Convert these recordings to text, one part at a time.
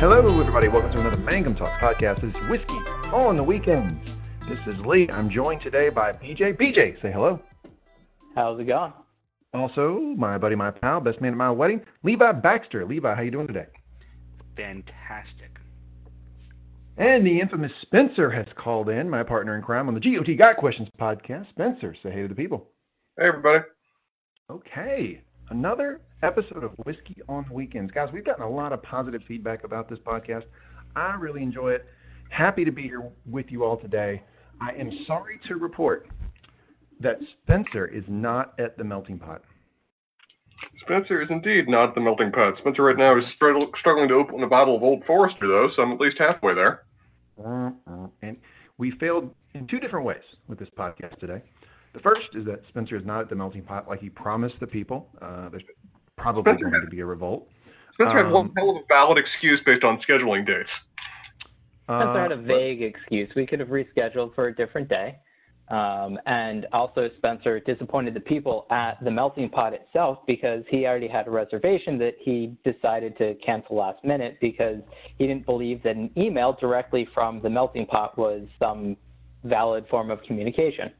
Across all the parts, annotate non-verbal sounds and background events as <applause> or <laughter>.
Hello, everybody. Welcome to another Mangum Talks podcast. This is Whiskey on the Weekends. This is Lee. I'm joined today by BJ. BJ, say hello. How's it going? Also, my buddy, my pal, best man at my wedding, Levi Baxter. Levi, how you doing today? Fantastic. And the infamous Spencer has called in, my partner in crime on the GOT Got Questions podcast. Spencer, say hey to the people. Hey, everybody. Okay, another episode of Whiskey on Weekends. Guys, we've gotten a lot of positive feedback about this podcast. I really enjoy it. Happy to be here with you all today. I am sorry to report that Spencer is not at the melting pot. Spencer is indeed not at the melting pot. Spencer right now is struggling to open a bottle of Old Forester, though, so I'm at least halfway there. And we failed in two different ways with this podcast today. The first is that Spencer is not at the melting pot like he promised the people. Uh, there's probably Spencer going to be a revolt. Spencer had one Um, hell of a valid excuse based on scheduling dates. Spencer had a Uh, vague excuse. We could have rescheduled for a different day. Um, and also, Spencer disappointed the people at the melting pot itself because he already had a reservation that he decided to cancel last minute because he didn't believe that an email directly from the melting pot was some valid form of communication.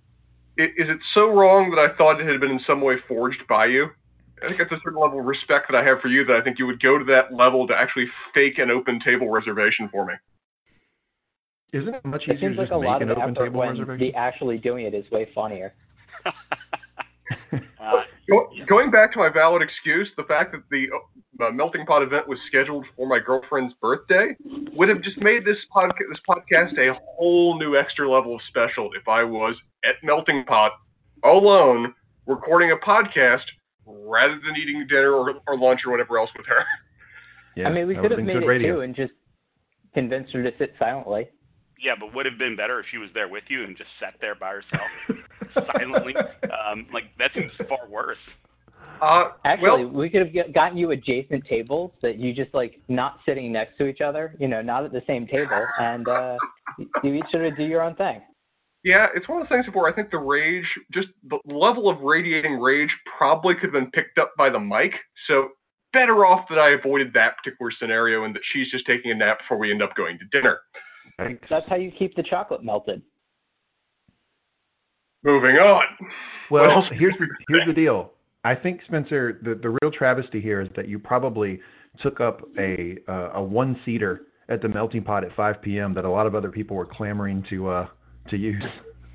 Is it so wrong that I thought it had been in some way forged by you? I think that's a certain level of respect that I have for you that I think you would go to that level to actually fake an open table reservation for me. Isn't it much It easier seems to like a make lot an of open effort table when reservation? the actually doing it is way funnier. <laughs> Uh, going back to my valid excuse, the fact that the uh, melting pot event was scheduled for my girlfriend's birthday would have just made this podcast this podcast a whole new extra level of special if I was at melting pot alone recording a podcast rather than eating dinner or, or lunch or whatever else with her. Yeah, I mean, we could would've made it radio. too and just convinced her to sit silently. yeah, but would have been better if she was there with you and just sat there by herself <laughs> silently. Um, like that seems far worse. Uh, Actually, well, we could have get, gotten you adjacent tables that you just like not sitting next to each other, you know, not at the same table, and uh, you each sort of do your own thing. Yeah, it's one of those things where I think the rage, just the level of radiating rage, probably could have been picked up by the mic. So better off that I avoided that particular scenario and that she's just taking a nap before we end up going to dinner. Thanks. That's how you keep the chocolate melted. Moving on. Well, here's the, here's the deal. I think Spencer, the, the real travesty here is that you probably took up a uh, a one seater at the melting pot at 5 p.m. that a lot of other people were clamoring to uh to use.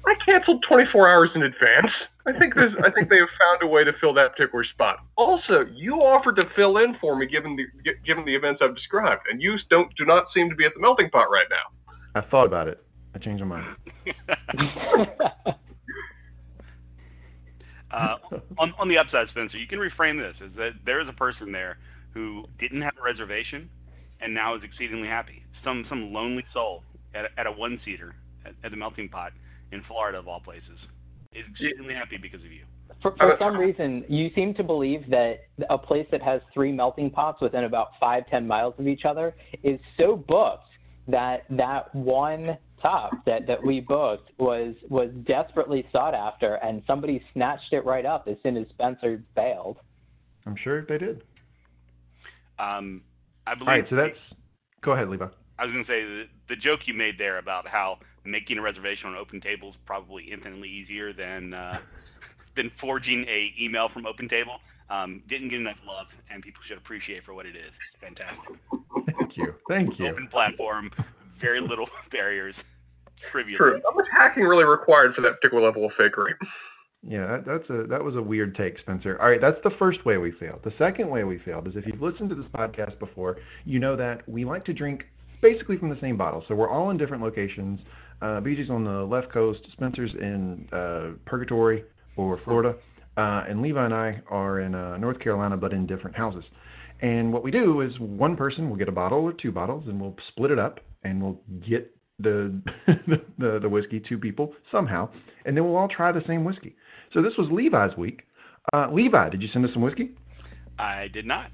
I canceled 24 hours in advance. I think this. I think they have found a way to fill that particular spot. Also, you offered to fill in for me given the given the events I've described, and you don't do not seem to be at the melting pot right now. I thought about it. I changed my mind. <laughs> uh, on, on the upside, Spencer, you can reframe this as that there is a person there who didn't have a reservation and now is exceedingly happy. Some some lonely soul at, a- at a one seater at, at the melting pot in Florida of all places is exceedingly happy because of you. for, for some reason, you seem to believe that a place that has three melting pots within about five ten miles of each other is so booked that that one top that, that we booked was was desperately sought after, and somebody snatched it right up as soon as Spencer bailed. I'm sure they did. Um, I believe. All right, so that's. Go ahead, Levi. I was going to say the, the joke you made there about how making a reservation on Open Table is probably infinitely easier than uh, <laughs> than forging a email from Open Table. Um, didn't get enough love, and people should appreciate for what it is. Fantastic. Thank you. Thank you. Open platform, very little <laughs> barriers, trivial. True. How much hacking really required for that particular level of fakery? Yeah, that, that's a that was a weird take, Spencer. All right, that's the first way we failed. The second way we failed is if you've listened to this podcast before, you know that we like to drink basically from the same bottle. So we're all in different locations. Uh, BJ's on the left coast, Spencer's in uh, Purgatory or Florida, uh, and Levi and I are in uh, North Carolina, but in different houses. And what we do is one person will get a bottle or two bottles, and we'll split it up, and we'll get the <laughs> the, the whiskey to people somehow, and then we'll all try the same whiskey. So this was Levi's week. Uh, Levi, did you send us some whiskey? I did not.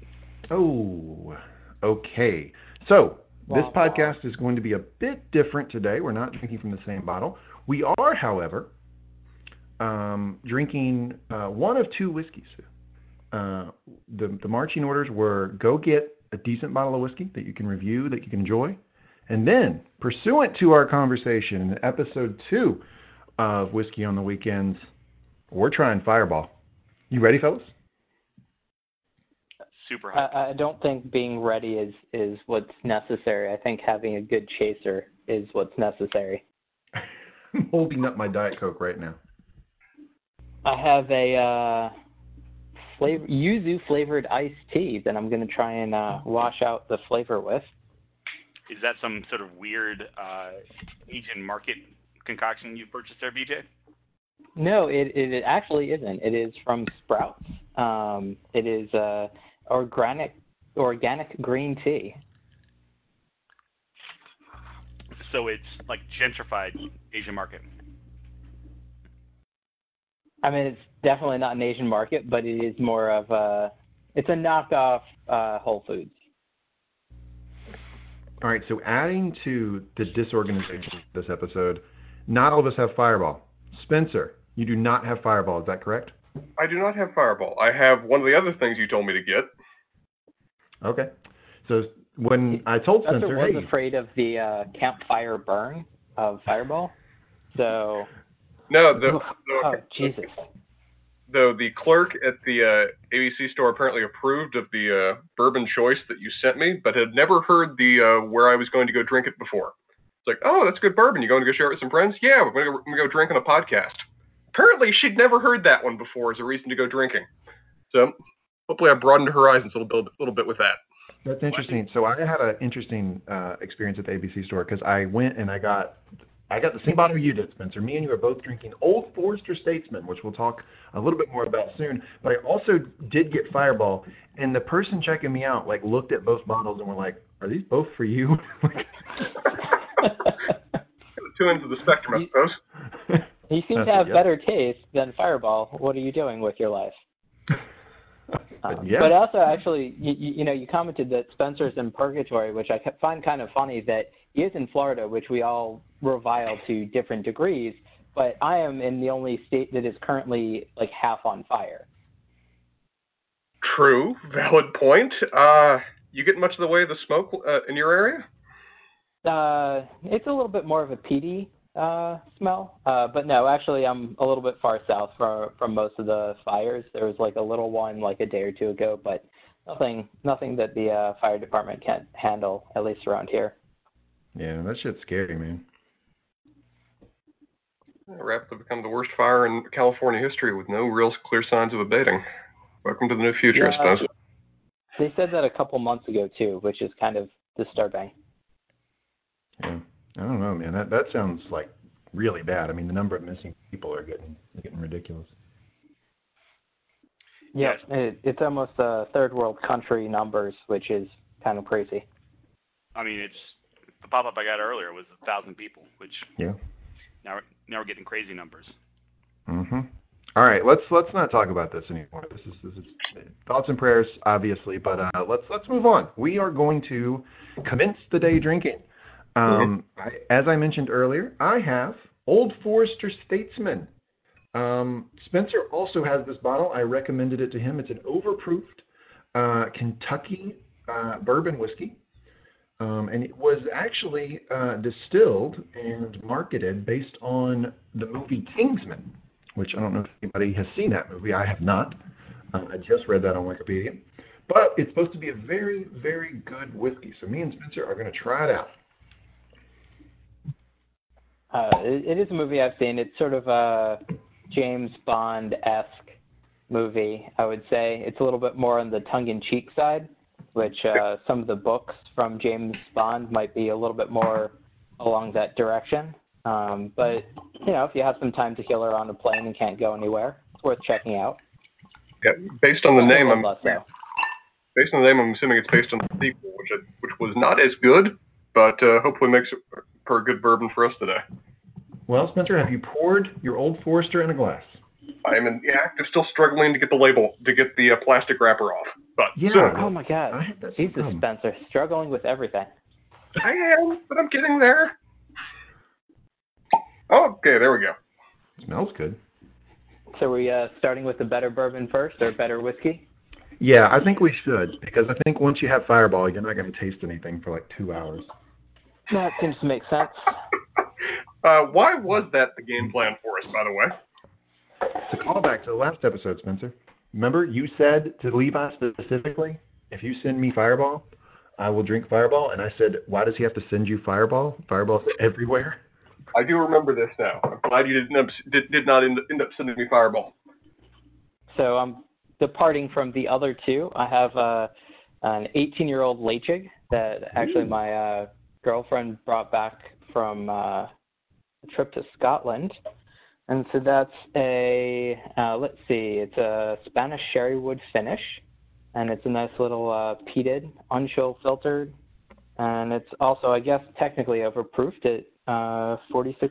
Oh, okay. So this podcast is going to be a bit different today. We're not drinking from the same bottle. We are, however, um, drinking uh, one of two whiskeys. Uh, the the marching orders were go get a decent bottle of whiskey that you can review, that you can enjoy. And then, pursuant to our conversation in episode two of Whiskey on the Weekends, we're trying Fireball. You ready, fellas? Super hot. I, I don't think being ready is is what's necessary. I think having a good chaser is what's necessary. I'm holding up my Diet Coke right now. I have a uh, flavor yuzu flavored iced tea that I'm going to try and uh, wash out the flavor with. Is that some sort of weird uh, Asian market concoction you purchased there, BJ? No, it, it it actually isn't. It is from Sprouts. Um, it is uh, organic organic green tea. So it's like gentrified Asian market. I mean, it's definitely not an Asian market, but it is more of a it's a knockoff uh, Whole Foods. All right, so adding to the disorganization of this episode, not all of us have Fireball. Spencer, you do not have Fireball, is that correct? I do not have Fireball. I have one of the other things you told me to get. Okay. So when I told Spencer Spencer, was hey, afraid of the uh, campfire burn of Fireball, so No, the, oh the Jesus. though the clerk at the uh, ABC store apparently approved of the uh, bourbon choice that you sent me, but had never heard the uh, where I was going to go drink it before. It's like, oh, that's good bourbon. You going to go share it with some friends? Yeah, we're going to go, we're gonna go drink on a podcast. Apparently, she'd never heard that one before as a reason to go drinking. So hopefully, I broadened her horizons a little bit, little bit with that. That's interesting. So I had an interesting uh, experience at the ABC store because I went and I got I got the same bottle you did, Spencer. Me and you are both drinking Old Forester Statesman, which we'll talk a little bit more about soon. But I also did get Fireball, and the person checking me out like looked at both bottles and were like, "Are these both for you?" <laughs> <laughs> Two ends of the spectrum, I suppose. <laughs> You seem to have yep. better taste than Fireball. What are you doing with your life? <laughs> But Um, yeah. But also, actually, you, you you know, you commented that Spencer's in purgatory, which I find kind of funny that he is in Florida, which we all revile to different degrees. But I am in the only state that is currently like half on fire. True, valid point. Uh, you get much of the way of the smoke uh, in your area? Uh, it's a little bit more of a peaty uh, smell. Uh, but no, actually, I'm a little bit far south from from most of the fires. There was like a little one like a day or two ago, but nothing nothing that the uh, fire department can't handle, at least around here. yeah, that shit's scary, man. rapidly become the worst fire in California history with no real clear signs of abating. Welcome to the new future, I suppose. They said that a couple months ago too, which is kind of disturbing. Yeah, I don't know, man. That that sounds like really bad. I mean, the number of missing people are getting getting ridiculous. Yeah, Yes. it, it's almost a third world country numbers, which is kind of crazy. I mean, it's the pop-up I got earlier was a thousand people, which Yeah. now we're, now we're getting crazy numbers. Mhm. All right, let's let's not talk about this anymore. This is this is thoughts and prayers, obviously, but uh, let's let's move on. We are going to commence the day drinking. Um, I, as I mentioned earlier, I have Old Forester Statesman. Um, Spencer also has this bottle. I recommended it to him. It's an overproofed uh, Kentucky uh, bourbon whiskey. Um, and it was actually uh, distilled and marketed based on the movie Kingsman, which I don't know if anybody has seen that movie. I have not. Uh, I just read that on Wikipedia. But it's supposed to be a very, very good whiskey. So me and Spencer are going to try it out. Uh, it, it is a movie I've seen. It's sort of a James Bond esque movie, I would say. It's a little bit more on the tongue in cheek side, which uh, some of the books from James Bond might be a little bit more along that direction. Um, but you know, if you have some time to kill her on a plane and can't go anywhere, it's worth checking out. Yeah, based on the name, I'm so. based on the name, I'm assuming it's based on the sequel, which which was not as good, but uh, hopefully makes it for a good bourbon for us today. Well, Spencer, have you poured your Old Forester in a glass? I am in the act of still struggling to get the label, to get the uh, plastic wrapper off, but Yeah. soon. Oh my God, I- that's the Jesus, problem. Spencer, struggling with everything. I am, but I'm getting there. Okay, there we go. smells good. So, are we uh, starting with the better bourbon first, or better whiskey? Yeah, I think we should because I think once you have Fireball, you're not going to taste anything for like two hours. That seems to make sense. <laughs> Uh, why was that the game plan for us, by the way? It's a callback to the last episode, Spencer. Remember, you said to Levi specifically, if you send me Fireball, I will drink Fireball. And I said, why does he have to send you Fireball? Fireball's everywhere. I do remember this now. I'm glad you didn't up, did, did not end, end up sending me Fireball. So I'm departing from the other two. I have uh, an 18-year-old Ledaig that actually my uh, girlfriend brought back from uh, a trip to Scotland. And so that's a, uh, let's see, it's a Spanish sherry wood finish. And it's a nice little uh, peated, unchill filtered. And it's also, I guess, technically overproofed at uh, 46%.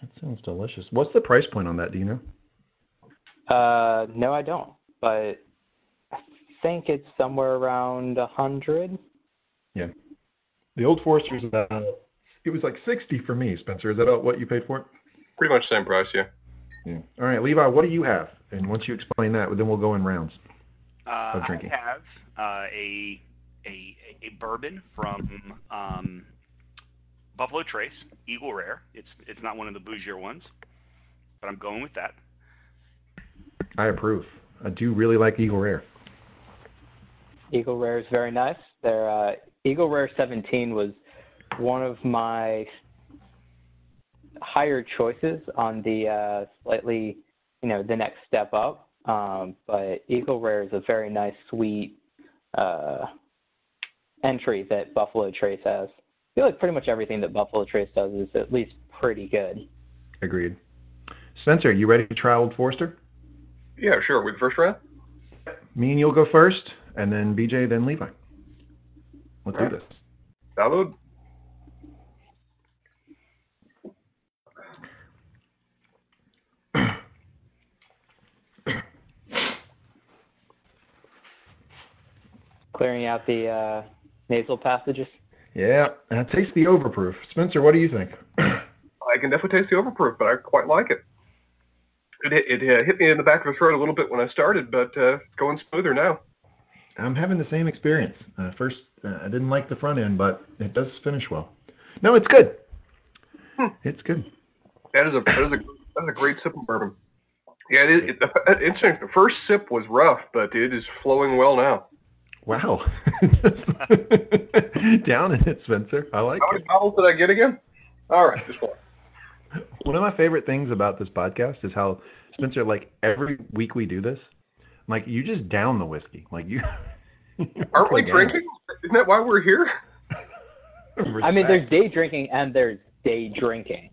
That sounds delicious. What's the price point on that? Do you know? Uh, no, I don't. But I think it's somewhere around a hundred. Yeah. The old Forester's about. It was like sixty for me, Spencer. Is that what you paid for it? Pretty much the same price, yeah. Yeah. All right, Levi. What do you have? And once you explain that, then we'll go in rounds. Uh, Of drinking. I have uh, a, a a bourbon from um, Buffalo Trace, Eagle Rare. It's it's not one of the bougier ones, but I'm going with that. I approve. I do really like Eagle Rare. Eagle Rare is very nice. Their uh, Eagle Rare 17 was one of my higher choices on the uh, slightly, you know, the next step up. Um, but Eagle Rare is a very nice, sweet uh, entry that Buffalo Trace has. I feel like pretty much everything that Buffalo Trace does is at least pretty good. Agreed. Spencer, you ready to try Old Forester? Yeah, sure. With the first round? Me and you'll go first, and then BJ, then Levi. Let's Alright. do this. Download. <coughs> Clearing out the uh, nasal passages. Yeah, and I taste the overproof. Spencer, what do you think? <coughs> I can definitely taste the overproof, but I quite like it. It, it, it uh, hit me in the back of the throat a little bit when I started, but uh, it's going smoother now. I'm having the same experience. Uh, first, uh, I didn't like the front end, but it does finish well. No, it's good. Hmm. It's good. That is a that is a that is a great sip of bourbon. Yeah, it, it, interesting. The first sip was rough, but it is flowing well now. Wow. <laughs> Down in it, Spencer. I like How it. many bottles did I get again? All right, just one. One of my favorite things about this podcast is how Spencer, like every week we do this, like you just down the whiskey. Like you. <laughs> Aren't we drinking? Isn't that why we're here? <laughs> I mean, there's day drinking and there's day drinking.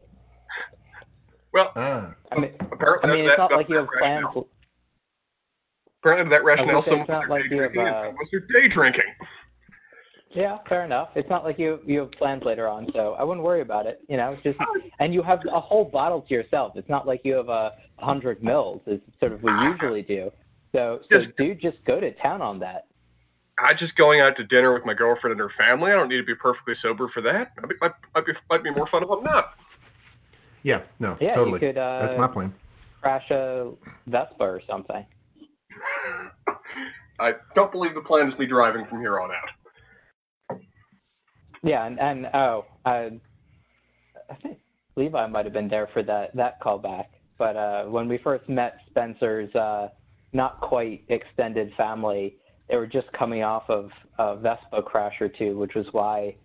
Well, Ah, I mean, apparently I mean, it's not like you have plans. rationale. Apparently, that rationale. say Some it's not like day you have, drinking, uh, and some day drinking. Yeah, fair enough. It's not like you you have plans later on, so I wouldn't worry about it. You know, it's just and you have a whole bottle to yourself. It's not like you have a hundred mils. It's sort of we usually do. So, so Just- dude, just go to town on that. I just going out to dinner with my girlfriend and her family. I don't need to be perfectly sober for that. Might be, might, might be, might be more fun if I'm not. yeah, no, Yeah, totally. you could uh, That's my plan. crash a Vespa or something. <laughs> I don't believe the plan is me driving from here on out. Yeah, and and oh, I, I think Levi might have been there for that that callback. But uh, when we first met Spencer's uh, not quite extended family, they were just coming off of a Vespa crash or two, which was why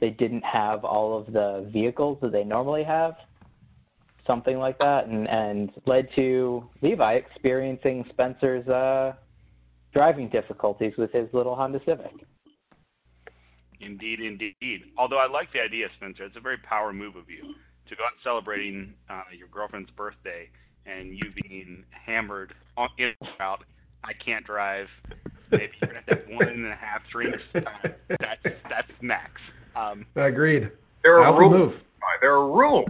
they didn't have all of the vehicles that they normally have, something like that, and and led to Levi experiencing Spencer's uh, driving difficulties with his little Honda Civic. Indeed, indeed. Although I like the idea, Spencer. It's a very power move of you to go out celebrating uh, your girlfriend's birthday and you being hammered on in and out. I can't drive. Maybe you're gonna have one and a half drinks. Uh, that's that's max. Um, Agreed. There are Alpha rules. move. There are rules.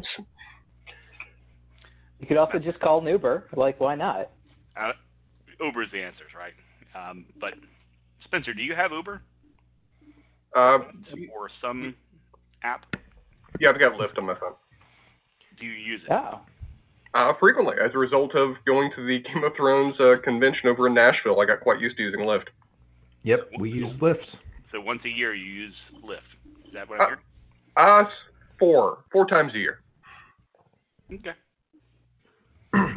You could also just call an Uber. Like, why not? uh, Uber's the answer, right? Um, but Spencer, do you have Uber Uh, or some app? yeah, I've got Lyft on my phone. Do you use it? Oh, Uh, frequently, as a result of going to the Game of Thrones uh, convention over in Nashville, I got quite used to using Lyft. Yep, we use lifts. So once a year you use Lyft. Is that what I heard? Uh, four, four times a year. Okay.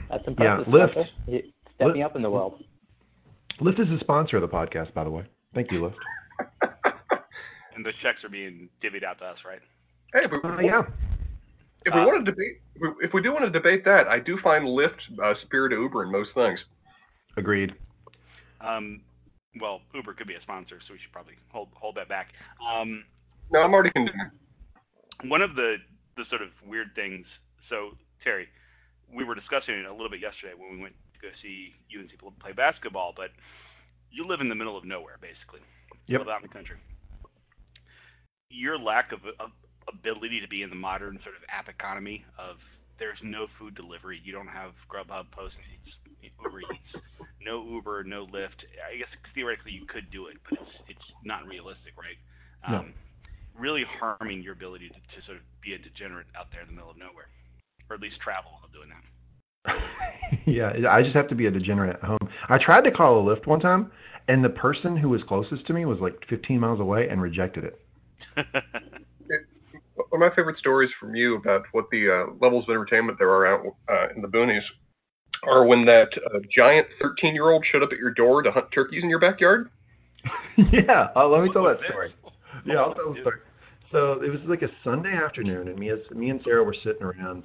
That's impressive. Yeah, Lyft. Spencer. You stepping Lyft- up in the world. Lyft is a sponsor of the podcast, by the way. Thank you, Lyft. <laughs> And the checks are being divvied out to us, right? Hey, if we, Uh, yeah. If we Uh, want to debate, if we, if we do want to debate that, I do find Lyft uh, superior to Uber in most things. Agreed. Um, well, Uber could be a sponsor, so we should probably hold hold that back. Um, No, I'm already condemned. one of the the sort of weird things. So Terry, we were discussing it a little bit yesterday when we went to go see UNC play basketball. But you live in the middle of nowhere, basically. Yep. Live out in the country. Your lack of, of ability to be in the modern sort of app economy of there's no food delivery. You don't have Grubhub, Postmates, Uber Eats, no Uber, no Lyft. I guess theoretically you could do it, but it's it's not realistic, right? No. Um, really harming your ability to, to sort of be a degenerate out there in the middle of nowhere, or at least travel while doing that. <laughs> yeah, I just have to be a degenerate at home. I tried to call a Lyft one time, and the person who was closest to me was like 15 miles away and rejected it. <laughs> One of my favorite stories from you about what the uh, levels of entertainment there are out uh, in the boonies are when that uh, giant 13 year old showed up at your door to hunt turkeys in your backyard. <laughs> yeah, uh, let me tell that was story. <laughs> Yeah, I'll tell the story. So it was like a Sunday afternoon, and me, as, me and Sarah were sitting around.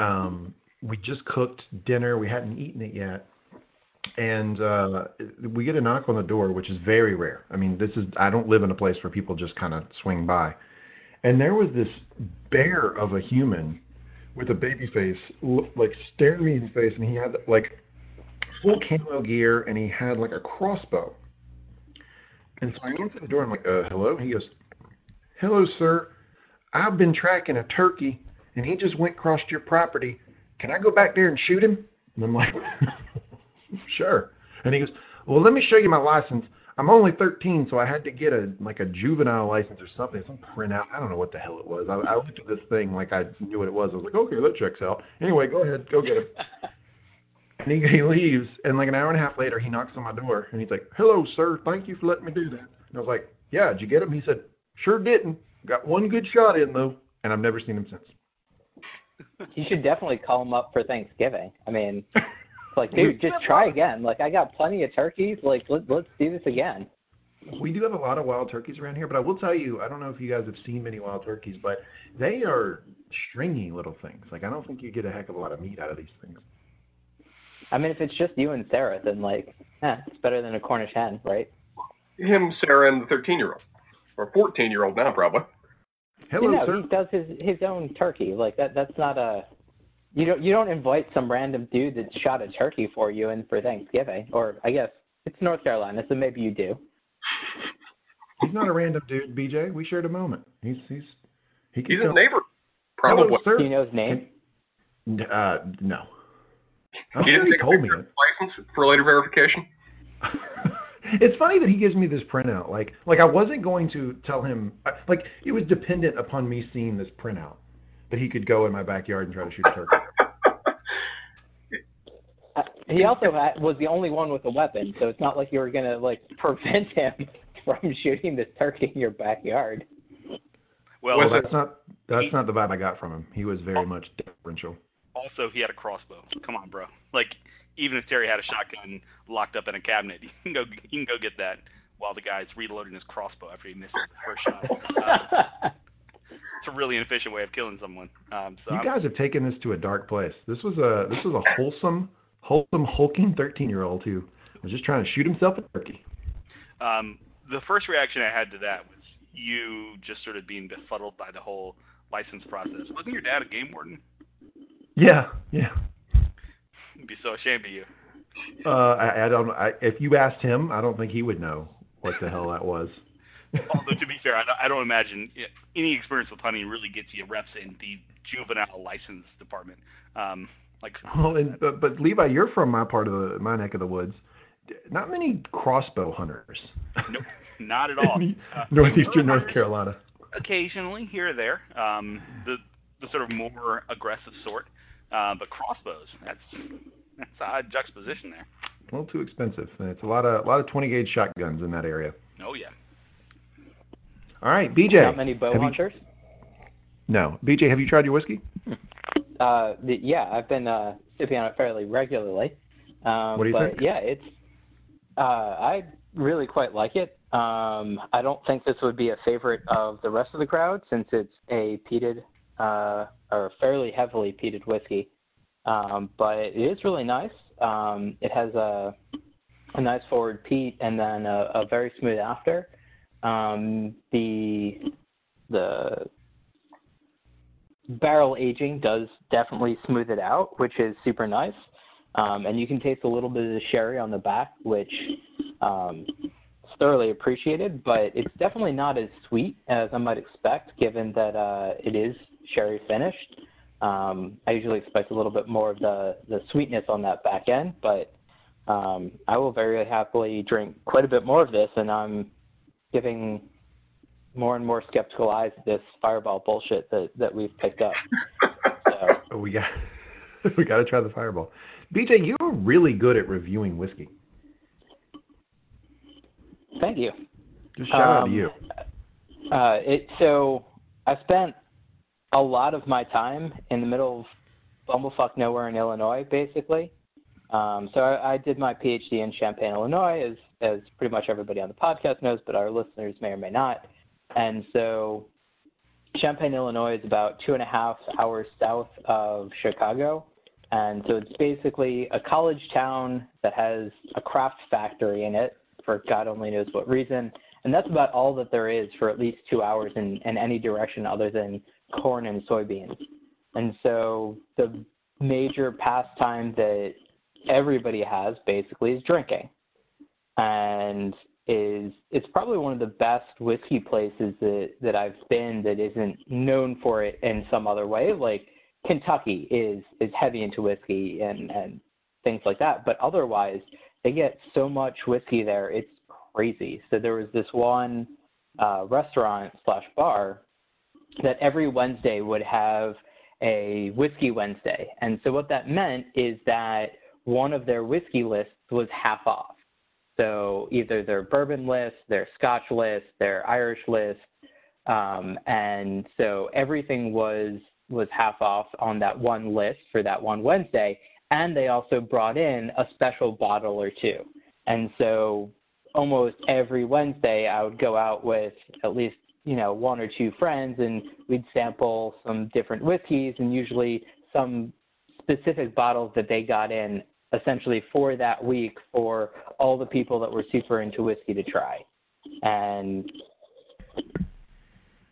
Um, we just cooked dinner. We hadn't eaten it yet, and uh, we get a knock on the door, which is very rare. I mean, this is I don't live in a place where people just kind of swing by. And there was this bear of a human with a baby face, like staring me in the face, and he had like full camo gear, and he had like a crossbow. And so I answer the door. and I'm like, uh, hello? He goes, hello, sir. I've been tracking a turkey, and he just went across your property. Can I go back there and shoot him? And I'm like, <laughs> sure. And he goes, well, let me show you my license. I'm only 13, so I had to get a like a juvenile license or something, some printout. I don't know what the hell it was. I, I looked at this thing like I knew what it was. I was like, okay, that checks out. Anyway, go ahead, go get him. <laughs> And he, he leaves, and like an hour and a half later, he knocks on my door, and he's like, "Hello, sir. Thank you for letting me do that." And I was like, "Yeah, did you get him?" He said, "Sure didn't. Got one good shot in though, and I've never seen him since." You should definitely call him up for Thanksgiving. I mean, it's <laughs> like, dude, just try again. Like, I got plenty of turkeys. Like, let, let's do this again. We do have a lot of wild turkeys around here, but I will tell you, I don't know if you guys have seen many wild turkeys, but they are stringy little things. Like I don't think you get a heck of a lot of meat out of these things. I mean, if it's just you and Sarah, then like, eh, it's better than a Cornish hen, right? Him, Sarah, and the 13 year old. Or 14 year old now, probably. Hello, you know, sir. he does his his own turkey. Like that. That's not a. You don't you don't invite some random dude that shot a turkey for you and for Thanksgiving, or I guess it's North Carolina, so maybe you do. He's not a random dude, BJ. We shared a moment. He's he's he can He's a neighbor. Probably. Hello, sir. Do you know his name? Uh, no. I'm He sure didn't he take a told me it. license for later verification. <laughs> it's funny that he gives me this printout. Like, like I wasn't going to tell him. Like, it was dependent upon me seeing this printout that he could go in my backyard and try to shoot a turkey. <laughs> Uh, he also had, was the only one with a weapon, so it's not like you were gonna like <laughs> prevent him <laughs> from shooting this turkey in your backyard. Well, Well, that's not that's not the vibe I got from him. He was very much deferential. also he had a crossbow. Come on, bro. Like even if Terry had a shotgun locked up in a cabinet, you can go you can go get that while the guy's reloading his crossbow after he missed his first shot. Uh, it's a really inefficient way of killing someone. Um, so You I'm- guys have taken this to a dark place. This was a this was a wholesome, wholesome, hulking thirteen year old who was just trying to shoot himself a turkey. Um, the first reaction I had to that was you just sort of being befuddled by the whole license process. Wasn't your dad a game warden? Yeah, yeah. I'd be so ashamed of you. Uh, I, I don't. I, if you asked him, I don't think he would know what the hell that was. Although to be fair, I don't, I don't imagine any experience with hunting really gets you reps in the juvenile license department. Um, like, Well, and, but, but Levi, you're from my part of the my neck of the woods. Not many crossbow hunters. nope, not at <laughs> all. Uh, Northeastern North Carolina. Occasionally, here or there, um, the the sort of more aggressive sort. Uh, but crossbows, that's that's a odd juxtaposition there. A little too expensive. It's a lot of a lot of 20 gauge shotguns in that area. Oh yeah. All right, BJ. Not many bow have you- no, BJ, have you tried your whiskey? Uh, the, yeah, I've been uh, sipping on it fairly regularly. Um, What do you but think? yeah, it's uh, I really quite like it. Um, I don't think this would be a favorite of the rest of the crowd since it's a peated uh, or fairly heavily peated whiskey. Um, but it is really nice. Um, it has a a nice forward peat and then a, a very smooth after. Um, the the barrel aging does definitely smooth it out, which is super nice. Um, and you can taste a little bit of the sherry on the back, which um, is thoroughly appreciated, but it's definitely not as sweet as I might expect, given that uh, it is sherry finished. Um, I usually expect a little bit more of the, the sweetness on that back end, but um, I will very happily drink quite a bit more of this, and I'm giving more and more skeptical eyes at this fireball bullshit that, that we've picked up. So, <laughs> we got <laughs> we got to try the Fireball. BJ, you're really good at reviewing whiskey. thank you. Just shout out to Um, you. Uh, it so I spent a lot of my time in the middle of bumblefuck nowhere in Illinois, basically. Um, so I, I did my PhD in Champaign, Illinois, as as pretty much everybody on the podcast knows, but our listeners may or may not. And so Champaign, Illinois, is about two and a half hours south of Chicago. And so it's basically a college town that has a craft factory in it for God only knows what reason. And that's about all that there is for at least two hours in, in any direction other than corn and soybeans. And so the major pastime that everybody has basically is drinking. And is it's probably one of the best whiskey places that, that I've been that isn't known for it in some other way. Like Kentucky is is heavy into whiskey and, and things like that. But otherwise they get so much whiskey there, it's crazy. So there was this one uh, restaurant slash bar that every Wednesday would have a whiskey Wednesday, and so what that meant is that one of their whiskey lists was half off. So either their bourbon list, their Scotch list, their Irish list, um, and so everything was was half off on that one list for that one Wednesday. And they also brought in a special bottle or two. And so almost every Wednesday, I would go out with at least you know one or two friends, and we'd sample some different whiskeys, and usually some specific bottles that they got in essentially for that week for all the people that were super into whiskey to try. And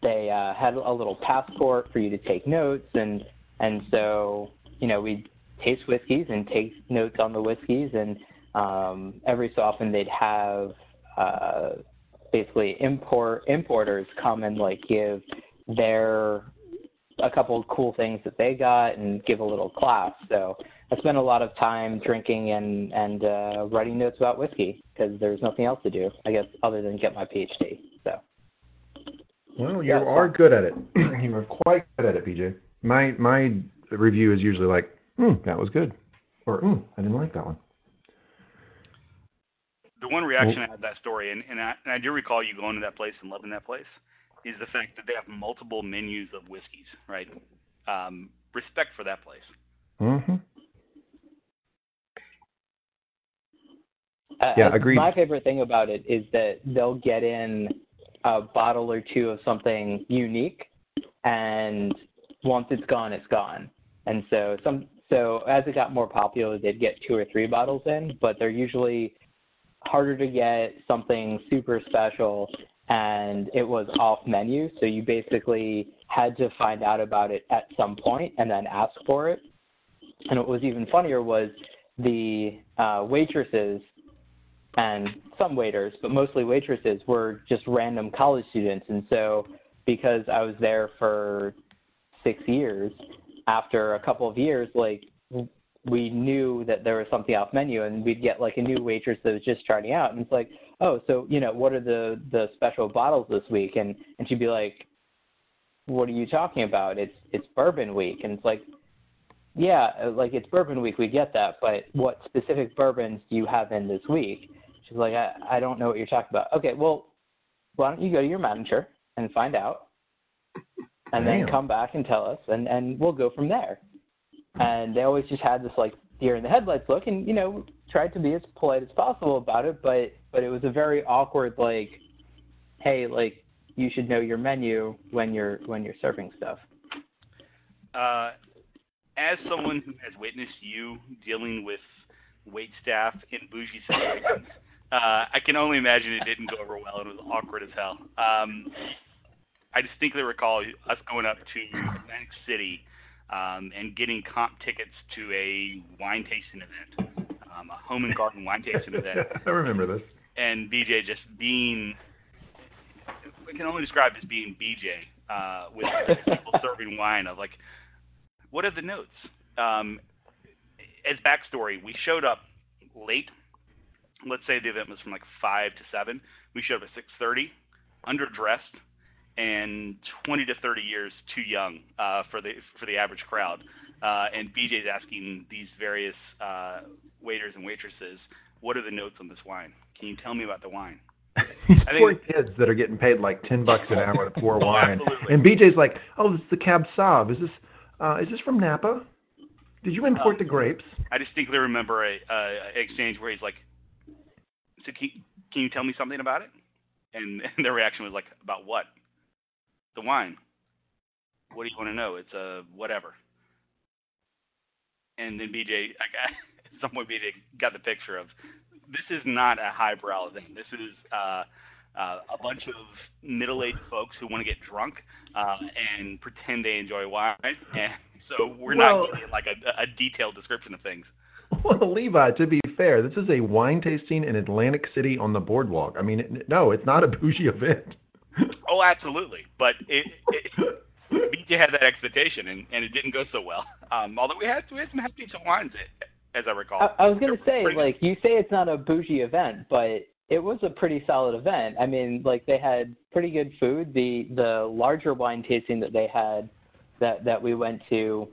they uh, had a little passport for you to take notes, and and so you know we'd taste whiskeys and take notes on the whiskeys, and um, every so often they'd have uh, basically import importers come and like give their a couple of cool things that they got and give a little class. So I spent a lot of time drinking and and uh, writing notes about whiskey because there's nothing else to do, I guess, other than get my PhD. So Well, you yeah, are fun. good at it. <clears throat> you are quite good at it, BJ. My my review is usually like, hmm, that was good, or hmm, I didn't like that one. The one reaction I had to that story, and, and, I, and I do recall you going to that place and loving that place, is the fact that they have multiple menus of whiskeys, right? Um, respect for that place. Mm-hmm. Uh, Yeah, uh, agreed. My favorite thing about it is that they'll get in a bottle or two of something unique, and once it's gone, it's gone. And so some so as it got more popular, they'd get two or three bottles in, but they're usually harder to get something super special and it was off menu so you basically had to find out about it at some point and then ask for it and what was even funnier was the uh, waitresses and some waiters, but mostly waitresses, were just random college students. And so, because I was there for six years, after a couple of years, like we knew that there was something off menu, and we'd get like a new waitress that was just starting out, and it's like, oh, so you know, what are the the special bottles this week? And and she'd be like, what are you talking about? It's it's bourbon week, and it's like, yeah, like it's bourbon week, we get that, but what specific bourbons do you have in this week? She's like, I, I don't know what you're talking about. Okay, well, why don't you go to your manager and find out, and then Damn. come back and tell us, and and we'll go from there. And they always just had this like deer in the headlights look, and you know tried to be as polite as possible about it, but but it was a very awkward like, hey, like you should know your menu when you're when you're serving stuff. Uh, as someone who has witnessed you dealing with wait staff in bougie situations, uh, I can only imagine it didn't go over well and it was awkward as hell. Um, I distinctly recall us going up to Atlantic City um, and getting comp tickets to a wine tasting event, um, a home and garden wine tasting <laughs> event, I remember this. and BJ just being, we can only describe as being BJ uh, with people <laughs> serving wine. Of like, what are the notes? Um, as backstory, we showed up late. Let's say the event was from like five to seven. We showed up at six thirty, underdressed, and twenty to thirty years too young uh, for the for the average crowd. Uh, and BJ's asking these various uh, waiters and waitresses, "What are the notes on this wine? Can you tell me about the wine?" <laughs> These I think- poor kids that are getting paid like ten bucks an hour to pour <laughs> wine, absolutely. and BJ's like, "Oh, this is the Cab Sauv. Is this uh, is this from Napa? Did you import Uh, the grapes?" I distinctly remember a, a a exchange where he's like, "So can, can you tell me something about it?" And, <laughs> and their reaction was like, "About what?" The wine. What do you want to know? It's a whatever. And then BJ, I got, <laughs> at some point BJ got the picture of this is not a highbrow thing. This is uh, uh, a bunch of middle-aged folks who want to get drunk uh, and pretend they enjoy wine. And so we're Well- not getting like a, a detailed description of things. <laughs> Well, Levi, to be fair, this is a wine tasting in Atlantic City on the boardwalk. I mean, it, no, it's not a bougie event. <laughs> Oh, absolutely. But it, it BJ had that expectation, and, and it didn't go so well. Um, although we had we had some half decent wines, as I recall. I, I was gonna say, pretty- like, you say it's not a bougie event, but it was a pretty solid event. I mean, like, they had pretty good food. The the larger wine tasting that they had, that that we went to,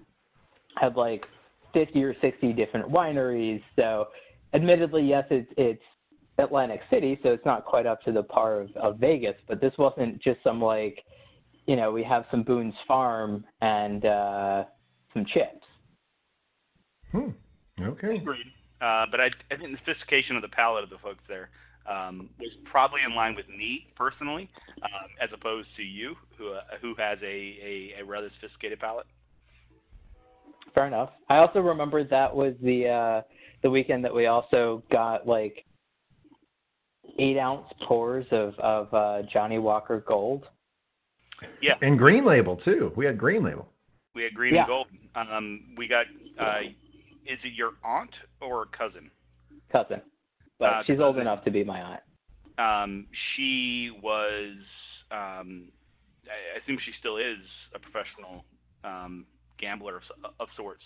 had like fifty or sixty different wineries. So, admittedly, yes, it's it's Atlantic City, so it's not quite up to the par of, of Vegas. But this wasn't just some like, you know, we have some Boone's Farm and uh, some chips. Hmm. Okay. Agreed. Uh, but I, I think the sophistication of the palate of the folks there um, was probably in line with me personally, um, as opposed to you, who uh, who has a, a, a rather sophisticated palate. Fair enough. I also remember that was the uh the weekend that we also got like eight ounce pours of of uh Johnnie Walker Gold. Yeah, And Green Label too. We had Green Label. we had green Yeah. and gold. Um, we got. Uh, is it your aunt or cousin? cousin. But Uh, she's old enough to be my aunt. um, she was, um, I I assume she still is a professional um, gambler of, of sorts.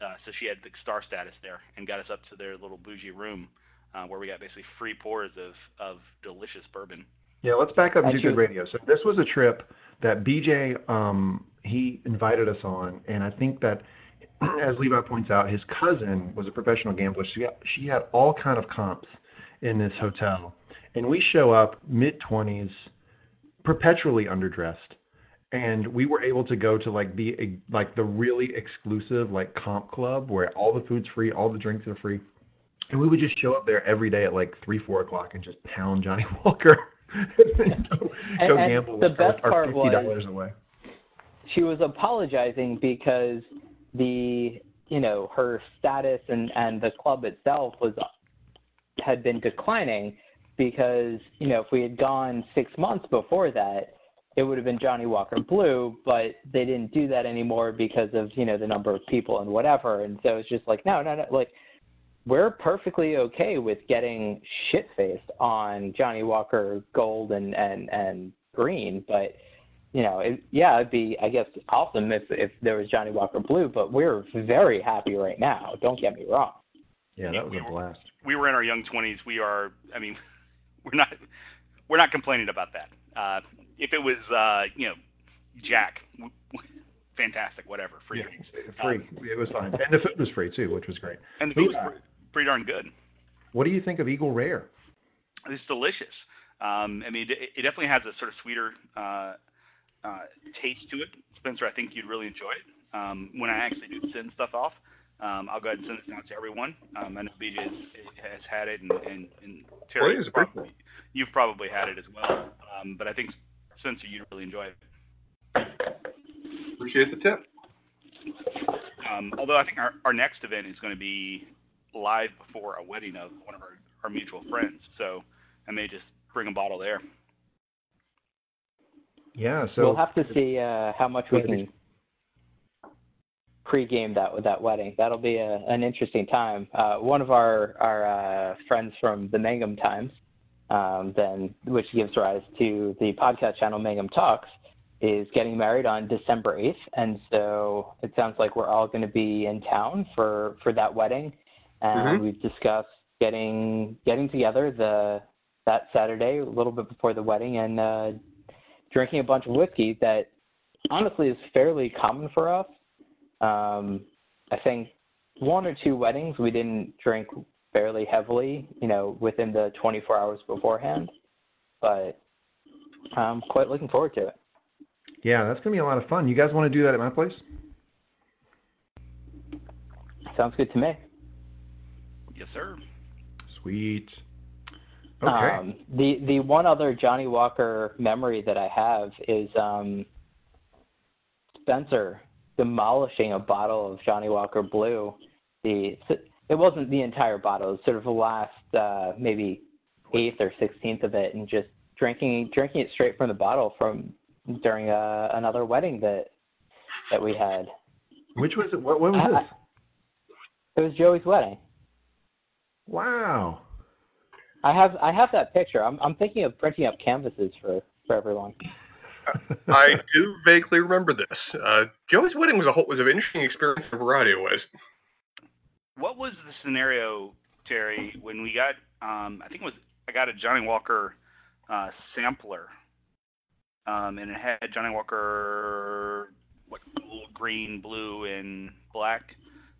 Uh, so she had the star status there and got us up to their little bougie room uh, where we got basically free pours of, of delicious bourbon. Yeah, let's back up to do good radio. So this was a trip that BJ um he invited us on, and I think that <clears throat> as Levi points out, his cousin was a professional gambler. She got, she had all kind of comps in this hotel, and we show up mid twenties, perpetually underdressed, and we were able to go to like the like the really exclusive like comp club where all the food's free, all the drinks are free. And we would just show up there every day at like three, four o'clock and just pound Johnnie <laughs> Walker. and go, And- go gamble the our, best our part fifty dollars away. She was apologizing because the you know, her status and, and the club itself was had been declining because, you know, if we had gone six months before that, it would have been Johnnie Walker Blue, but they didn't do that anymore because of, you know, the number of people and whatever. And so it's just like, no, no, no, like we're perfectly okay with getting shit faced on Johnnie Walker Gold and, and, and Green, but you know, it, yeah, it'd be, I guess, awesome if if there was Johnnie Walker Blue, but we're very happy right now. Don't get me wrong. Yeah, that was a blast. We were in our young 20s. We are, I mean, <laughs> we're not, we're not complaining about that. Uh, if it was, uh, you know, Jack, fantastic. Whatever, free Yeah, drinks, free. it was fine, and the food was free too, which was great. and the food was Yeah. pretty darn good. What do you think of Eagle Rare? It's delicious. Um, I mean, it, it definitely has a sort of sweeter uh, uh, taste to it. Spencer, I think you'd really enjoy it. Um, when I actually do send stuff off, um, I'll go ahead and send this out to everyone. Um, I know BJ has, has had it, and, and, and Terry, Please, you've probably, you've probably had it as well. Um, but I think Spencer, you'd really enjoy it. Appreciate the tip. Um, although I think our, our next event is going to be live before a wedding of one of our, our mutual friends. So I may just bring a bottle there. Yeah, so we'll have to see uh, how much we Gotta be- can pregame that with that wedding. That'll be a, an interesting time. Uh, one of our our uh, friends from the Mangum Times, um, then which gives rise to the podcast channel Mangum Talks, is getting married on December eighth, and so it sounds like we're all going to be in town for for that wedding. And Mhm. we've discussed getting getting together the that Saturday, a little bit before the wedding, and uh, drinking a bunch of whiskey that honestly is fairly common for us. Um, I think one or two weddings we didn't drink fairly heavily, you know, within the 24 hours beforehand. But I'm quite looking forward to it. yeah, that's gonna be a lot of fun. You guys want to do that at my place? Sounds good to me. Yes, sir. Sweet. Okay. Um, the the one other Johnnie Walker memory that I have is um, Spencer demolishing a bottle of Johnnie Walker Blue. The it wasn't the entire bottle; it was sort of the last uh, maybe eighth or sixteenth of it, and just drinking drinking it straight from the bottle from during uh, another wedding that that we had. Which was it? What, what was I- this? It was Joey's wedding. Wow. I have I have that picture. I'm I'm thinking of printing up canvases for for everyone. I do vaguely remember this. Uh, Joey's wedding was a whole, was an interesting experience in a variety of ways. What was the scenario, Terry, when we got? Um, I think it was I got a Johnnie Walker uh, sampler, um, and it had Johnnie Walker what green, blue, and black.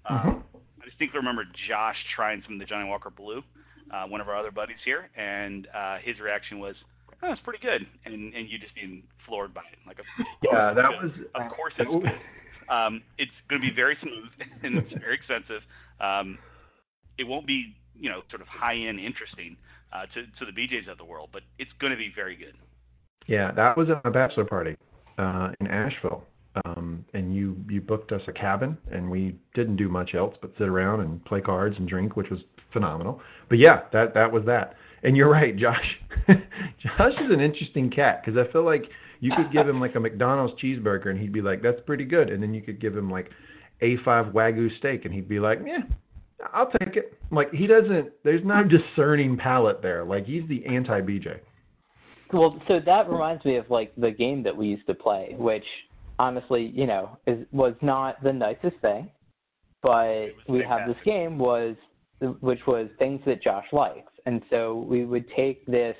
Um, Mhm. I distinctly remember Josh trying some of the Johnnie Walker Blue, uh, one of our other buddies here, and uh, his reaction was, "Oh, it's pretty good," and and you just being floored by it, like, of Yeah, that good. was. Of course it's good. Um, it's going to be very smooth <laughs> and it's very expensive. Um, it won't be, you know, sort of high end interesting uh, to to the BJ's of the world, but it's going to be very good. Yeah, that was at bachelor party uh, in Asheville, um, and you you booked us a cabin, and we didn't do much else but sit around and play cards and drink, which was phenomenal. But yeah, that that was that. And you're right, Josh. <laughs> Josh is an interesting cat because I feel like you could give him like a McDonald's cheeseburger, and he'd be like, "That's pretty good," and then you could give him like A5 wagyu steak, and he'd be like, "Yeah." I'll take it. Like he doesn't. There's no hmm. discerning palate there. Like he's the anti BJ. Well, so that reminds me of like the game that we used to play, which honestly, you know, is was not the nicest thing, but was we have this game was which was things that Josh likes, and so we would take this.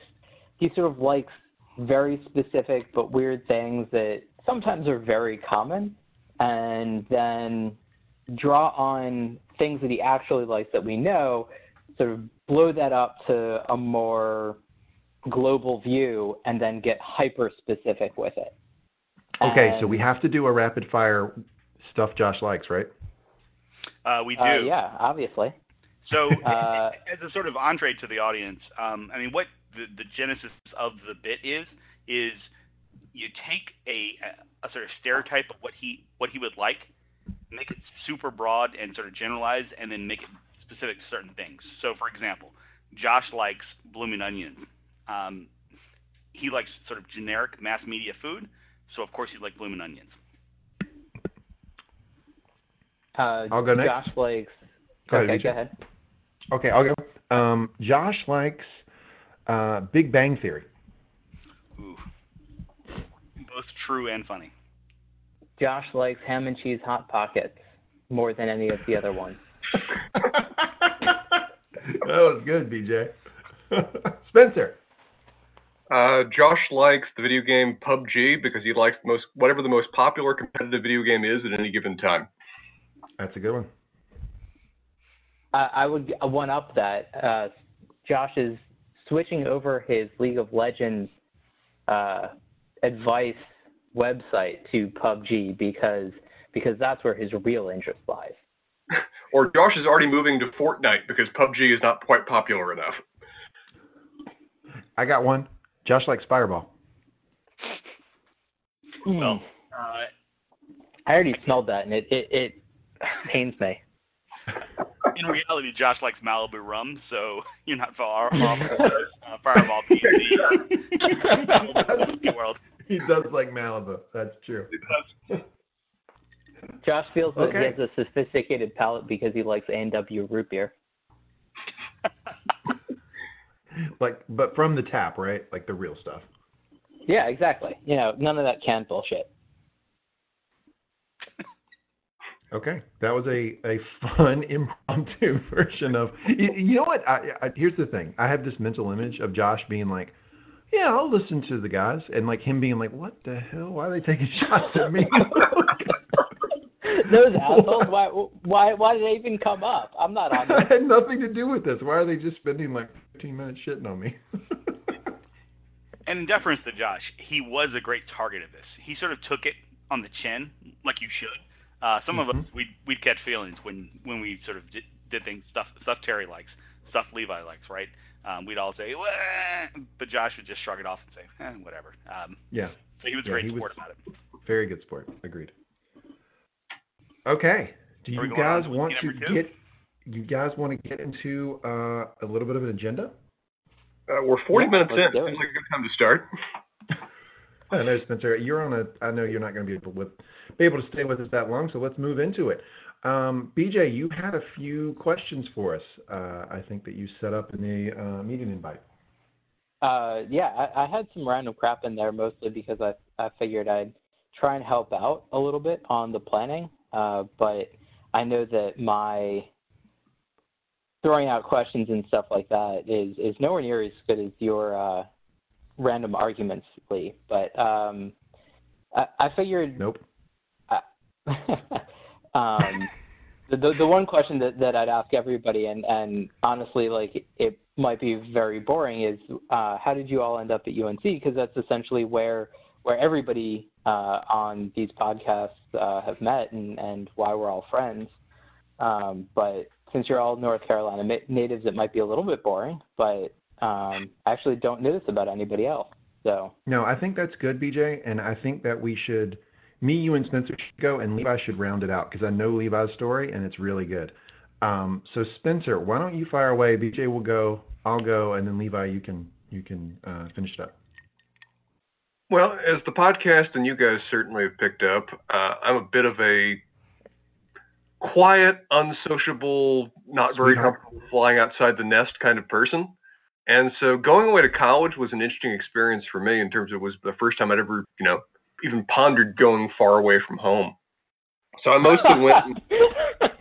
He sort of likes very specific but weird things that sometimes are very common, and then draw on things that he actually likes that we know, sort of blow that up to a more global view and then get hyper specific with it. Okay, so we have to do a rapid fire stuff Josh likes, right? Uh, we do. uh, yeah, obviously. So, <laughs> Uh, as a sort of entree to the audience, um, I mean, what the, the genesis of the bit is is you take a, a sort of stereotype of what he what he would like, make it super broad and sort of generalized, and then make it specific to certain things. So, for example, Josh likes blooming onions. Um, he likes sort of generic mass media food, so of course he'd like blooming onions. Uh, I'll go next. Josh likes. Go ahead, okay, BJ. go ahead. Okay, I'll go. Um, Josh likes uh, Big Bang Theory. Ooh, both true and funny. Josh likes ham and cheese hot pockets more than any of the other ones. <laughs> that was good, BJ. <laughs> Spencer. Uh, Josh likes the video game PUBG because he likes most whatever the most popular competitive video game is at any given time. That's a good one. I, I would one up that. Uh, Josh is switching over his League of Legends uh, advice website to PUBG because because that's where his real interest lies. <laughs> or Josh is already moving to Fortnite because PUBG is not quite popular enough. I got one. Josh likes Fireball. Well, uh, I already smelled that, and it it, it pains me. In reality, Josh likes Malibu rum, so <laughs> you're not far off. <laughs> Uh, Fireball PNC. <laughs> world. He does like Malibu. That's true. Josh feels that Okay. he has a sophisticated palate because he likes A&W root beer. Like, but from the tap, right? Like the real stuff. Yeah, exactly. You know, none of that canned bullshit. Okay, that was a, a fun <laughs> impromptu <laughs> version of. You, you know what? I, I, here's the thing. I have this mental image of Josh being like, "Yeah, I'll listen to the guys," and like him being like, "What the hell? Why are they taking <laughs> shots at me?" Those assholes. Why? Why? Why did they even come up? I'm not on. I had nothing to do with this. Why are they just spending like 15 minutes shitting on me? And in deference to Josh, he was a great target of this. He sort of took it on the chin, like you should. Uh, some of us Mhm. we'd we'd catch feelings when when we sort of did, did things stuff stuff Terry likes, stuff Levi likes, right? Um, we'd all say, Wah! but Josh would just shrug it off and say, eh, whatever. Um, yeah, so he was a Yeah, great he was- sport about it. very good sport. Agreed. Okay. Do Are you guys want to two? get? You guys want to get into uh, a little bit of an agenda? Uh, we're 40 Yeah, minutes in. let's. Seems like a good time to start. <laughs> I know, Spencer. You're on a. I know you're not going to be able with be able to stay with us that long, so let's move into it. Um, BJ, you had a few questions for us. Uh, I think that you set up in the uh, meeting invite. Uh, yeah, I, I had some random crap in there mostly because I I figured I'd try and help out a little bit on the planning. Uh, but I know that my throwing out questions and stuff like that is is nowhere near as good as your uh, random arguments, Lee. But um, I, I figured Nope. <laughs> um, the, the the one question that, that I'd ask everybody, and, and honestly, like it might be very boring, is uh, how did you all end up at UNC? Because that's essentially where where everybody uh, on these podcasts uh, have met, and, and why we're all friends. Um, but since you're all North Carolina natives, it might be a little bit boring. But um, I actually don't know this about anybody else. So No, I think that's good, BJ, and I think that we should, me, you, and Spencer should go, and Levi should round it out because I know Levi's story and it's really good. Um, so Spencer, why don't you fire away? BJ will go, I'll go, and then Levi, you can you can uh, finish it up. Well, as the podcast and you guys certainly have picked up, uh, I'm a bit of a quiet, unsociable, not very comfortable flying outside the nest kind of person. And so going away to college was an interesting experience for me in terms of it was the first time I'd ever, you know, even pondered going far away from home. So I mostly went. <laughs>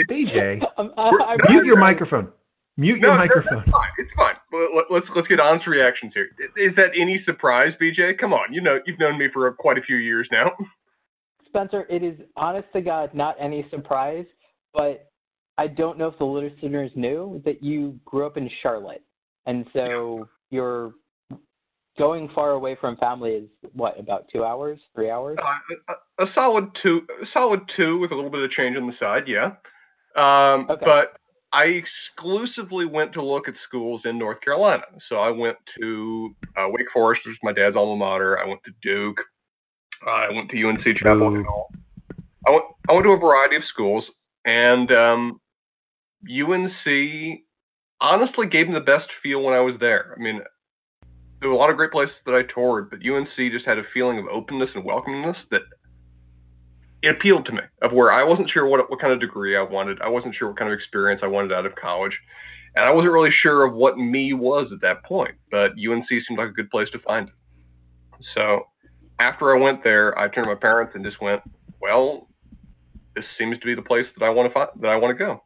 <laughs> BJ, Um, I- I- mute your microphone. Mute your no, no, microphone. it's fine. It's fine. Let- let- Let's let's get honest reactions here. Is that any surprise, BJ? Come on, you know you've known me for quite a few years now. Spencer, it is honest to God not any surprise, but I don't know if the listeners knew that you grew up in Charlotte, and so you're going far away from family is what about two hours, three hours? Uh, a, a solid two, a solid two with a little bit of change on the side, yeah. Um, Okay. But I exclusively went to look at schools in North Carolina. So I went to uh, Wake Forest, which is my dad's alma mater. I went to Duke. Uh, I went to UNC Chapel Hill. I went, I went to a variety of schools, and um, UNC honestly gave me the best feel when I was there. I mean, there were a lot of great places that I toured, but UNC just had a feeling of openness and welcomingness that it appealed to me. Of where I wasn't sure what what kind of degree I wanted, I wasn't sure what kind of experience I wanted out of college, and I wasn't really sure of what me was at that point. But UNC seemed like a good place to find it. So after I went there, I turned to my parents and just went, "Well, this seems to be the place that I want to find, that I want to go."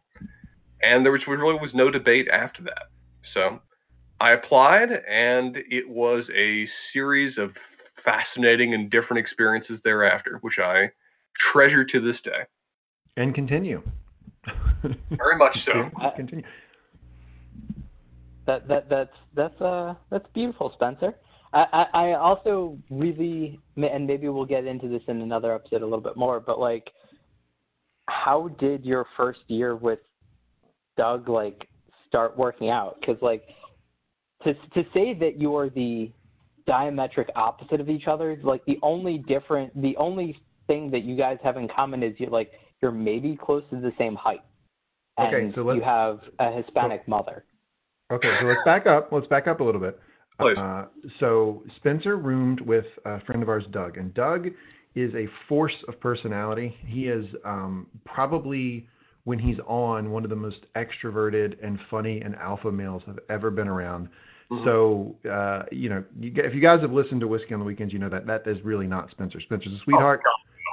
And there was really was no debate after that. So I applied, and it was a series of fascinating and different experiences thereafter, which I treasure to this day. And continue. Very much so. continue. That that that's that's uh that's beautiful, Spencer. I, I I also really and maybe we'll get into this in another episode a little bit more, but like, how did your first year with Doug like start working out? Because like, to to say that you are the diametric opposite of each other, like the only different, the only thing that you guys have in common is you like you're maybe close to the same height, and Okay, so you have a Hispanic mother. Okay, so let's back up. Let's back up a little bit. Uh, so Spencer roomed with a friend of ours, Doug, and Doug is a force of personality. He is um, probably when he's on one of the most extroverted and funny and alpha males I've ever been around. Mhm. So uh, you know, you, if you guys have listened to Whiskey on the Weekends, you know that that is really not Spencer. Spencer's a sweetheart.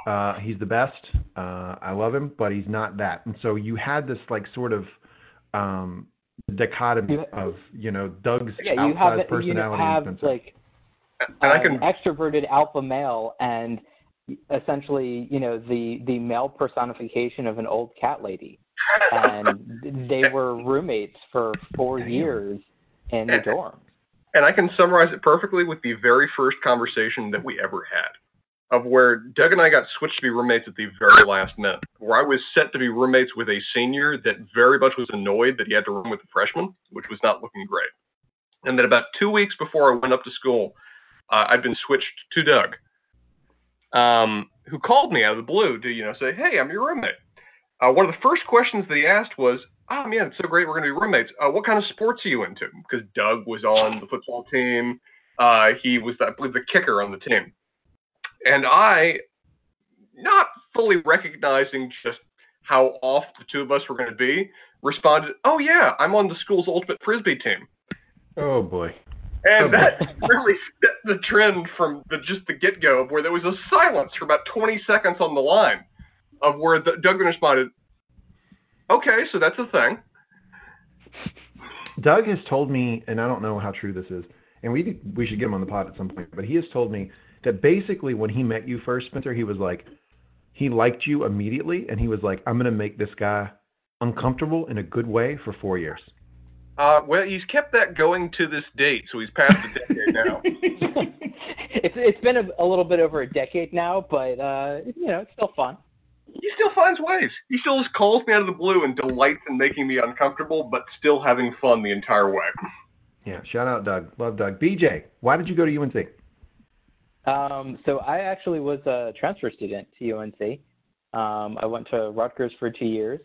Uh, he's the best. Uh, I love him, but he's not that. And so you had this like sort of um, dichotomy of you know Doug's Yeah, you have outsized you personality have and Spencer. like And I an can extroverted alpha male and essentially, you know, the the male personification of an old cat lady. And they <laughs> were roommates for four years in the dorm. and I can summarize it perfectly with the very first conversation that we ever had, of where Doug and I got switched to be roommates at the very last minute, where I was set to be roommates with a senior that very much was annoyed that he had to room with a freshman, which was not looking great. And then about two weeks before I went up to school, uh, I'd been switched to Doug, um, who called me out of the blue to you know say, "Hey, I'm your roommate." Uh, one of the first questions that he asked was, "Oh man, it's so great we're going to be roommates. Uh, what kind of sports are you into?" Because Doug was on the football team. Uh, he was, I believe, the kicker on the team, and I, not fully recognizing just how off the two of us were going to be, responded, "Oh yeah, I'm on the school's ultimate frisbee team." oh boy. And that really set the trend from the, just the get go, of where there was a silence for about 20 seconds on the line, of where the, Doug responded, "Okay, so that's a thing." Doug has told me, and I don't know how true this is, and we we should get him on the pod at some point. But he has told me that basically when he met you first, Spencer, he was like, he liked you immediately, and he was like, I'm gonna make this guy uncomfortable in a good way for four years. Uh, well, he's kept that going to this date, so he's past the decade now. <laughs> it's it's been a, a little bit over a decade now, but uh, you know, it's still fun. He still finds ways. He still just calls me out of the blue and delights in making me uncomfortable, but still having fun the entire way. Yeah, shout out Doug. Love Doug. BJ, why did you go to UNC? Um, so I actually was a transfer student to UNC. Um, I went to Rutgers for two years,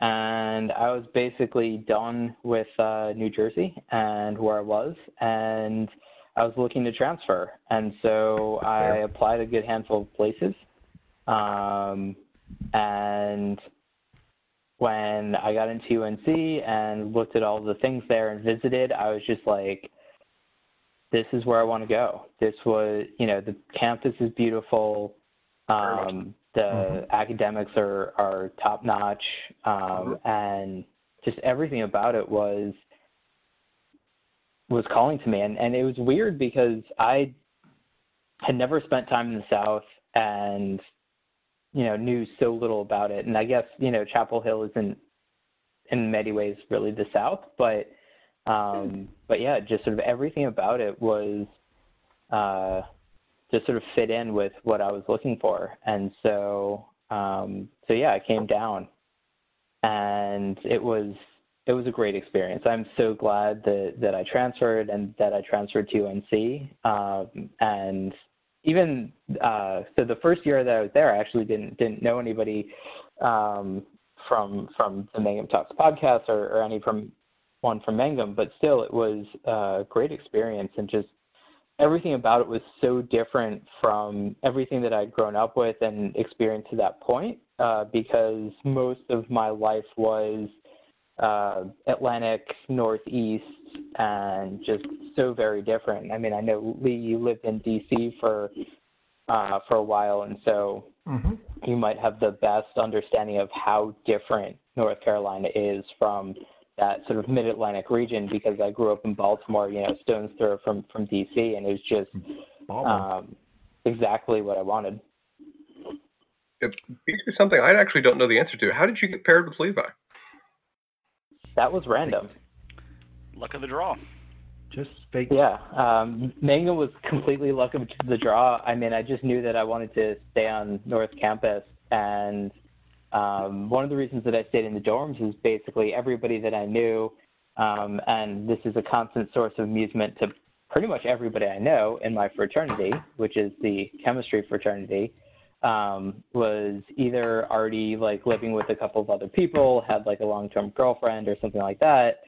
and I was basically done with uh, New Jersey and where I was, and I was looking to transfer. And so I applied a good handful of places. Um, and when I got into UNC and looked at all the things there and visited, I was just like, this is where I want to go. This was, you know, the campus is beautiful. Um, the Mhm. academics are, are top notch. Um, and just everything about it was, was calling to me. And, and it was weird because I had never spent time in the South and, you know, knew so little about it. And I guess, you know, Chapel Hill isn't in many ways really the South, but, um, but yeah, just sort of everything about it was, uh, just sort of fit in with what I was looking for. And so, um, so yeah, I came down and it was, it was a great experience. I'm so glad that, that I transferred and that I transferred to UNC. Um, and even, uh, so the first year that I was there, I actually didn't, didn't know anybody, um, from, from the Mangum Talks podcast or, or any from one from Mangum, but still it was a great experience and just everything about it was so different from everything that I'd grown up with and experienced to that point uh, because most of my life was uh, Atlantic, Northeast, and just so very different. I mean, I know Lee, you lived in D.C. for uh, for a while, and so Mm-hmm. you might have the best understanding of how different North Carolina is from that sort of mid Atlantic region because I grew up in Baltimore, you know, stone's throw from from DC, and it was just um, exactly what I wanted. It beats me something I actually don't know the answer to. How did you get paired with Levi? That was random. Luck of the draw. Just fake. Yeah, um, Mangum was completely luck of the draw. I mean, I just knew that I wanted to stay on North Campus, and um, one of the reasons that I stayed in the dorms is basically everybody that I knew, um, and this is a constant source of amusement to pretty much everybody I know in my fraternity, which is the chemistry fraternity, um, was either already like living with a couple of other people, had like a long-term girlfriend or something like that.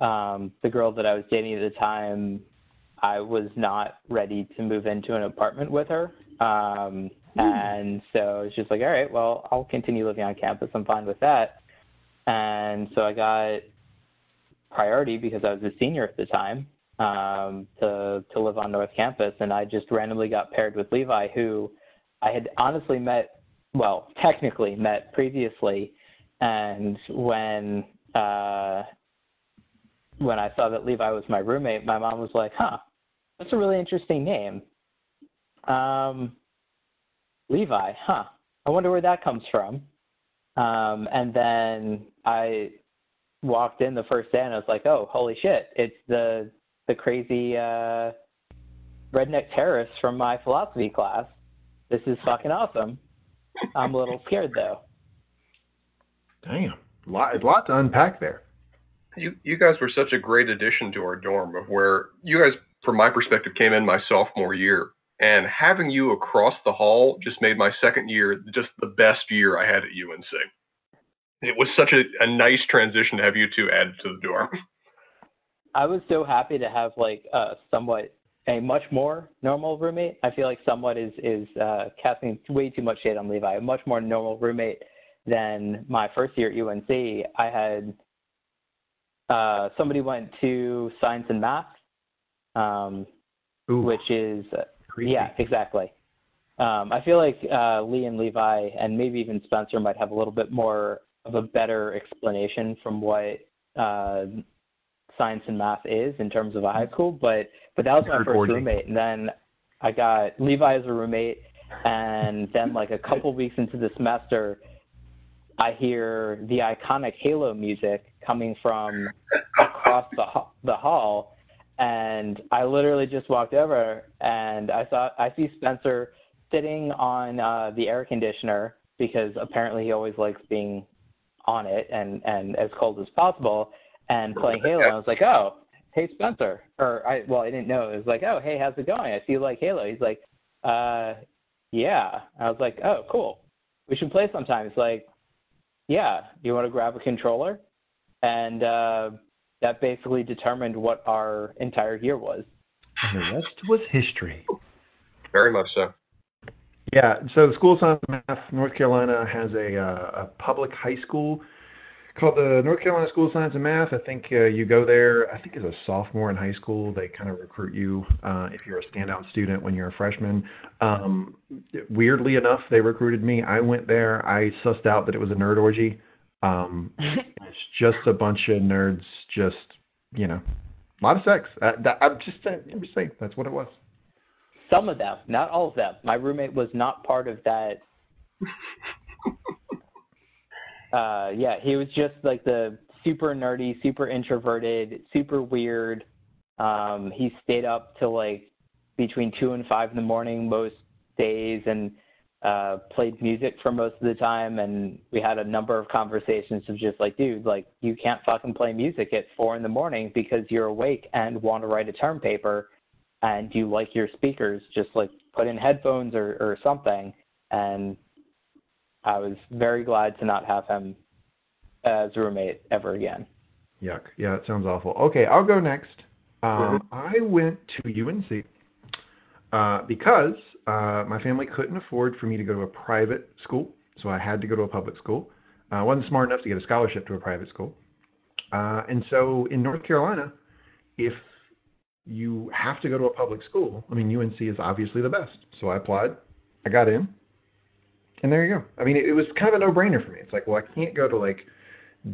Um, the girl that I was dating at the time, I was not ready to move into an apartment with her. Um, and so it's just like, all right, well, I'll continue living on campus. I'm fine with that. And so I got priority because I was a senior at the time um, to to live on North Campus, and I just randomly got paired with Levi, who I had honestly met, well, technically met previously, and when uh, when I saw that Levi was my roommate, my mom was like, "Huh, that's a really interesting name." Um, Levi, huh? I wonder where that comes from. Um, and then I walked in the first day and I was like, oh, holy shit, it's the the crazy uh, redneck terrorist from my philosophy class. This is fucking awesome. I'm a little scared though. Damn, a lot, a lot to unpack there. You you guys were such a great addition to our dorm of where you guys, from my perspective, came in my sophomore year and having you across the hall just made my second year just the best year I had at UNC. It was such a, a nice transition to have you two added to the dorm. <laughs> I was so happy to have like a somewhat a much more normal roommate. I feel like somewhat is is uh, casting way too much shade on Levi. A much more normal roommate than my first year at UNC. I had uh, somebody went to science and math, um, which is creepy. Yeah, exactly. Um, I feel like uh, Lee and Levi and maybe even Spencer might have a little bit more of a better explanation from what uh, science and math is in terms of a high school. But but that was my first roommate, and then I got Levi as a roommate, and then like a couple weeks into the semester, I hear the iconic Halo music coming from across the the hall and I literally just walked over and I saw I see Spencer sitting on uh, the air conditioner because apparently he always likes being on it and and as cold as possible and playing Halo. And I was like, oh, hey Spencer, or I well I didn't know. It was like, oh hey, how's it going? I see you like Halo. He's like, uh, yeah. I was like, oh cool, we should play sometime. He's like, yeah. You want to grab a controller? And uh, that basically determined what our entire year was. And the rest was history. Very much so. Yeah, so the School of Science and Math, North Carolina has a, uh, a public high school called the North Carolina School of Science and Math. I think uh, you go there, I think as a sophomore in high school. They kind of recruit you uh, if you're a standout student when you're a freshman. Um, weirdly enough, they recruited me. I went there. I sussed out that it was a nerd orgy. Um, <laughs> it's just a bunch of nerds, just you know, a lot of sex. Uh, that, I'm just saying, I'm just saying that's what it was. Some of them, not all of them. My roommate was not part of that. <laughs> uh, yeah, he was just like the super nerdy, super introverted, super weird. Um, he stayed up till like between two and five in the morning most days, and uh, played music for most of the time, and we had a number of conversations of just like, dude, like you can't fucking play music at four in the morning because you're awake and want to write a term paper, and you like your speakers. Just like put in headphones or or something. And I was very glad to not have him as a roommate ever again. Yuck. Yeah, it sounds awful. Okay, I'll go next. Um, mm-hmm. I went to UNC uh, because uh, my family couldn't afford for me to go to a private school, so I had to go to a public school. Uh, I wasn't smart enough to get a scholarship to a private school. Uh, and so in North Carolina, if you have to go to a public school, I mean, UNC is obviously the best. So I applied, I got in, and there you go. I mean, it, it was kind of a no brainer for me. It's like, well, I can't go to like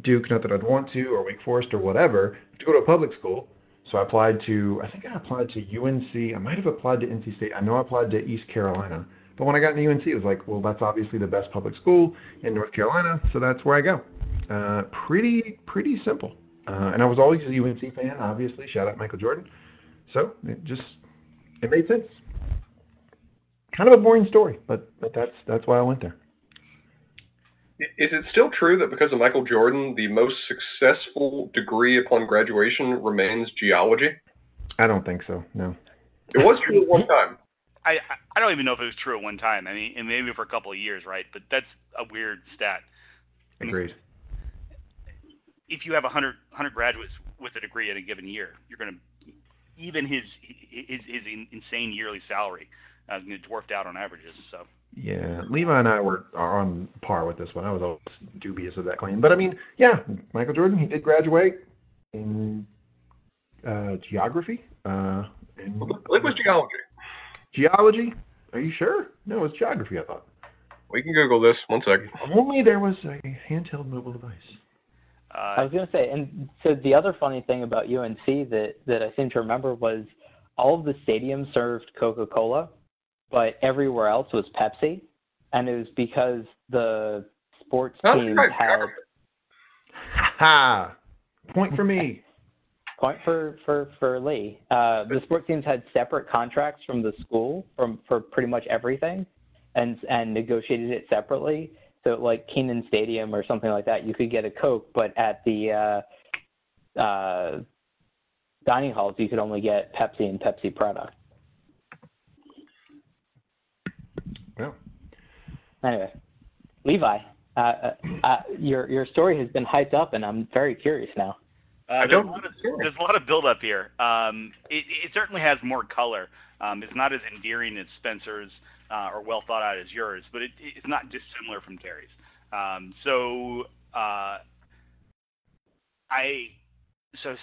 Duke, not that I'd want to, or Wake Forest, or whatever, to go to a public school. So I applied to, I think I applied to UNC. I might have applied to NC State. I know I applied to East Carolina. But when I got into UNC, it was like, well, that's obviously the best public school in North Carolina, so that's where I go. Uh, pretty, pretty simple. Uh, and I was always a UNC fan, obviously. Shout out Michael Jordan. So it just, it made sense. Kind of a boring story, but but that's that's why I went there. Is it still true that because of Michael Jordan, the most successful degree upon graduation remains geology? I don't think so. No. It was true at one time. I I don't even know if it was true at one time. I mean, and maybe for a couple of years, right? But that's a weird stat. Agreed. If you have 100, 100 graduates with a degree in a given year, you're going to even his his, his insane yearly salary uh, dwarfed out on averages. So. Yeah, Levi and I were are on par with this one. I was always dubious of that claim, but I mean, yeah, Michael Jordan he did graduate in uh, geography. Uh, and, it was geology. Geology? Are you sure? No, it was geography. I thought. We can Google this. One second. Only there was a handheld mobile device. Uh, I was going to say, and so the other funny thing about UNC that that I seem to remember was all of the stadiums served Coca-Cola, but everywhere else was Pepsi, and it was because the sports That's teams right. had Ha! Point for me. <laughs> point for for for Lee. Uh, the sports teams had separate contracts from the school from for pretty much everything, and and negotiated it separately. So like Kenan Stadium or something like that, you could get a Coke, but at the uh, uh, dining halls, you could only get Pepsi and Pepsi product. Well, Anyway, Levi, uh, uh, uh, your your story has been hyped up, and I'm very curious now. Uh, I there's, don't a lot of, there's a lot of build up here. Um, it, it certainly has more color. Um, it's not as endearing as Spencer's uh, or well thought out as yours, but it, it's not dissimilar from Terry's. Um, so uh, I so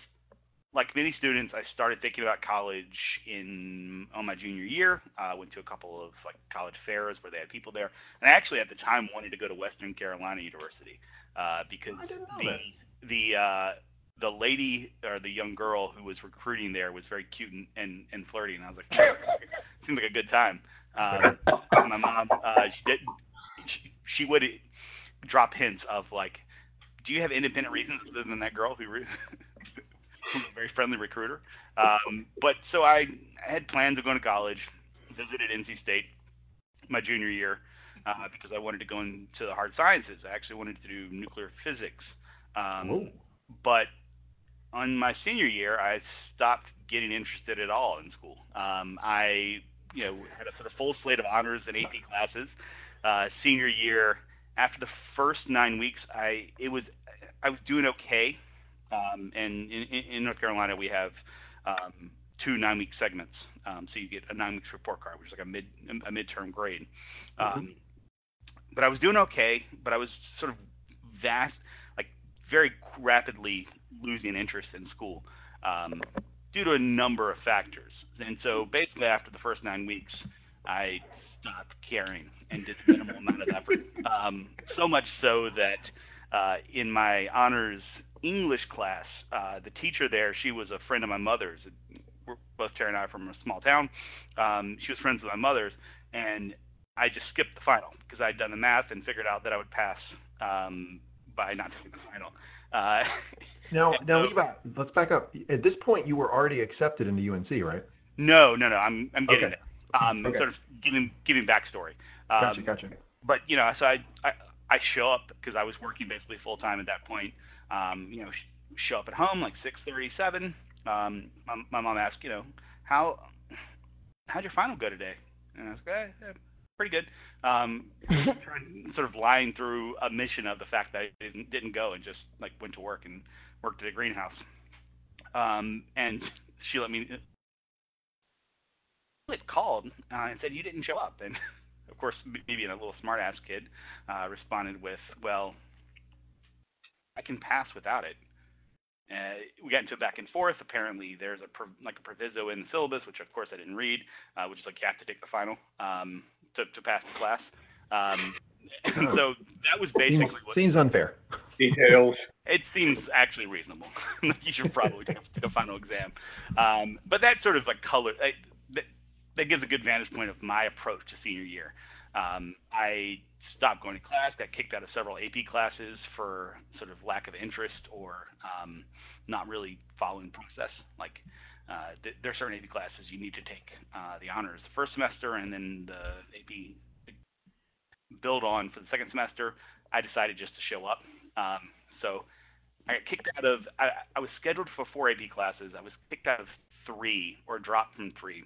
like many students, I started thinking about college in on my junior year. I uh, went to a couple of like college fairs where they had people there, and I actually at the time wanted to go to Western Carolina University uh, because I didn't know the the uh, the lady or the young girl who was recruiting there was very cute and and, and flirty, and I was like, <laughs> seems like a good time. Um, my mom, uh, she did, she, she would drop hints of like, do you have independent reasons other than that girl who? <laughs> Who's a very friendly recruiter. Um, but so I, I had plans of going to college, visited NC State my junior year uh, because I wanted to go into the hard sciences. I actually wanted to do nuclear physics. Um, Whoa. but on my senior year, I stopped getting interested at all in school. Um, I, you know, had a sort of full slate of honors and AP classes. Uh, senior year, after the first nine weeks, I it was I was doing okay. Um, and in, in, North Carolina, we have um, two nine-week segments. Um, so you get a nine-week report card, which is like a mid a midterm grade. Um, But I was doing okay, but I was sort of vast, like very rapidly losing interest in school um, due to a number of factors. And so basically, after the first nine weeks, I stopped caring and did minimal amount of effort. <laughs> Um, so much so that uh, in my honors English class, uh, the teacher there, she was a friend of my mother's. We're both Terry and I are from a small town. Um, she was friends with my mother's, and I just skipped the final because I'd done the math and figured out that I would pass um, by not taking the final. Uh, <laughs> Now, now, so- Levi, let's back up. At this point, you were already accepted into UNC, right? no, no, no. I'm I'm getting Okay. it. Um, Okay. Sort of giving giving backstory. Um, Gotcha, gotcha. but you know, so I I, I show up because I was working basically full time at that point. Um, you know, sh- show up at home like six thirty seven. Um, my, my mom asked, you know, how how'd your final go today? And I was like, eh, eh, pretty good. Um, <laughs> trying, sort of lying through a mission of the fact that I didn't didn't go and just like went to work and worked at a greenhouse. Um, and she let me it called uh, and said you didn't show up and of course being a little smart ass kid uh, responded with well i can pass without it uh, we got into a back and forth apparently there's a pro- like a proviso in the syllabus which of course i didn't read uh, which is like you have to take the final um, to, to pass the class um, and so that was Seems, basically what seems unfair. Details. it seems actually reasonable. <laughs> you should probably take a, final exam. Um, but that sort of like color I, that, that gives a good vantage point of my approach to senior year. Um, I stopped going to class, got kicked out of several AP classes for sort of lack of interest or um, not really following process. Like uh, th- there are certain AP classes you need to take uh, the honors the first semester, and then the AP build on for the second semester. I decided just to show up. Um, so I got kicked out of. I, I was scheduled for four AP classes. I was kicked out of three or dropped from three.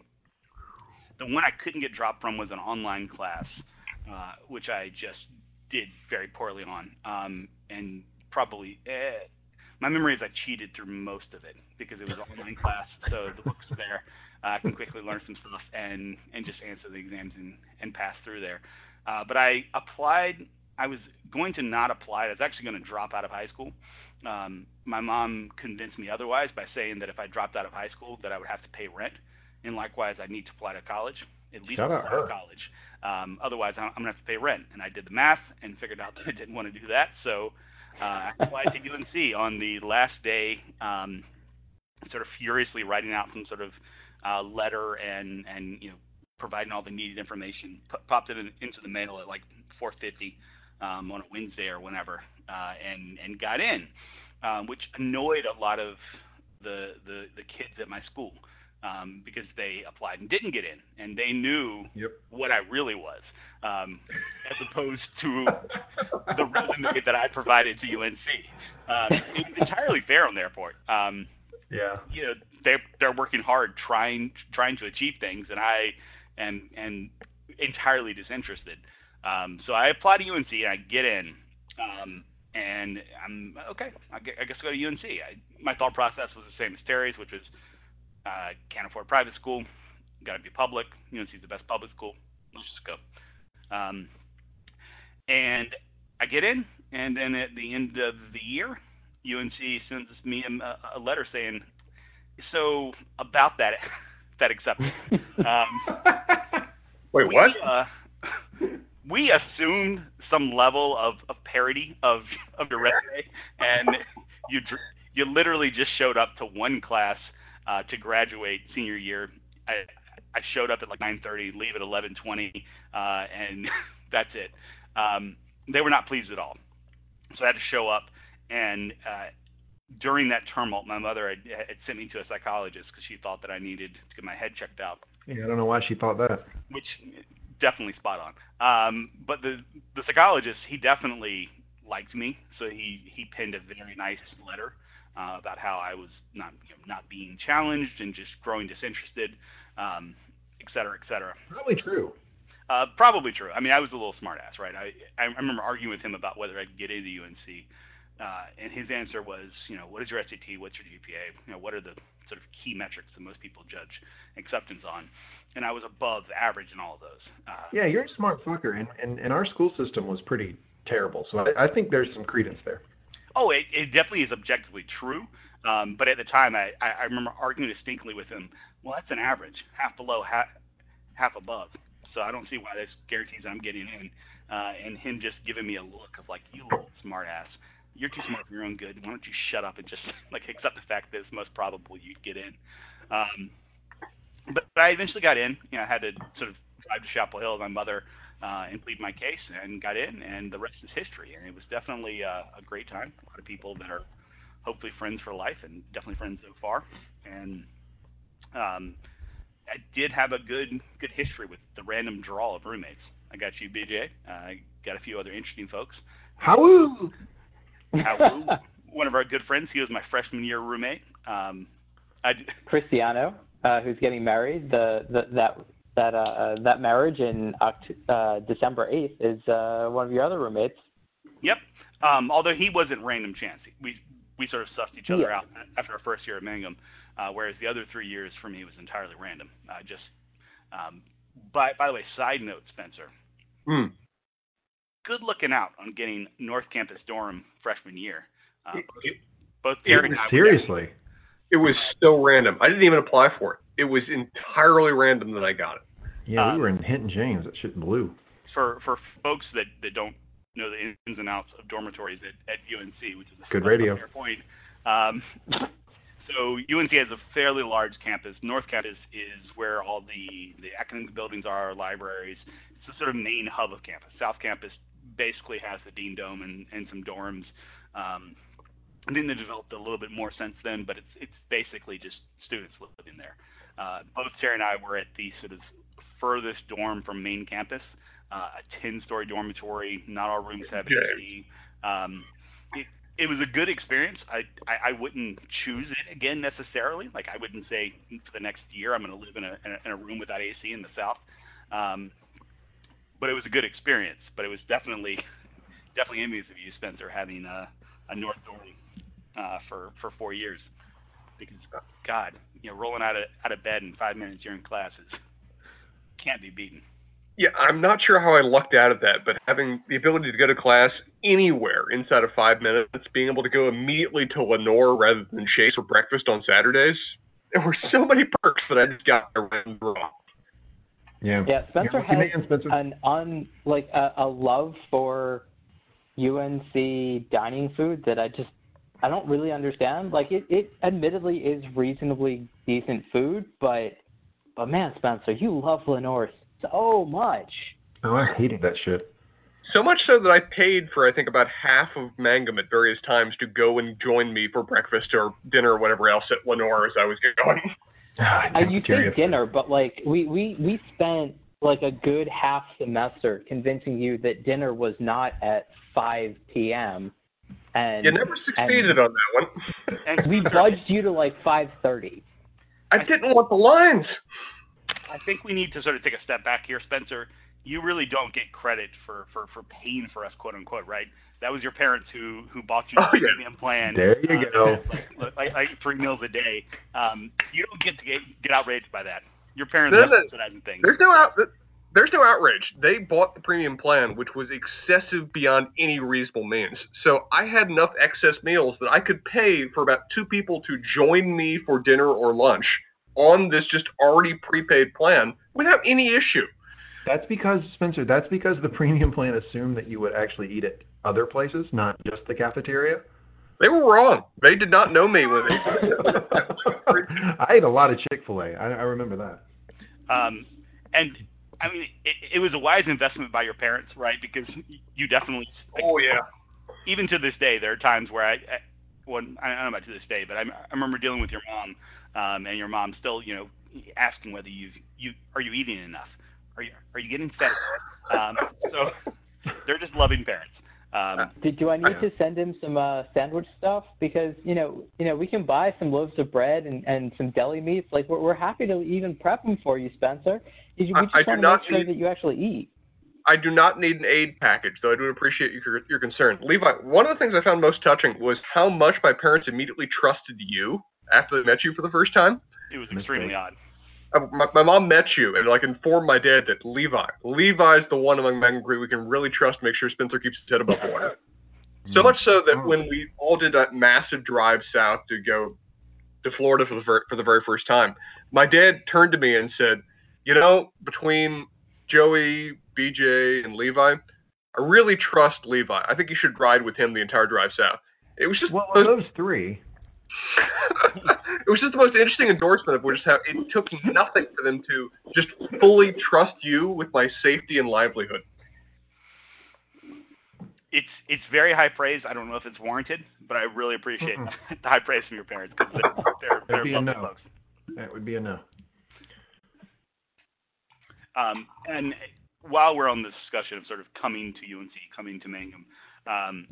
The one I couldn't get dropped from was an online class, uh, which I just did very poorly on, um, and probably eh, my memory is I cheated through most of it because it was an <laughs> online class, so the books are there. Uh, I can quickly learn some stuff and and just answer the exams and and pass through there. Uh, but I applied. I was going to not apply. I was actually going to drop out of high school. Um, my mom convinced me otherwise by saying that if I dropped out of high school, that I would have to pay rent, and likewise, I'd need to apply to college, at least Shout apply to college. Um, otherwise, I'm, I'm going to have to pay rent. And I did the math and figured out <laughs> that I didn't want to do that, so uh, I applied to UNC on the last day, um, sort of furiously writing out some sort of uh, letter and and you know providing all the needed information. P- popped it in, into the mail at like 4:50 um, on a Wednesday or whenever, uh, and and got in, um, which annoyed a lot of the the, the kids at my school. Um, because they applied and didn't get in, and they knew yep. what I really was, um, as opposed to <laughs> the resume that I provided to UNC. Um, it's entirely fair on their part. Um, yeah. You know, they're they're working hard trying trying to achieve things, and I am and entirely disinterested. Um, so I apply to UNC and I get in, um, and I'm okay. I guess I go to UNC. I, my thought process was the same as Terry's, which was uh, can't afford private school, got to be public. UNC is the best public school. Let's just go. Um, and I get in, and then at the end of the year, UNC sends me a, a letter saying, "So about that <laughs> that acceptance. <laughs> um, Wait, we, what? Uh, we assumed some level of, of parity of of your resume, and you you literally just showed up to one class uh, to graduate senior year. I I showed up at like 9:30, leave at 11:20, uh, and <laughs> that's it. Um, they were not pleased at all, so I had to show up and. Uh, during that turmoil, my mother had, had sent me to a psychologist because she thought that I needed to get my head checked out. Yeah, I don't know why she thought that. Which definitely spot on. Um, but the the psychologist, he definitely liked me, so he he penned a very nice letter uh, about how I was not you know, not being challenged and just growing disinterested, um, et cetera, et cetera. Probably true. Uh, probably true. I mean, I was a little smartass, right? I I remember arguing with him about whether I could get into UNC. Uh, and his answer was, you know, what is your SAT? What's your GPA? You know, what are the sort of key metrics that most people judge acceptance on? And I was above average in all of those. Uh, yeah, you're a smart fucker, and, and, and our school system was pretty terrible. So I, I think there's some credence there. Oh, it, it definitely is objectively true. Um, but at the time, I, I remember arguing distinctly with him. Well, that's an average, half below, half half above. So I don't see why this guarantees I'm getting in. Uh, and him just giving me a look of like, you little smartass you're too smart for your own good. Why don't you shut up and just <laughs> like accept the fact that it's most probable you'd get in. Um, but, but I eventually got in. You know, I had to sort of drive to Chapel Hill with my mother uh, and plead my case, and got in, and the rest is history. And it was definitely uh, a great time. A lot of people that are hopefully friends for life, and definitely friends so far. And um, I did have a good good history with the random draw of roommates. I got you, BJ. I uh, got a few other interesting folks. How? <laughs> one of our good friends. He was my freshman year roommate. Um, I, Cristiano, uh, who's getting married. The, the that that uh, uh that marriage in Oct- uh, December eighth is uh, one of your other roommates. Yep. Um, although he wasn't random chance. We we sort of sussed each other yeah. out after our first year at Mangum, uh, whereas the other three years for me was entirely random. Uh, just um, by by the way, side note, Spencer. Mm good looking out on getting North Campus dorm freshman year. Uh, it, both Derek and I seriously. It was so random. I didn't even apply for it. It was entirely random that I got it. Yeah, we were in Hinton James. That shit blew. For for folks that, that don't know the ins and outs of dormitories at, at UNC, which is a Good radio. point. Um, <laughs> so UNC has a fairly large campus. North Campus is where all the the academic buildings are, libraries. It's the sort of main hub of campus. South Campus basically has the Dean Dome and, and some dorms. Um, I think they developed a little bit more since then, but it's it's basically just students living there. Uh, both Terry and I were at the sort of furthest dorm from main campus, uh, a 10-story dormitory. Not all rooms have AC. Um, it, it was a good experience. I, I I wouldn't choose it again necessarily. Like I wouldn't say for the next year I'm going to live in a, in a in a room without AC in the South. Um, but it was a good experience. But it was definitely definitely envious of you, Spencer, having a, a North dorm uh, for for four years. Because God, you know, rolling out of out of bed in five minutes during classes can't be beaten. Yeah, I'm not sure how I lucked out of that, but having the ability to go to class anywhere inside of five minutes, being able to go immediately to Lenoir rather than Chase for breakfast on Saturdays, there were so many perks that I just got around wrong. Yeah. Yeah, Spencer You're a lucky has man, Spencer. an un like a, a love for UNC dining food that I just I don't really understand. Like it, it admittedly is reasonably decent food, but but man, Spencer, you love Lenoir so much. Oh, I hated that shit. So much so that I paid for I think about half of Mangum at various times to go and join me for breakfast or dinner or whatever else at Lenoir as I was going. <sighs> Ah, Uh, you say dinner, but like we, we we spent like a good half semester convincing you that dinner was not at 5 p.m. and You never succeeded on that one. And we <laughs> budged you to like 5:30. I didn't want the lines. I think we need to sort of take a step back here, Spencer. You really don't get credit for, for, for paying for us, quote unquote, right? That was your parents who, who bought you the Oh, yeah. premium plan. There you uh, go. <laughs> Like, like, like three meals a day. Um, you don't get to get, get outraged by that. Your parents No, have subsidizing things. There's no out. There's no outrage. They bought the premium plan, which was excessive beyond any reasonable means. So I had enough excess meals that I could pay for about two people to join me for dinner or lunch on this just already prepaid plan without any issue. That's because Spencer. That's because the premium plan assumed that you would actually eat at other places, not just the cafeteria. They were wrong. They did not know me when they. <laughs> I ate a lot of Chick Fil A. I, I remember that. Um, and I mean, it, it was a wise investment by your parents, right? Because you definitely, like, oh yeah. even to this day, there are times where I, I when I don't know about to this day, but I, I remember dealing with your mom, um, and your mom still, you know, asking whether you you are you eating enough, are you are you getting fed? Um, so they're just loving parents. Um, Do, do I need Yeah. to send him some uh, sandwich stuff? Because you know, you know, we can buy some loaves of bread and, and some deli meats. Like we're, we're happy to even prep them for you, Spencer. We I- just I do want to not make sure need- that you actually eat. I do not need an aid package, though I do appreciate your, your concern. Levi, one of the things I found most touching was how much my parents immediately trusted you after they met you for the first time. it was extremely odd. Uh, My, my mom met you and like informed my dad that Levi, Levi's the one among men we can really trust make sure Spencer keeps his head above water. So much so that when we all did that massive drive south to go to Florida for the ver- for the very first time, my dad turned to me and said, "You know, between Joey, BJ, and Levi, I really trust Levi. I think you should ride with him the entire drive south." It was just Well, most, those three, it was just the most interesting endorsement of which how it took nothing for them to just fully trust you with my safety and livelihood. It's it's very high praise. I don't know if it's warranted, but I really appreciate Mm-mm. <laughs> the high praise from your parents because they're they're, they're be lovely no. folks. that would be a no. Um, and while we're on the discussion of sort of coming to UNC, coming to Mangum, um,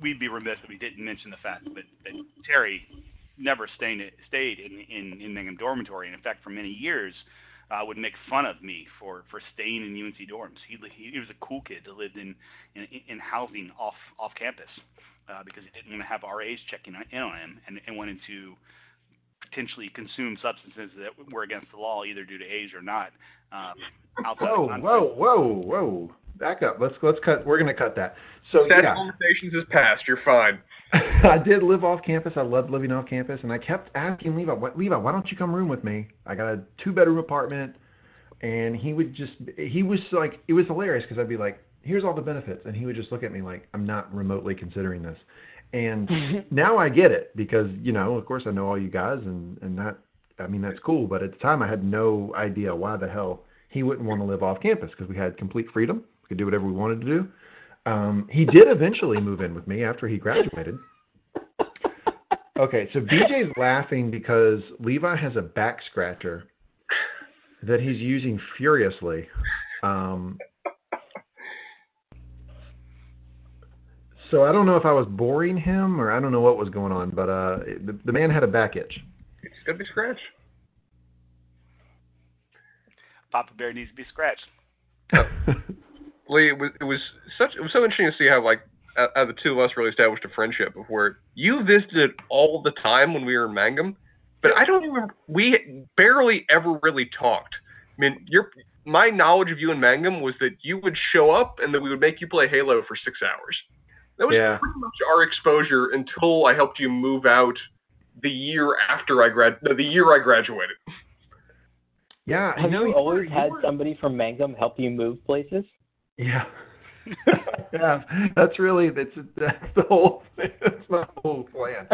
we'd be remiss if we didn't mention the fact that, that Terry never stayed stayed in, in in Mangum dormitory, and in fact, for many years, uh, would make fun of me for for staying in UNC dorms. He he, he was a cool kid that lived in in, in housing off off campus uh, because he didn't want to have RAs checking in on him, and, and wanted to potentially consume substances that were against the law, either due to age or not. Um, <laughs> Whoa, whoa, whoa, whoa! Back up. Let's let's cut. We're gonna cut that. So That yeah, conversations is past. You're fine. <laughs> I did live off campus. I loved living off campus, and I kept asking Levi, "What, Levi, why don't you come room with me? I got a two bedroom apartment." And he would just, he was like, it was hilarious because I'd be like, here's all the benefits, and he would just look at me like I'm not remotely considering this. And <laughs> now I get it because you know, of course, I know all you guys, and and that I mean that's cool. But at the time, I had no idea why the hell he wouldn't want to live off campus because we had complete freedom. We could do whatever we wanted to do. Um, he did eventually move in with me after he graduated. Okay, so BJ's laughing because Levi has a back scratcher that he's using furiously. Um, so I don't know if I was boring him or I don't know what was going on, but uh, the, the man had a back itch. It's gonna be scratched. Papa Bear needs to be scratched. <laughs> Lee, it was, it was such it was so interesting to see how like out out of the two of us really established a friendship of where you visited all the time when we were in Mangum, but I don't even we barely ever really talked. I mean, your my knowledge of you in Mangum was that you would show up and that we would make you play Halo for six hours. That was Yeah. pretty much our exposure until I helped you move out the year after I grad no, the year I graduated. yeah, Have know, you always were- had were- somebody from Mangum help you move places? Yeah. <laughs> yeah, that's really that's that's the whole <laughs> that's my whole plan.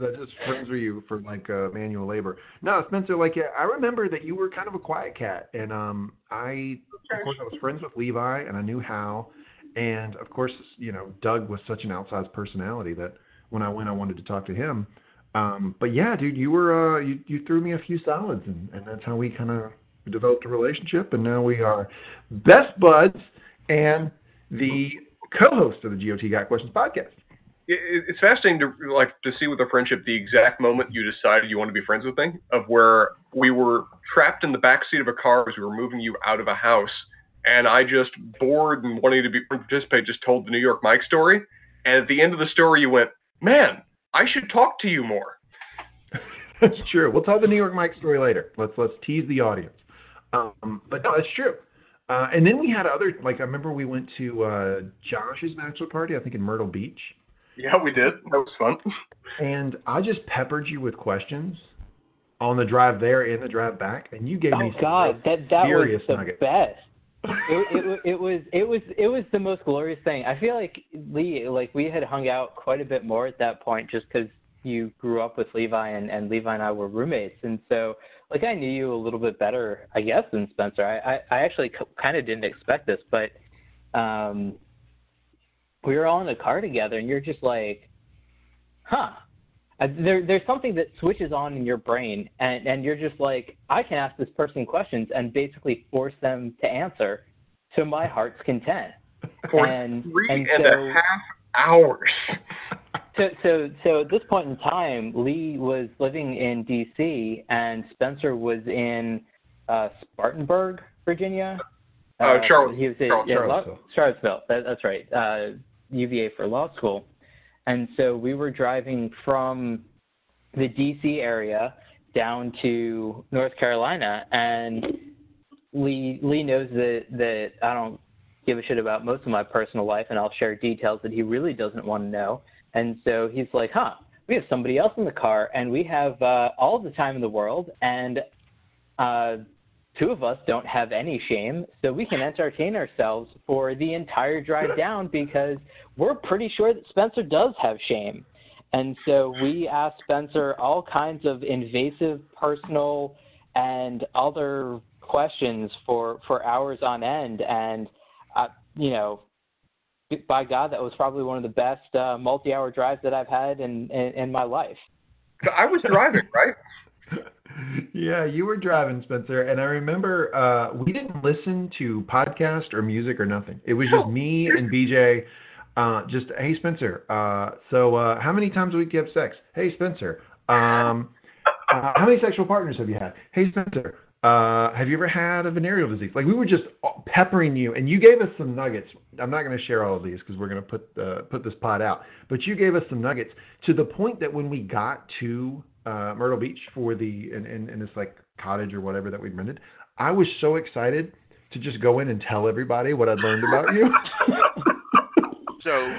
That just friends with you for like uh, manual labor. No, Spencer, like I remember that you were kind of a quiet cat, and um, I of course I was friends with Levi, and I knew Hal, and of course you know Doug was such an outsized personality that when I went, I wanted to talk to him. Um, but yeah, dude, you were uh, you you threw me a few solids, and, and that's how we kind of developed a relationship, and now we are best buds and the co-host of the GOT Got Questions podcast. It- it's fascinating to like to see with a friendship the exact moment you decided you want to be friends with me, of where we were trapped in the back seat of a car as we were moving you out of a house, and I just bored and wanting to be participate just told the New York Mike story, and at the end of the story you went, man, I should talk to you more. <laughs> That's true. We'll tell the New York Mike story later. Let's let's tease the audience. Um, but no, that's true. Uh, and then we had other like I remember we went to uh, Josh's bachelor party, I think in Myrtle Beach, Yeah, we did. That was fun. <laughs> and I just peppered you with questions on the drive there and the drive back, and you gave Oh me some God, real that that was the nuggets. best. It, it, was it was it was the most glorious thing. I feel like Lee, like we had hung out quite a bit more at that point, just because you grew up with Levi and, and Levi and I were roommates, and so like I knew you a little bit better, I guess, than Spencer. I I, I actually c- kind of didn't expect this, but um, we were all in the car together, and you're just like, huh. Uh, there, there's something that switches on in your brain, and, and you're just like, I can ask this person questions and basically force them to answer to my heart's content. For And- three and and, so- a half hours. So, so, so at this point in time, Lee was living in D.C. and Spencer was in uh, Spartanburg, Virginia. Uh, Charles- He was at, Charles- yeah, law- Charlottesville. Charlottesville. That, that's right. Uh, UVA for law school. And so we were driving from the D.C. area down to North Carolina, and Lee Lee knows that that I don't give a shit about most of my personal life, and I'll share details that he really doesn't want to know. And so he's like, "Huh, we have somebody else in the car, and we have uh, all the time in the world, and uh, two of us don't have any shame, so we can entertain ourselves for the entire drive down because we're pretty sure that Spencer does have shame." And so we asked Spencer all kinds of invasive, personal, and other questions for for hours on end, and uh, you know, by God, that was probably one of the best uh, multi-hour drives that I've had in, in in my life. I was driving, right? Yeah, you were driving, Spencer, and I remember uh, we didn't listen to podcast or music or nothing. It was just me and BJ. Uh, just hey Spencer. Uh, so uh, how many times a week do you have sex? Hey Spencer. Um, uh, how many sexual partners have you had? Hey Spencer. Uh, have you ever had a venereal disease? Like we were just peppering you, and you gave us some nuggets. I'm not going to share all of these because we're going to put uh, put this pod out. But you gave us some nuggets to the point that when we got to uh, Myrtle Beach for the in, in, in this like cottage or whatever that we'd rented, I was so excited to just go in and tell everybody what I'd learned about you. <laughs> So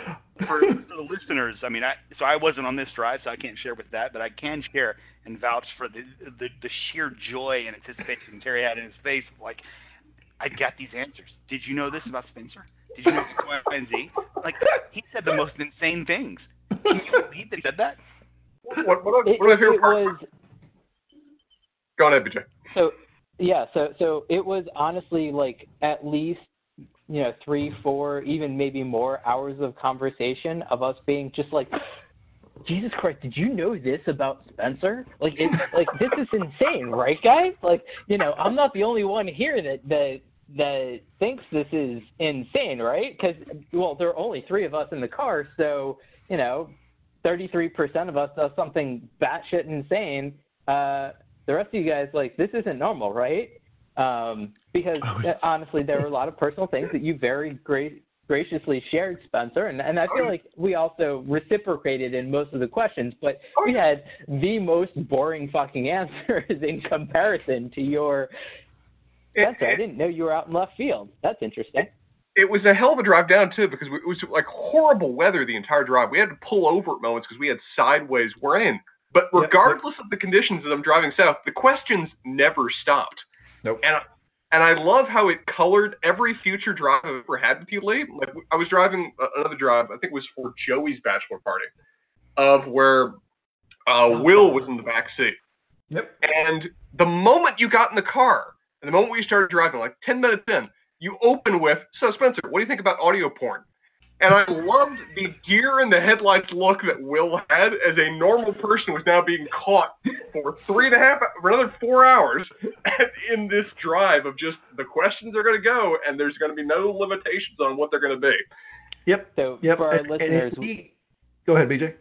for, for the listeners, I mean, I so I wasn't on this drive, so I can't share with that, but I can share and vouch for the the, the sheer joy and anticipation Terry had in his face. Like, I got these answers. Did you know this about Spencer? Did you know X, Y, and Z? Like he said the most insane things. Can you believe that he said that? What, what, what, It, what are my it was Go on, BJ. so yeah so so it was honestly like at least you know three four even maybe more hours of conversation of us being just like jesus christ did you know this about spencer? Like it like this is insane right guys? Like you know i'm not the only one here that that that thinks this is insane right? Because well there are only three of us in the car so you know 33% of us does something batshit insane uh the rest of you guys like this isn't normal, right? Um, because Oh, uh, <laughs> honestly, there were a lot of personal things that you very gra- graciously shared, Spencer, and and I feel like we also reciprocated in most of the questions, but we had the most boring fucking <laughs> answers in comparison to your Spencer. I It, didn't know you were out in left field. That's interesting. It was a hell of a drive down too because it was like horrible weather the entire drive. We had to pull over at moments because we had sideways rain. But Yep. regardless of the conditions that I'm driving south, the questions never stopped. Nope. And and I love how it colored every future drive I've ever had with you, Lee. Like I was driving another drive, I think it was for Joey's bachelor party, of where uh, Will was in the back seat. Yep. And the moment you got in the car, and the moment we started driving, like 10 minutes in, you open with, So, Spencer, what do you think about audio porn? And I loved the gear in the headlights look that Will had as a normal person was now being caught for three and a half, for another four hours <laughs> in this drive of just the questions are going to go, and there's going to be no limitations on what they're going to be. Yep. So Yep. for our And- and listeners, he- go ahead, BJ.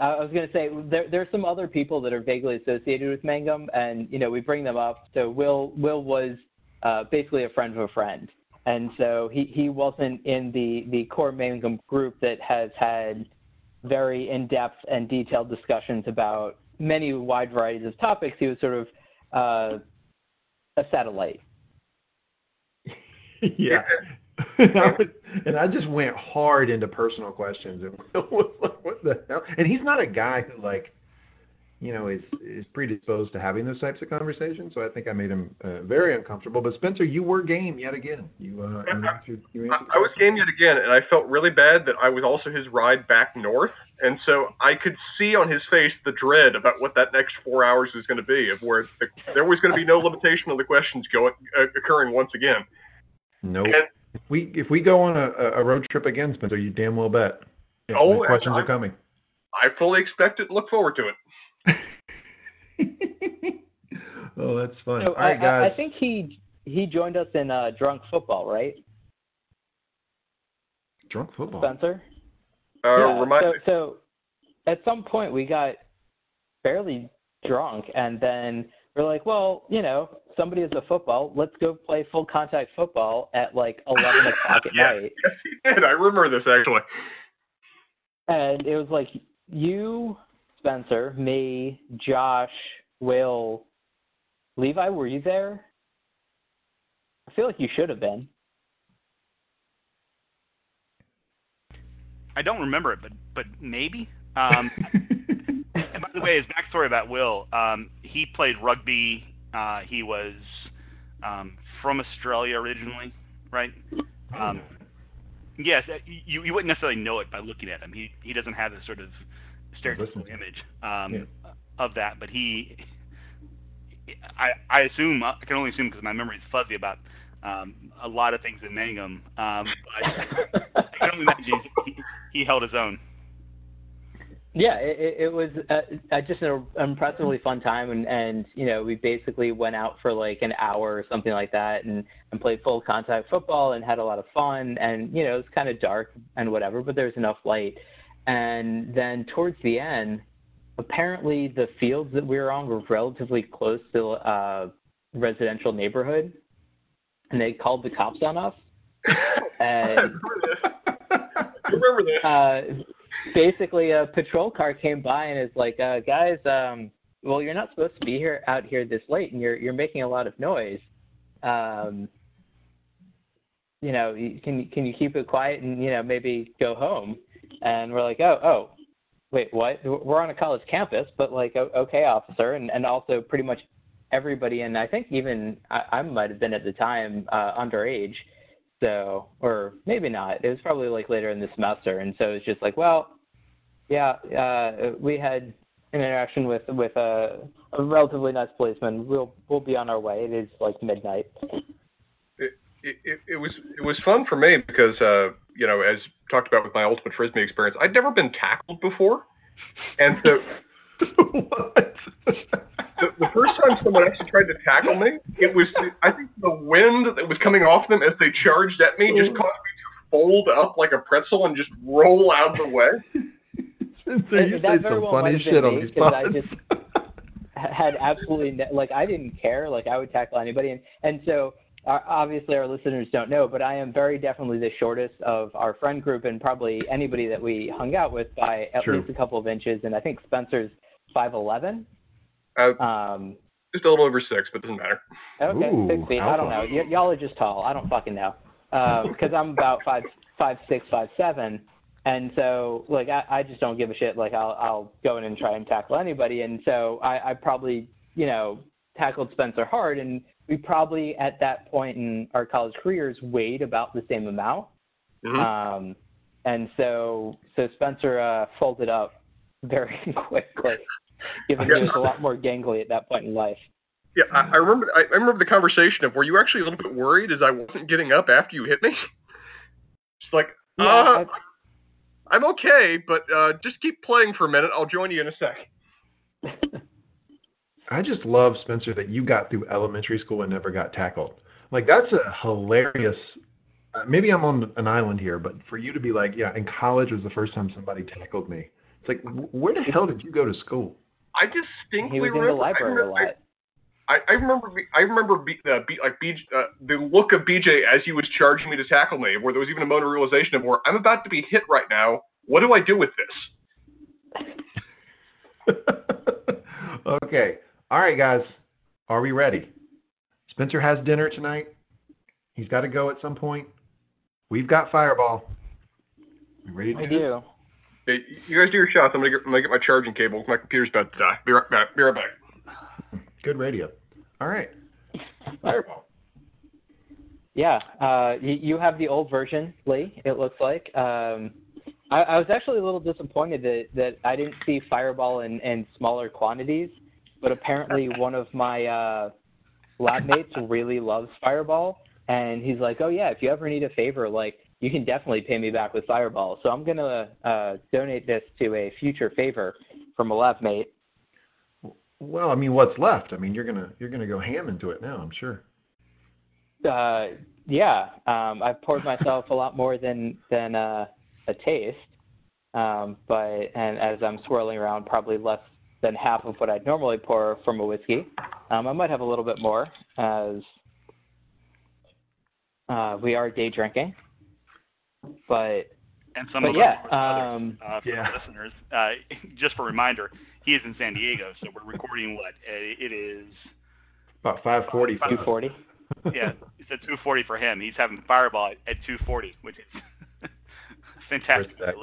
I was going to say there are some other people that are vaguely associated with Mangum, and you know we bring them up. So Will Will was uh, basically a friend of a friend, and so he he wasn't in the the core Mangum group that has had very in depth and detailed discussions about many wide varieties of topics. He was sort of uh, a satellite. <laughs> yeah. and, <laughs> I was, and I just went hard into personal questions, and was like, "What the hell?" And he's not a guy who like, you know, is is predisposed to having those types of conversations. So I think I made him uh, very uncomfortable. But Spencer, you were game yet again. You uh, you answered. You I, answered I was game yet again, and I felt really bad that I was also his ride back north, and so I could see on his face the dread about what that next four hours is going to be, of where the, there was going to be no <laughs> limitation on the questions going uh, occurring once again. Nope. If we if we go on a, a road trip again, Spencer, you damn well bet. Yeah, Oh, the questions I- are coming. I fully expect it look forward to it. <laughs> oh, that's fun. So All right, I, guys. I, I think he he joined us in uh, drunk football, right, Drunk football. Spencer? Uh, yeah, remind so, me. so at some point we got fairly drunk and then we're like, well, you know, somebody has a football, let's go play full contact football at like <laughs> eleven o'clock at Yeah. night. Yes, he did. I remember this actually. And it was like you, Spencer, me, Josh, Will, Levi, were you there? I feel like you should have been. I don't remember it, but but maybe. <laughs> Um, and by the way, his backstory about Will, um, he played rugby. Uh, he was um, from Australia originally, right? Um, yes, uh, you you wouldn't necessarily know it by looking at him. He he doesn't have this sort of stereotypical image um, Yeah. of that, but he. I I assume I can only assume because my memory is fuzzy about um, a lot of things in Mangum, um, but I can only imagine he, he held his own. Yeah, it, it- it was uh, uh, just an impressively fun time, and and you know we basically went out for like an hour or something like that, and and played full contact football and had a lot of fun, and you know it was kind of dark and whatever, but there was enough light, and then towards the end, apparently the fields that we were on were relatively close to a residential neighborhood, and they called the cops on us, <laughs> I and remember this. <laughs> I remember this. uh, basically a patrol car came by and is like, uh, guys, um, well, you're not supposed to be here out here this late, and you're you're making a lot of noise. Um, you know, can can you keep it quiet and you know maybe go home? And we're like, oh, oh, wait, what? We're on a college campus, but like, okay, officer, and and also pretty much everybody, and I think even I, I might have been at the time uh, underage, So, or maybe not. It was probably like later in the semester, and so it's just like, well, yeah, uh, we had an interaction with with a, a relatively nice policeman. We'll we'll be on our way. It is like midnight. It, it, it was it was fun for me because uh, you know as talked about with my ultimate frisbee experience, I'd never been tackled before, and so <laughs> what? <laughs> the, the first time someone actually tried to tackle me, it was I think the wind that was coming off them as they charged at me just caused me to fold up like a pretzel and just roll out of the way. <laughs> Spencer, you that say some funny might have been shit on me, these 'cause I pods. just- had absolutely no, like I didn't care. Like I would tackle anybody, and and so uh, obviously our listeners don't know, but I am very definitely the shortest of our friend group, and probably anybody that we hung out with by at True. least a couple of inches. And I think Spencer's five eleven. Uh, Um, just a little over six, but doesn't matter. okay, Ooh, six feet. I don't know. Y- y'all are just tall. I don't fucking know. <laughs> Because I'm about five five six five seven. And so, like, I, I just don't give a shit. Like, I'll I'll go in and try and tackle anybody. And so, I, I probably, you know, tackled Spencer hard, and we probably at that point in our college careers weighed about the same amount. Mhm. Um, and so, so Spencer uh, folded up very <laughs> quickly, given he was a lot more gangly at that point in life. Yeah, I, I remember. I, I remember the conversation of were you actually a little bit worried as I wasn't getting up after you hit me? <laughs> Just like, Yeah, uh, I'm okay, but uh, just keep playing for a minute. I'll join you in a sec. I just love Spencer that you got through elementary school and never got tackled. Like that's a hilarious. Uh, maybe I'm on an island here, but for you to be like, yeah, in college was the first time somebody tackled me. It's like, wh- where the hell did you go to school? I distinctly he was in the remember. I library a lot. I, I remember. I remember. Be, uh, be, like BJ, uh, the look of BJ as he was charging me to tackle me, where there was even a moment of realization of where I'm about to be hit right now. What do I do with this? <laughs> okay. All right, guys. Are we ready? Spencer has dinner tonight. He's got to go at some point. We've got Fireball. You ready to I do this? do. Hey, you guys do your shots. I'm gonna get, I'm gonna get my charging cable. My computer's about to die. Be right back. Be right back. Good radio. All right. Fireball. Yeah, uh, you, you have the old version, Lee. It looks like. Um, I, I was actually a little disappointed that, that I didn't see Fireball in, in smaller quantities, but apparently one of my uh, lab mates really loves Fireball, and he's like, "Oh yeah, if you ever need a favor, like you can definitely pay me back with Fireball." So I'm gonna uh, donate this to a future favor from a lab mate. Well, I mean, what's left? I mean, you're gonna you're gonna go ham into it now. I'm sure. Uh, yeah, um, I've poured myself a lot more than than uh, a taste, um, but and as I'm swirling around, probably less than half of what I'd normally pour from a whiskey. Um, I might have a little bit more as uh, we are day drinking, but And some but of yeah, us others, um, uh, for Yeah. the listeners. Uh, <laughs> just for a reminder, he is in San Diego, so we're recording what? Uh, It is About 540. two forty. yeah, it's at 2:40 for him. He's having Fireball at, at 2:40, which is <laughs> fantastic. Respect.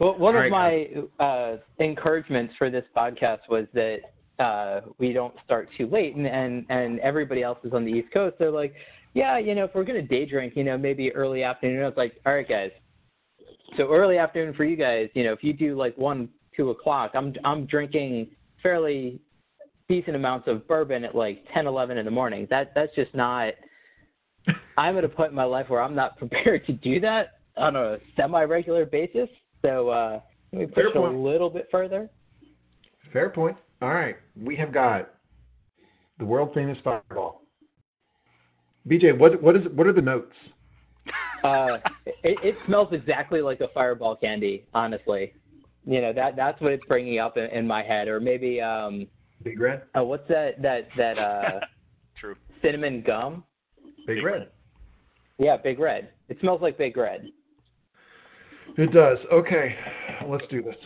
Well, one All of my uh, encouragements for this podcast was that uh, we don't start too late, and, and and everybody else is on the East Coast. They're like, yeah, you know, if we're gonna day drink, you know, maybe early afternoon. I was like, all right, guys. So early afternoon for you guys, you know, if you do like one, two o'clock, I'm I'm drinking fairly decent amounts of bourbon at like 10, 11 in the morning. That that's just not. <laughs> I'm at a point in my life where I'm not <laughs> prepared to do that on a semi-regular basis. So uh, let me push Fair a point. little bit further. Fair point. All right, we have got the world famous Fireball. BJ, what what is what are the notes? Uh, <laughs> it, it smells exactly like a Fireball candy, honestly. You know that that's what it's bringing up in, in my head, or maybe um, Big Red. oh, what's that that that uh, <laughs> True. cinnamon gum? Big, Big Red. Red. Yeah, Big Red. It smells like Big Red. It does. Okay, let's do this.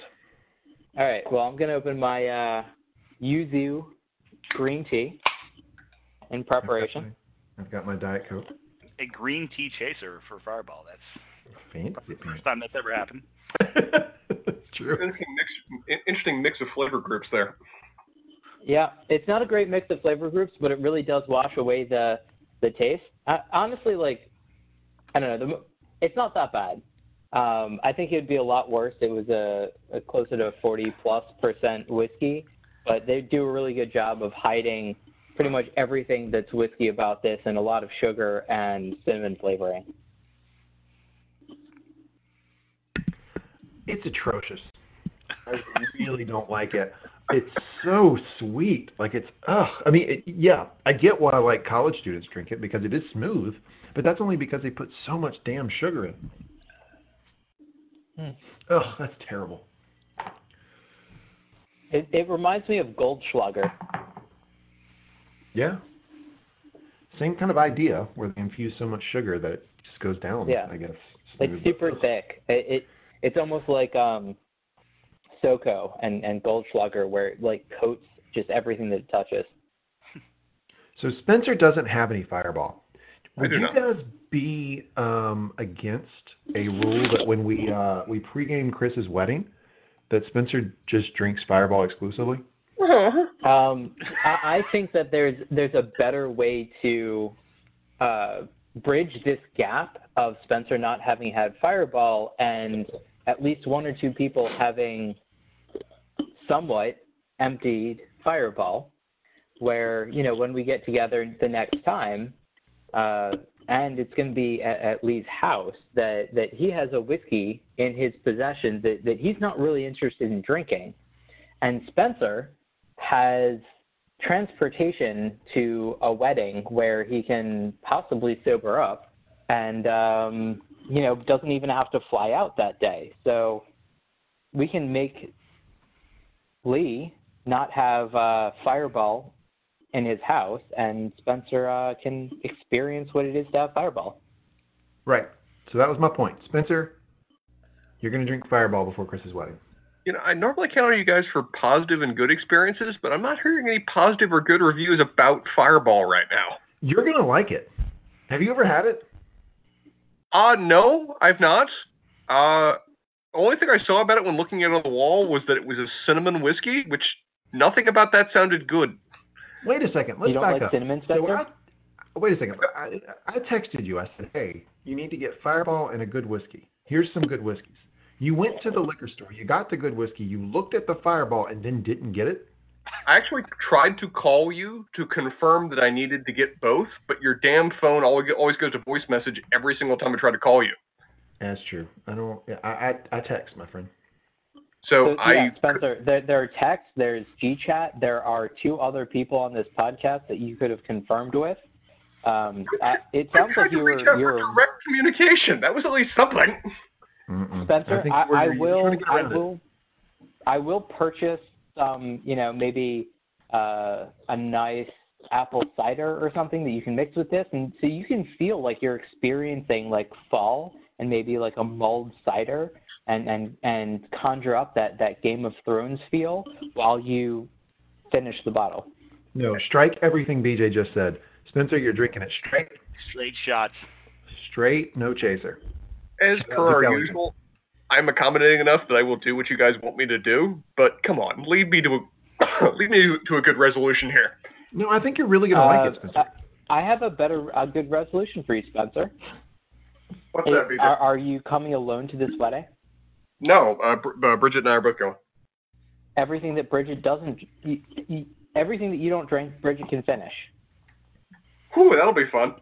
All right. Well, I'm gonna open my uh, yuzu green tea in preparation. I've got my Diet Coke. A green tea chaser for Fireball. That's Fancy the first time that's ever happened. pants. <laughs> True. Interesting mix. Interesting mix of flavor groups there. Yeah, it's not a great mix of flavor groups, but it really does wash away the the taste. I, honestly, like I don't know. The, it's not that bad. Um, I think it'd be a lot worse. It was a, a closer to 40 plus percent whiskey, but they do a really good job of hiding pretty much everything that's whiskey about this and a lot of sugar and cinnamon flavoring. It's atrocious. I really don't like it. It's so sweet. Like it's ugh. I mean, it, yeah, I get why like college students drink it because it is smooth, but that's only because they put so much damn sugar in. Hmm. Ugh, that's terrible. It, it reminds me of Goldschlager. Yeah. Same kind of idea where they infuse so much sugar that it just goes down. Yeah. I guess. It's super thick. It, it it's almost like um SoCo and and Goldschlager where it like coats just everything that it touches. So Spencer doesn't have any fireball. I Would you not. guys be um, against a rule that when we uh, we pregame Chris's wedding, that Spencer just drinks Fireball exclusively? <laughs> Um, I, I think that there's there's a better way to uh, bridge this gap of Spencer not having had Fireball and at least one or two people having somewhat emptied Fireball. Where you know when we get together the next time, uh, and it's going to be at, at Lee's house that that he has a whiskey in his possession that that he's not really interested in drinking, and Spencer has transportation to a wedding where he can possibly sober up and um you know doesn't even have to fly out that day. So we can make lee not have uh fireball in his house and spencer uh can experience what it is to have fireball Right. So that was my point. Spencer, you're going to drink Fireball before Chris's wedding. You know, I normally count on you guys for positive and good experiences, but I'm not hearing any positive or good reviews about Fireball right now. You're going to like it. Have you ever had it? Uh, no, I've not. Uh, only thing I saw about it when looking at it on the wall was that it was a cinnamon whiskey, which nothing about that sounded good. Wait a second. Let's you don't back like up. cinnamon So I, wait a second. I, I texted you. I said, hey, you need to get Fireball and a good whiskey. Here's some good whiskeys. You went to the liquor store. You got the good whiskey. You looked at the Fireball and then didn't get it. I actually tried to call you to confirm that I needed to get both, but your damn phone always always goes to voice message every single time I try to call you. That's true. I don't. I I, I text my friend. So, So, I yeah, Spencer, there, there are texts, there's GChat, there are two other people on this podcast that you could have confirmed with. Um, uh, it I sounds tried like to you were, reach out you for were direct communication. That was at least something. Mm-mm. Spencer. think I, I will, trying to get I will, I will purchase some, you know, maybe uh, a nice apple cider or something that you can mix with this, and so you can feel like you're experiencing like fall and maybe like a mulled cider, and and and conjure up that that Game of Thrones feel while you finish the bottle. No, strike everything BJ just said. Spencer, you're drinking it straight, Straight shots. straight, no chaser. As Shout per our Pelican. usual, I'm accommodating enough that I will do what you guys want me to do. But come on, lead me to a, <coughs> lead me to a good resolution here. No, I think you're really gonna like Uh, it, Spencer. I have a better, a good resolution for you, Spencer. What's Is- that, BJ? are, are you coming alone to this wedding? No, uh, Br- uh, Bridget and I are both going. Everything that Bridget doesn't, y y everything that you don't drink, Bridget can finish. Whew, that'll be fun.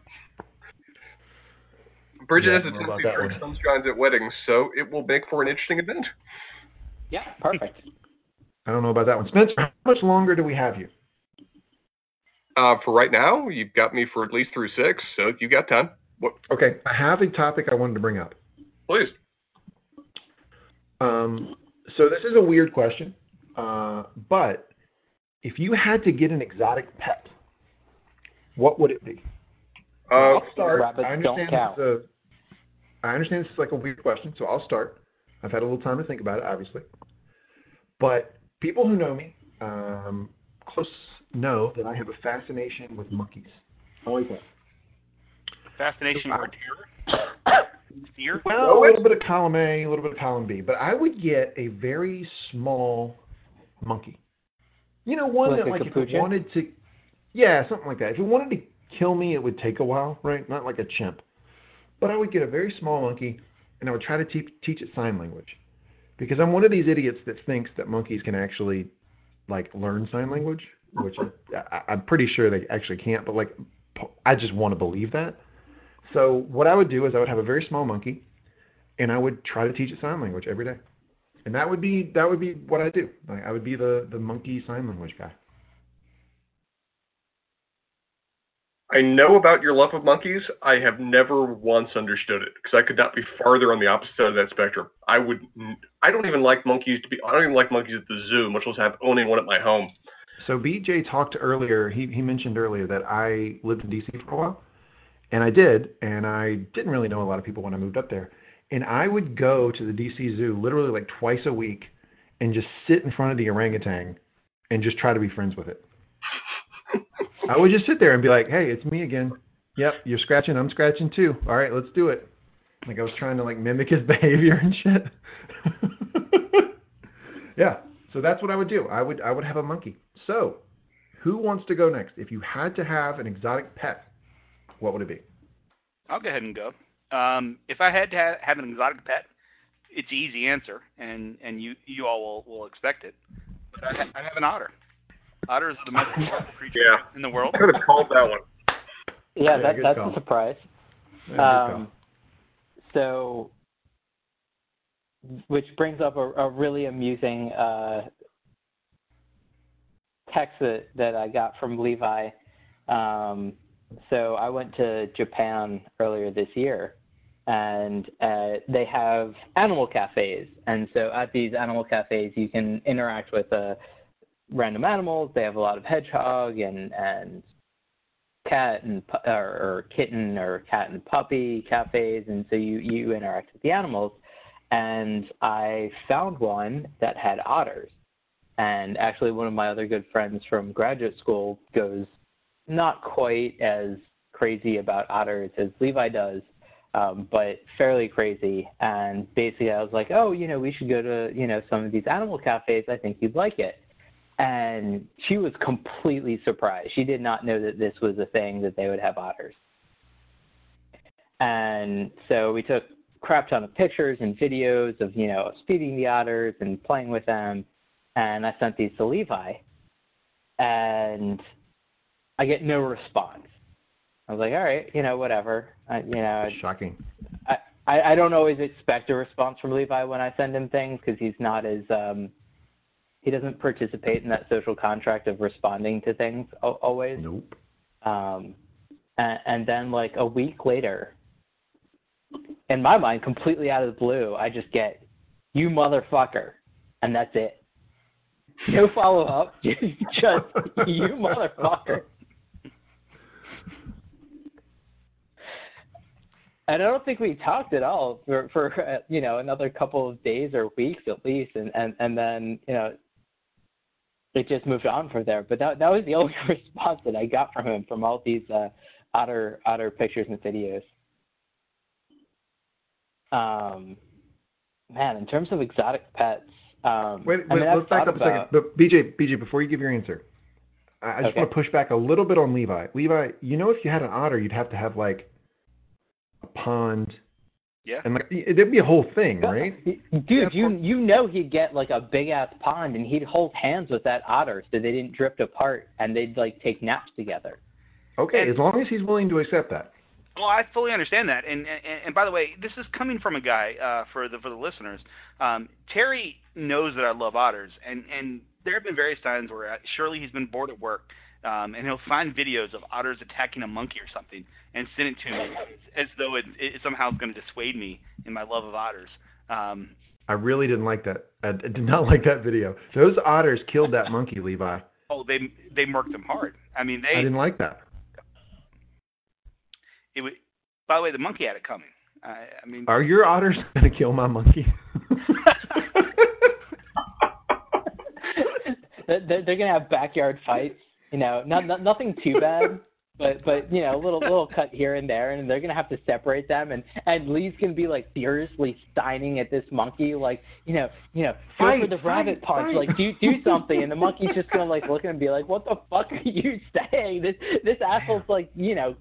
Bridget Yeah, has a I don't know about tendency to that drink sunshines at weddings, so it will make for an interesting event. Yeah, perfect. I don't know about that one. Spencer, how much longer do we have you? Uh, for right now, you've got me for at least through six, so you've got time. What? Okay, I have a topic I wanted to bring up. Please. Um, so this is a weird question, uh, but if you had to get an exotic pet, what would it be? Uh, I'll start. Rabbits I don't understand count. This is a, I understand this is like a weird question, so I'll start. I've had a little time to think about it, obviously. But people who know me um, close know that I have a fascination with monkeys. Always have. Fascination Wow. for deer. <coughs> <coughs> Deer. Well, a little bit of column A, a little bit of column B, but I would get a very small monkey. You know, one Like that a like if it wanted to, yeah, something like that. If it wanted to kill me, it would take a while, right? Not like a chimp, but I would get a very small monkey and I would try to te- teach it sign language because I'm one of these idiots that thinks that monkeys can actually like learn sign language, which I, I, I'm pretty sure they actually can't, but like I just want to believe that. So what I would do is I would have a very small monkey, and I would try to teach it sign language every day, and that would be that would be what I do. Like I would be the the monkey sign language guy. I know about your love of monkeys. I have never once understood it because I could not be farther on the opposite side of that spectrum. I would. I don't even like monkeys to be. I don't even like monkeys at the zoo, much less have owning one at my home. So BJ talked earlier. He he mentioned earlier that I lived in DC for a while, and I did, and I didn't really know a lot of people when I moved up there. And I would go to the DC Zoo literally like twice a week, and just sit in front of the orangutan, and just try to be friends with it. <laughs> I would just sit there and be like, "Hey, it's me again. Yep, you're scratching. I'm scratching too. All right, let's do it." Like I was trying to like mimic his <laughs> behavior and shit. <laughs> yeah. So that's what I would do. I would I would have a monkey. So, who wants to go next? If you had to have an exotic pet, what would it be? I'll go ahead and go. Um, if I had to have, have an exotic pet, it's an easy answer, and and you you all will, will expect it. But I, I have an otter. Otters are the most powerful <laughs> creature Yeah. in the world. I could have called that one. Yeah, Yeah, that, that's call. a surprise. Yeah, good call. Um, so, which brings up a, a really amusing uh, text that, that I got from Levi. Um, so I went to Japan earlier this year, and uh, they have animal cafes. And so at these animal cafes, you can interact with uh, random animals. They have a lot of hedgehog and and cat and or, or kitten or cat and puppy cafes, and so you you interact with the animals. And I found one that had otters. And actually, one of my other good friends from graduate school goes not quite as crazy about otters as Levi does, um, but fairly crazy. And basically, I was like, oh, you know, we should go to you know some of these animal cafes. I think you'd like it. And she was completely surprised. She did not know that this was a thing that they would have otters. And so we took crap ton of pictures and videos of you know feeding the otters and playing with them. And I sent these to Levi, and I get no response. I was like, all right, you know, whatever. I, you know, Shocking. I, I I don't always expect a response from Levi when I send him things because he's not as um he doesn't participate in that social contract of responding to things always. Nope. Um, and, and then like a week later, in my mind, completely out of the blue, I just get you motherfucker, and that's it. No follow up, <laughs> just you motherfucker. And I don't think we talked at all for for <laughs> you know another couple of days or weeks at least, and and and then you know it just moved on from there. But that that was the <laughs> only <laughs> response that I got from him from all these uh, otter otter pictures and videos. Um, man, in terms of exotic pets, um, Wait, wait I've let's back up a second. But BJ, BJ, before you give your answer, I, I just Okay. want to push back a little bit on Levi. Levi, you know, if you had an otter, you'd have to have like pond, Yeah. and like there'd be a whole thing, right? Dude, you you know he'd get like a big ass pond and he'd hold hands with that otter so they didn't drift apart and they'd like take naps together. Okay, And- as long as he's willing to accept that. Well, I fully understand that, and and, and by the way, this is coming from a guy uh, for the for the listeners. Um, Terry knows that I love otters, and and there have been various times where uh, surely he's been bored at work, um, and he'll find videos of otters attacking a monkey or something and send it to me as though it, it somehow is going to dissuade me in my love of otters. Um, I really didn't like that. I I did not <laughs> like that video. Those otters killed that monkey, Levi. oh, they they murked him hard. I mean, they. I didn't like that. it was. By the way, the monkey had it coming. I, I mean, Are your otters <laughs> gonna kill my monkey? they're, <laughs> they're they're gonna have backyard fights. You know, not, not nothing too bad, <laughs> but but you know, a little little cut here and there, and they're gonna have to separate them. And and Lee's gonna be like furiously steining at this monkey, like you know, you know, go for the rabbit punch, fight. like do do <laughs> something. And the monkey's just gonna like look at him and be like, what the fuck are you saying? This this asshole's like you know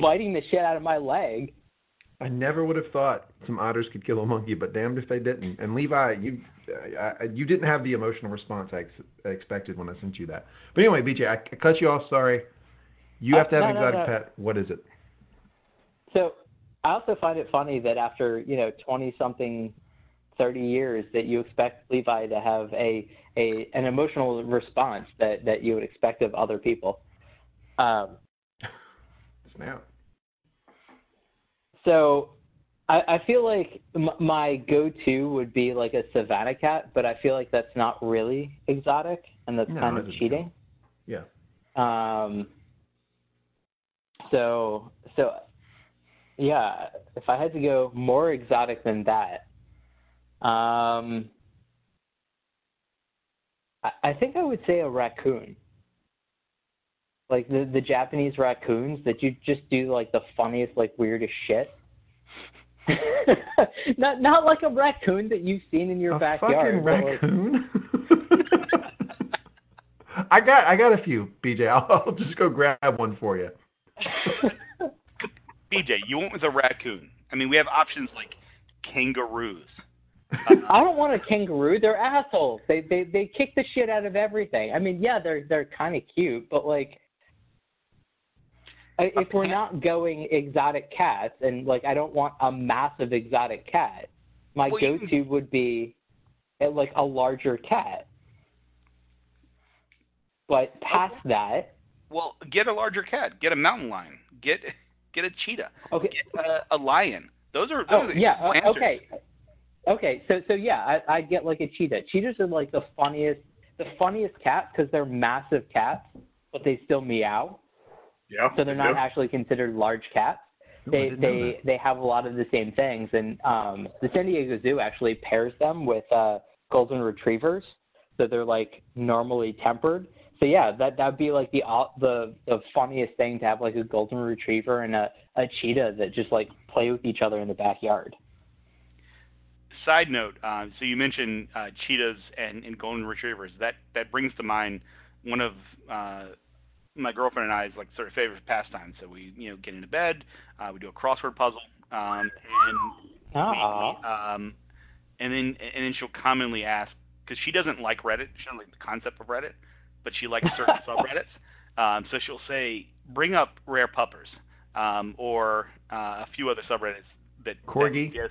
biting the shit out of my leg. I never would have thought some otters could kill a monkey, but damned if they didn't. And Levi, you I, you didn't have the emotional response I, ex- I expected when I sent you that. But anyway, BJ, I, I cut you off. Sorry. You have to have no, an no, exotic no. pet. What is it? So I also find it funny that after you know twenty something, thirty years, that you expect Levi to have a a an emotional response that that you would expect of other people. Um, Snap. So I, I feel like m- my go-to would be like a savannah cat, but I feel like that's not really exotic, and that's No, kind of cheating. Yeah. Um, so so yeah, if I had to go more exotic than that, um, I, I think I would say a raccoon. Like the the Japanese raccoons that you just do like the funniest like weirdest shit. <laughs> not not like a raccoon that you've seen in your a backyard. fucking but, like- raccoon. <laughs> I got I got a few, BJ. I'll, I'll just go grab one for you. <laughs> BJ, you went with a raccoon. I mean, we have options like kangaroos. I don't want a kangaroo. They're assholes. They they they kick the shit out of everything. I mean, yeah, they're they're kind of cute, but like, I- if we're not going exotic cats, and like, I don't want a massive exotic cat. My Well, go-to would be uh, like a larger cat. But past that, Well, get a larger cat. Get a mountain lion. Get get a cheetah. okay, Get a, a lion. Those are those Oh are yeah, uh, okay, okay. So so yeah, I I get like a cheetah. Cheetahs are like the funniest, the funniest cats because they're massive cats, but they still meow. Yeah. So they're not Yep. actually considered large cats. They didn't they they have a lot of the same things, and um, the San Diego Zoo actually pairs them with uh, golden retrievers, so they're like normally tempered. So yeah, that that'd be like the the the funniest thing to have like a golden retriever and a a cheetah that just like play with each other in the backyard. Side note: uh, so you mentioned uh, cheetahs and, and golden retrievers. That that brings to mind one of uh, my girlfriend and I I's like sort of favorite pastimes. So we you know get into bed, uh, we do a crossword puzzle, um, and um, and then and then she'll commonly ask because she doesn't like Reddit. She doesn't like the concept of Reddit, but she likes certain <laughs> subreddits. Um, so she'll say, "Bring up rare puppers," um, or uh, a few other subreddits that Corgi? That, yes,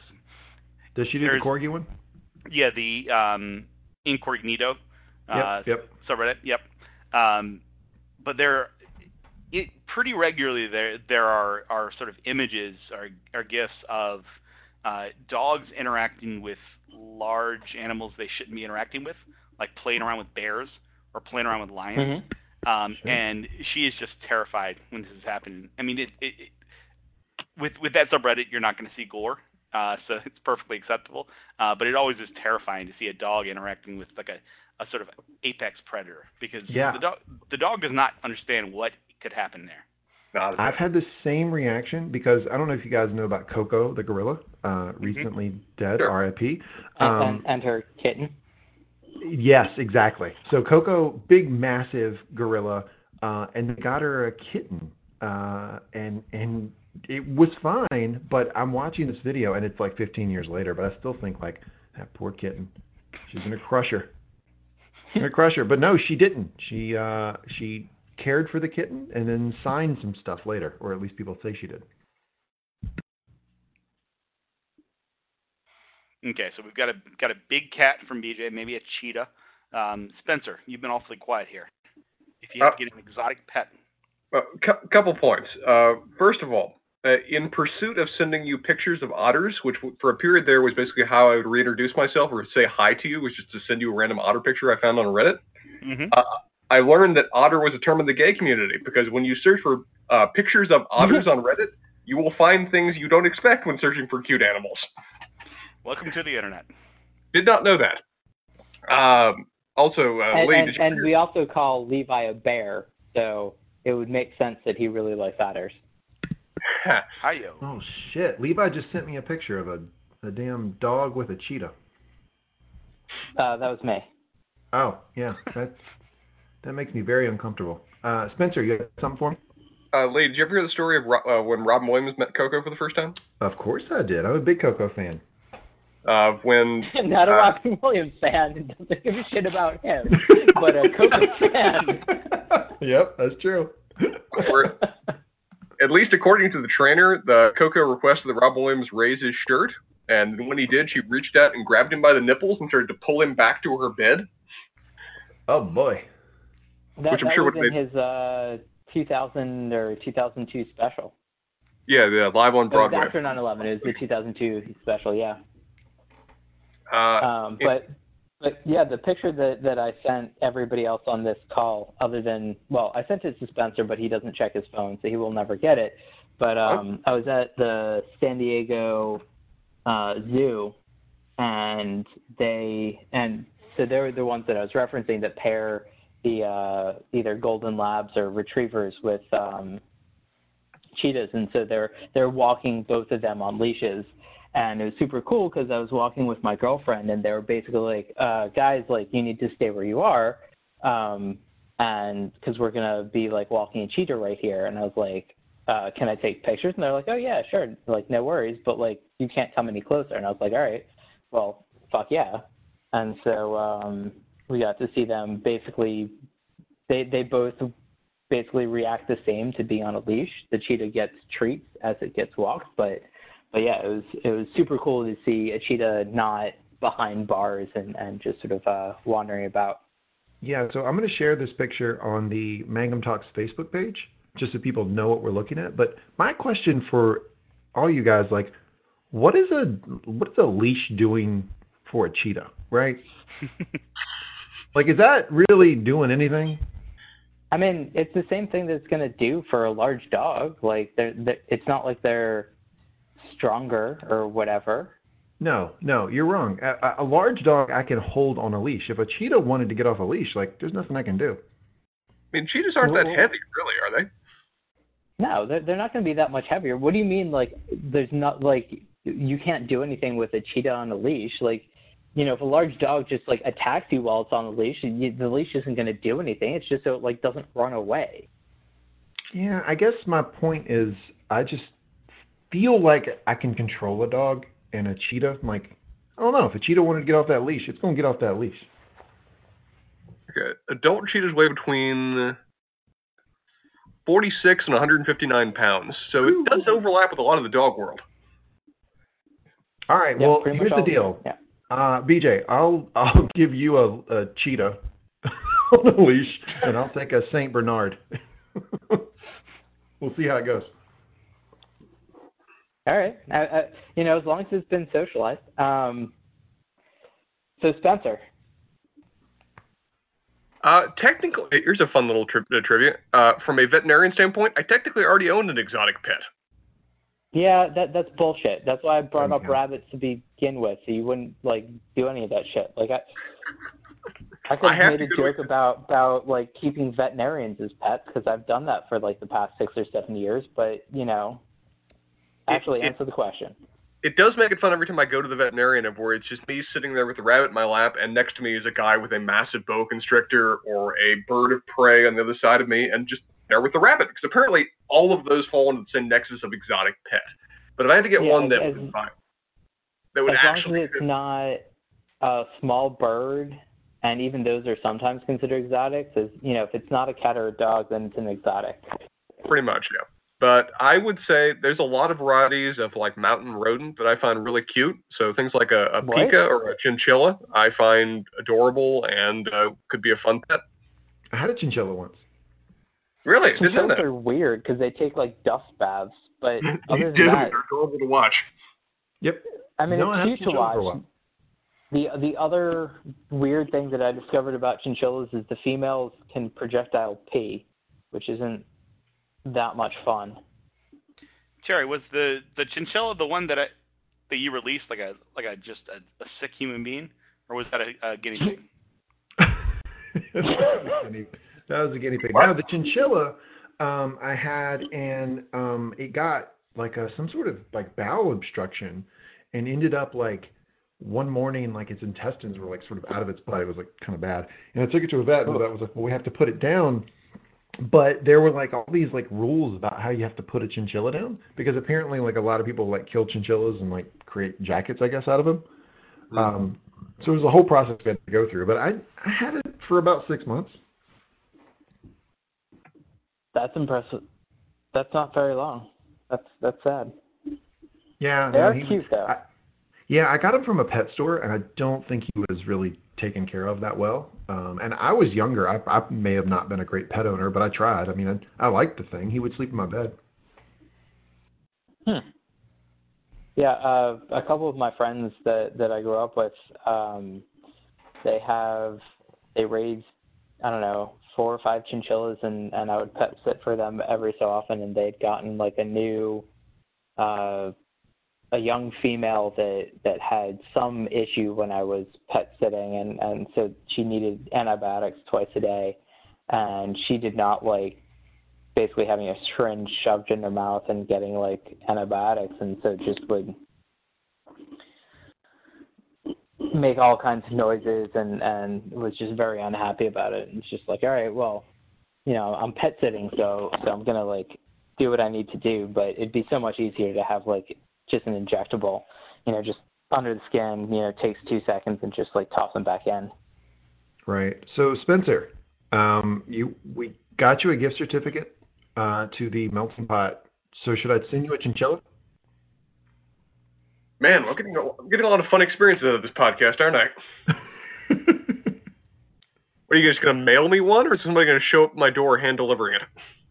Does she do the corgi one? yeah, the um, incognito uh, yep. Yep. subreddit. Yep. Um, but there, it pretty regularly there there are are sort of images or or gifs of uh, dogs interacting with large animals they shouldn't be interacting with, like playing around with bears or playing around with lions. Mhm. Um, Sure. And she is just terrified when this is happening. I mean, it, it, it with with that subreddit, you're not going to see gore, uh, so <laughs> it's perfectly acceptable. Uh, but it always is terrifying to see a dog interacting with like a, a sort of apex predator because Yeah. the dog the dog does not understand what could happen there. Not a I've had the same reaction because I don't know if you guys know about Coco the gorilla, uh, recently dead, Sure. R.I.P. And, Um, and, and her kitten. Yes, exactly. So Coco, big, massive gorilla, uh, and they got her a kitten, uh, and and it was fine. But I'm watching this video, and it's like 15 years later, but I still think like that poor kitten. She's gonna crush her. <laughs> She's gonna crush her. But no, she didn't. She uh, she cared for the kitten and then signed some stuff later, or at least people say she did. Okay, so we've got a got a big cat from BJ, maybe a cheetah. Um, Spencer, you've been awfully quiet here. If you have to get an exotic pet, A cou- couple points. Uh, first of all, uh, in pursuit of sending you pictures of otters, which w- for a period there was basically how I would reintroduce myself or say hi to you, was just to send you a random otter picture I found on Reddit. mm-hmm. I learned that otter was a term in the gay community because when you search for uh, pictures of otters on Reddit, you will find things you don't expect when searching for cute animals. welcome to the internet. Did not know that. Um, also, uh, and, Lee, and, and we also call Levi a bear, so it would make sense that he really likes otters. Hiyo. <laughs> Oh shit! Levi just sent me a picture of a a damn dog with a cheetah. Uh, that was me. Oh, yeah, that's that makes me very uncomfortable. Uh, Spencer, you got something for me? Uh, Lee, did you ever hear the story of Ro- uh, when Robin Williams met Coco for the first time? Of course I did. I'm a big Coco fan. Uh, when <laughs> Not a uh, Robin Williams fan and doesn't give a shit about him, but a Coco <laughs> fan. yep, that's true. where- at least according to the trainer, the Coco requested that Rob Williams raise his shirt, and when he did, she reached out and grabbed him by the nipples and started to pull him back to her bed. oh boy. That, Which I'm that sure was would in his uh, 2000 or 2002 special. Yeah, the live on It was Broadway. after 9/11. It was the 2002 special, yeah. Uh, Um, it- but yeah, the picture that that I sent everybody else on this call, other than well, I sent it to Spencer, but he doesn't check his phone, so he will never get it. But um, I was at the San Diego uh, Zoo, and they and so they're the ones that I was referencing that pair the uh, either golden labs or retrievers with um, cheetahs, and so they're they're walking both of them on leashes and it was super cool because I was walking with my girlfriend, and they were basically like, uh, "Guys, like, you need to stay where you are, um, and because we're gonna be like walking a cheetah right here." And I was like, uh, "Can I take pictures?" And they're like, "Oh yeah, sure, like no worries, but like you can't come any closer." And I was like, "All right, well, fuck yeah." And so um, we got to see them basically. They they both basically react the same to being on a leash. The cheetah gets treats as it gets walked, but but yeah, it was it was super cool to see a cheetah not behind bars and and just sort of uh, wandering about. Yeah, so I'm going to share this picture on the Mangum Talks Facebook page, just so people know what we're looking at. But my question for all you guys, like, what is a what is a leash doing for a cheetah, right? <laughs> like, is that really doing anything? I mean, it's the same thing that it's going to do for a large dog. Like, they're, they're, it's not like they're stronger or whatever. No, no, you're wrong. A, a large dog I can hold on a leash. If a cheetah wanted to get off a leash, like, there's nothing I can do. I mean, cheetahs aren't that heavy, really, are they? No, they're they're not going to be that much heavier. What do you mean? Like, there's not like you can't do anything with a cheetah on a leash. Like, you know, if a large dog just like attacks you while it's on a leash, you, the leash isn't going to do anything. It's just so it like doesn't run away. Yeah, I guess my point is I just feel like I can control a dog and a cheetah. I'm like, I don't know. If a cheetah wanted to get off that leash, it's going to get off that leash. Okay. Adult cheetahs weigh between 46 and 159 pounds, so it does overlap with a lot of the dog world. All right. Yeah, well, here's the deal. Yeah. Uh, BJ, I'll I'll <laughs> give you a, a cheetah <laughs> on a leash, and I'll take a Saint Bernard. <laughs> we'll see how it goes. All right. I, I, you know, as long as it's been socialized. Um, so Spencer, Uh, technically, here's a fun little tri- uh, trivia. Uh, from a veterinarian standpoint, I technically already owned an exotic pet. yeah, that that's bullshit. That's why I brought up Yeah. rabbits to begin with, so you wouldn't like do any of that shit. Like I. I could have made a joke about about like keeping veterinarians as pets because I've done that for like the past six or seven years. But you know, actually it- answer the question. It does make it fun every time I go to the veterinarian of where it's just me sitting there with a rabbit in my lap, and next to me is a guy with a massive boa constrictor or a bird of prey on the other side of me, and just there with the rabbit. Because apparently all of those fall into the same nexus of exotic pet. But if I had to get Yeah, one that as- would that would as long actually as it's not a small bird, and even those are sometimes considered exotics. As you know, if it's not a cat or a dog, then it's an exotic. Pretty much, yeah. But I would say there's a lot of varieties of like mountain rodent that I find really cute. So things like a, a What? pika or a chinchilla, I find adorable and uh, could be a fun pet. I had a chinchilla once. Really, didn't know Chinchillas are weird because they take like dust baths, but <laughs> you other do. than that, They're adorable to watch. Yep. I mean, No, I it's cute to for watch. The the other weird thing that I discovered about chinchillas is the females can projectile pee, which isn't that much fun. Terry, was the the chinchilla the one that I that you released like a like a just a, a sick human being, or was that a, a guinea pig? <laughs> that was a guinea pig. No, the chinchilla um, I had, and um, it got like a, some sort of like bowel obstruction, and ended up like one morning like its intestines were like sort of out of its butt. It was like kind of bad, and I took it to a vet, and the vet was like, "Well, we have to put it down." But there were like all these like rules about how you have to put a chinchilla down because apparently like a lot of people like kill chinchillas and like create jackets I guess out of them. Mm-hmm. Um, so it was a whole process we had to go through, but I I had it for about six months. That's impressive. That's not very long. That's that's sad. Yeah, They are he- cute though. I- yeah, I got him from a pet store, and I don't think he was really taken care of that well. Um, and I was younger. I, I may have not been a great pet owner, but I tried. I mean, I, I liked the thing. He would sleep in my bed. Hmm. Yeah, uh, a couple of my friends that that I grew up with, um, they have they raised I don't know four or five chinchillas, and and I would pet sit for them every so often, and they'd gotten like a new, uh, a young female that that had some issue when I was pet sitting, and and so she needed antibiotics twice a day, and she did not like basically having a syringe shoved in her mouth and getting like antibiotics and so just would make all kinds of noises and and was just very unhappy about it. And it's just like all right well you know i'm pet sitting so so i'm to like do what i need to do. But it'd be so much easier to have like just an injectable you know just under the skin you know takes 2 seconds and just like toss them back in Right. So Spencer, um, you we got you a gift certificate uh, to the melting pot. So should I send you a chinchilla? Man, I'm getting, a- I'm getting a lot of fun experiences out of this podcast, aren't I? <laughs> Are you just going to mail me one, or is somebody going to show up at my door hand delivering it?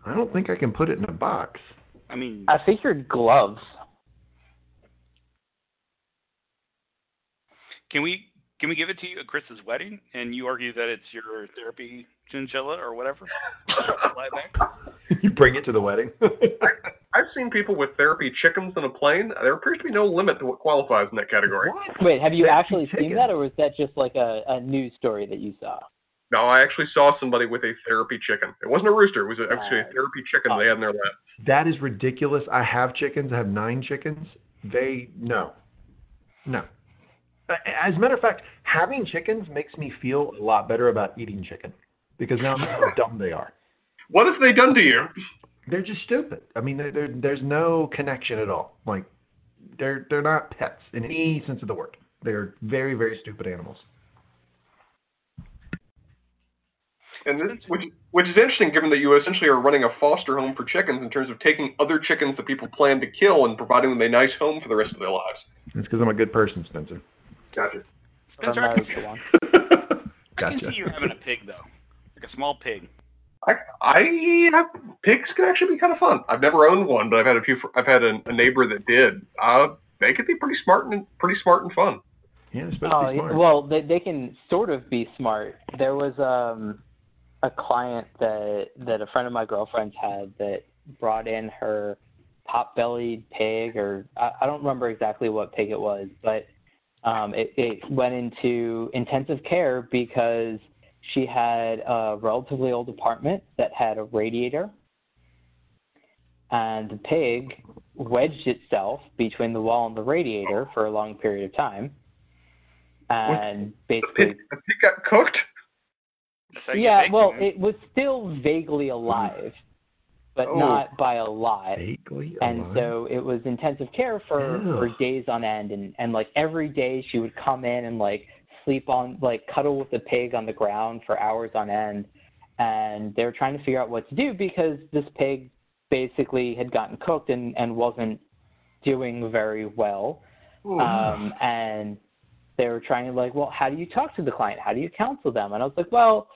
I don't think I can put it in a box. I mean, i figured gloves can we can we give it to you at Chris's wedding, and you argue that it's your therapy chinchilla or whatever? <laughs> You bring it to the wedding. <laughs> I've seen people with therapy chickens on a plane. There appears to be no limit to what qualifies in that category. what? Wait, have you Therapy actually seen that, or was that just like a, a news story that you saw? No, I actually saw somebody with a therapy chicken. It wasn't a rooster. It was actually a therapy chicken they had in their lap. That is ridiculous. I have chickens. I have nine chickens. They no, no. As a matter of fact, having chickens makes me feel a lot better about eating chicken because now I know how dumb they are. What have they done to you? They're just stupid. I mean, they're, they're, there's no connection at all. Like they're they're not pets in any sense of the word. They're very very stupid animals. And this, which, which is interesting, given that you essentially are running a foster home for chickens in terms of taking other chickens that people plan to kill and providing them a nice home for the rest of their lives. It's because I'm a good person, Spencer. Gotcha. Spencer, Or I Mose can, the one. <laughs> I can see you having a pig though, like a small pig. I, I have pigs can actually be kind of fun. I've never owned one, but I've had a few. I've had a, a neighbor that did. Uh, they could be pretty smart and pretty smart and fun. Yeah, they're supposed Oh, to be smart. well, they they can sort of be smart. There was um a client that that a friend of my girlfriend's had that brought in her pot-bellied pig, or I, I don't remember exactly what pig it was, but um, it, it went into intensive care because she had a relatively old apartment that had a radiator, and the pig wedged itself between the wall and the radiator for a long period of time, and The basically pig, the pig got cooked. That's yeah, well, it was still vaguely alive, but Oh. not by a lot. And alive? so it was intensive care for for days on end, and and like every day she would come in and like sleep on like cuddle with the pig on the ground for hours on end, and they were trying to figure out what to do because this pig basically had gotten cooked and and wasn't doing very well um, and they were trying to like, well, how do you talk to the client? How do you counsel them? And I was like, well,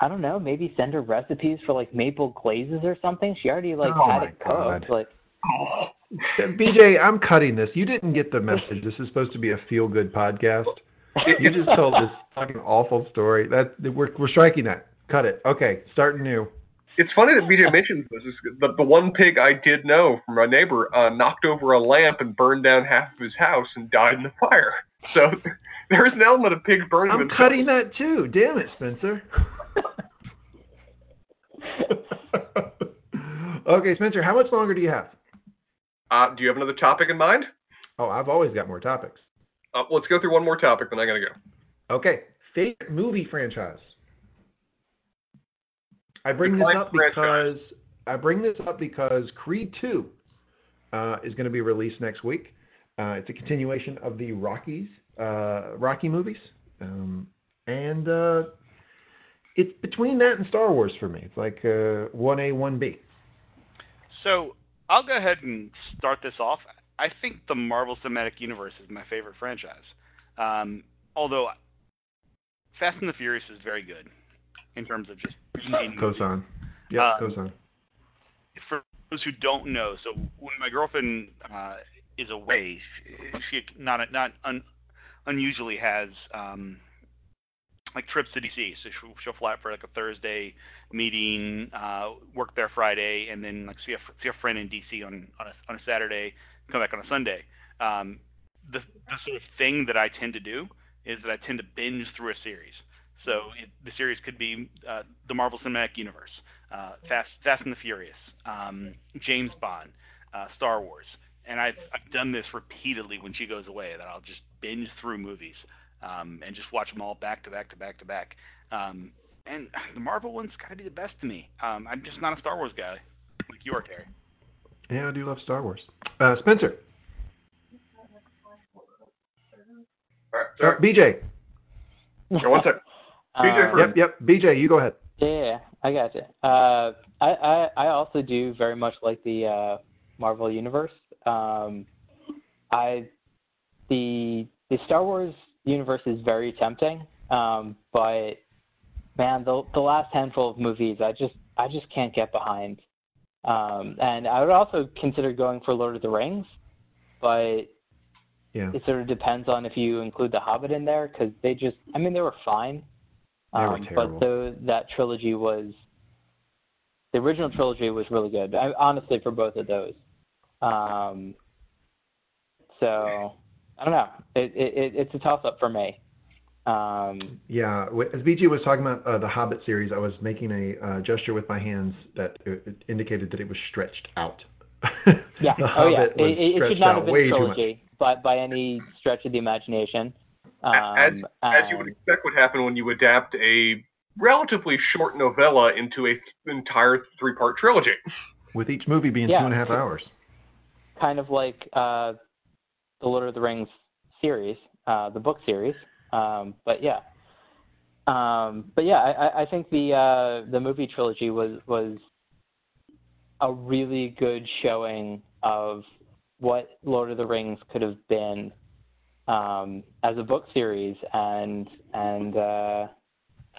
I don't know, maybe send her recipes for like maple glazes or something. She already like Oh had my it cooked. God. Like, <laughs> Oh. BJ, I'm cutting this. You didn't get the message. This is supposed to be a feel good podcast. You just told this fucking awful story. That we're we're striking that. Cut it. Okay, starting new. It's funny that BJ mentions this. Is the, the one pig I did know from my neighbor uh, knocked over a lamp and burned down half of his house and died in the fire. So there is an element of pigs burning. I'm themselves. cutting that too. Damn it, Spencer. <laughs> okay, Spencer, how much longer do you have? Uh, do you have another topic in mind? Oh, I've always got more topics. Uh, let's go through one more topic, then I gotta go. Okay, favorite movie franchise. I bring this up franchise. because I bring this up because Creed 2 uh, is going to be released next week. Uh, it's a continuation of the Rockies, uh, Rocky movies, um, and uh, it's between that and Star Wars for me. It's like uh, one A, one B. So I'll go ahead and start this off. I think the Marvel Cinematic Universe is my favorite franchise. Um, although Fast and the Furious is very good in terms of just being a movie. Cosan. Yep, Um, for those who don't know, so when my girlfriend uh, is away, she, she not not un, unusually has um, like trips to DC. So she'll, she'll fly out for like a Thursday meeting, uh, work there Friday, and then like see a see a friend in DC on on a, on a Saturday, come back on a Sunday. Um, the the sort of thing that I tend to do is that I tend to binge through a series. So it, the series could be uh, the Marvel Cinematic Universe, uh, Fast Fast and the Furious, um, James Bond, uh, Star Wars, and I've I've done this repeatedly when she goes away. That I'll just binge through movies um, and just watch them all back to back to back to back. Um, and <sighs> the Marvel one's got to be the best to me. Um, I'm just not a Star Wars guy like you are, Terry. Yeah, I do love Star Wars. Uh, Spencer. All right, Uh, sorry. BJ. Yeah, one second. BJ Um, Yep, yep. BJ, you go ahead. Yeah, I got you. Uh, I, I I also do very much like the uh, Marvel universe. Um, I the the Star Wars universe is very tempting, um, but man, the the last handful of movies, I just I just can't get behind. Um, and I would also consider going for Lord of the Rings, but Yeah. it sort of depends on if you include the Hobbit in there because they just I mean they were fine. They were Um, but the, that trilogy was the original trilogy was really good. I, honestly, for both of those. Um, so I don't know. It, it, it it's a toss up for me. Um, Yeah, as BJ was talking about uh, the Hobbit series, I was making a uh, gesture with my hands that it it indicated that it was stretched out. <laughs> yeah. oh yeah. Hobbit It, was it, it stretched should not out have been way a too much. trilogy, but by any stretch of the imagination. Um, as, as you would expect would happen when you adapt a relatively short novella into a th- entire three-part trilogy. With each movie being Yeah. two and a half hours. Kind of like uh, the Lord of the Rings series, uh, the book series. Um, but yeah, um, but yeah, I, I- think the uh, the movie trilogy was was a really good showing of what Lord of the Rings could have been um, as a book series, and and uh,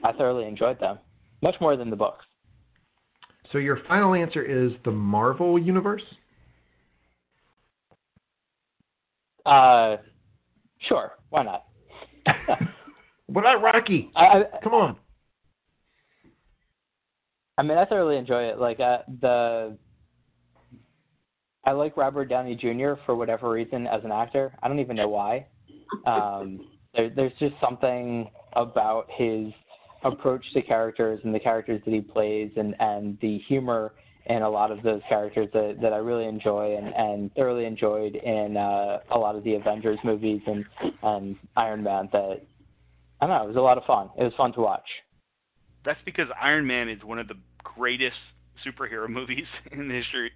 I thoroughly enjoyed them much more than the books. So your final answer is the Marvel universe? Uh, sure, why not? <laughs> what about Rocky? I, I, Come on. I mean, I thoroughly enjoy it. Like uh, the, I like Robert Downey Jr. for whatever reason as an actor. I don't even know why. Um, there, there's just something about his approach to characters and the characters that he plays, and and the humor in a lot of those characters that that I really enjoy and and thoroughly enjoyed in uh, a lot of the Avengers movies and and Iron Man. That I don't know. It was a lot of fun. It was fun to watch. That's because Iron Man is one of the greatest superhero <laughs> movies in the history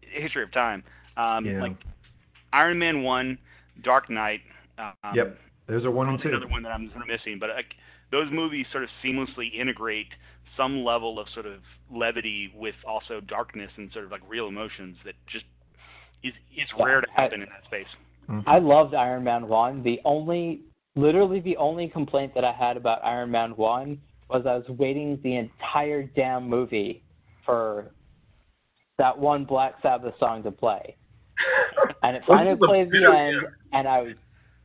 history of time. Um, Yeah. Like Iron Man one, Dark Knight. Um, Yep. There's a one and two. another one that I'm sort of missing, but like those movies sort of seamlessly integrate some level of sort of levity with also darkness and sort of like real emotions that just is is Yeah, rare to I- happen in that space. Mhm. I loved Iron Man 1. The only, literally the only complaint that I had about Iron Man 1 was I was waiting the entire damn movie for that one Black Sabbath song to play. And it finally Wasn't the plays the end, and I was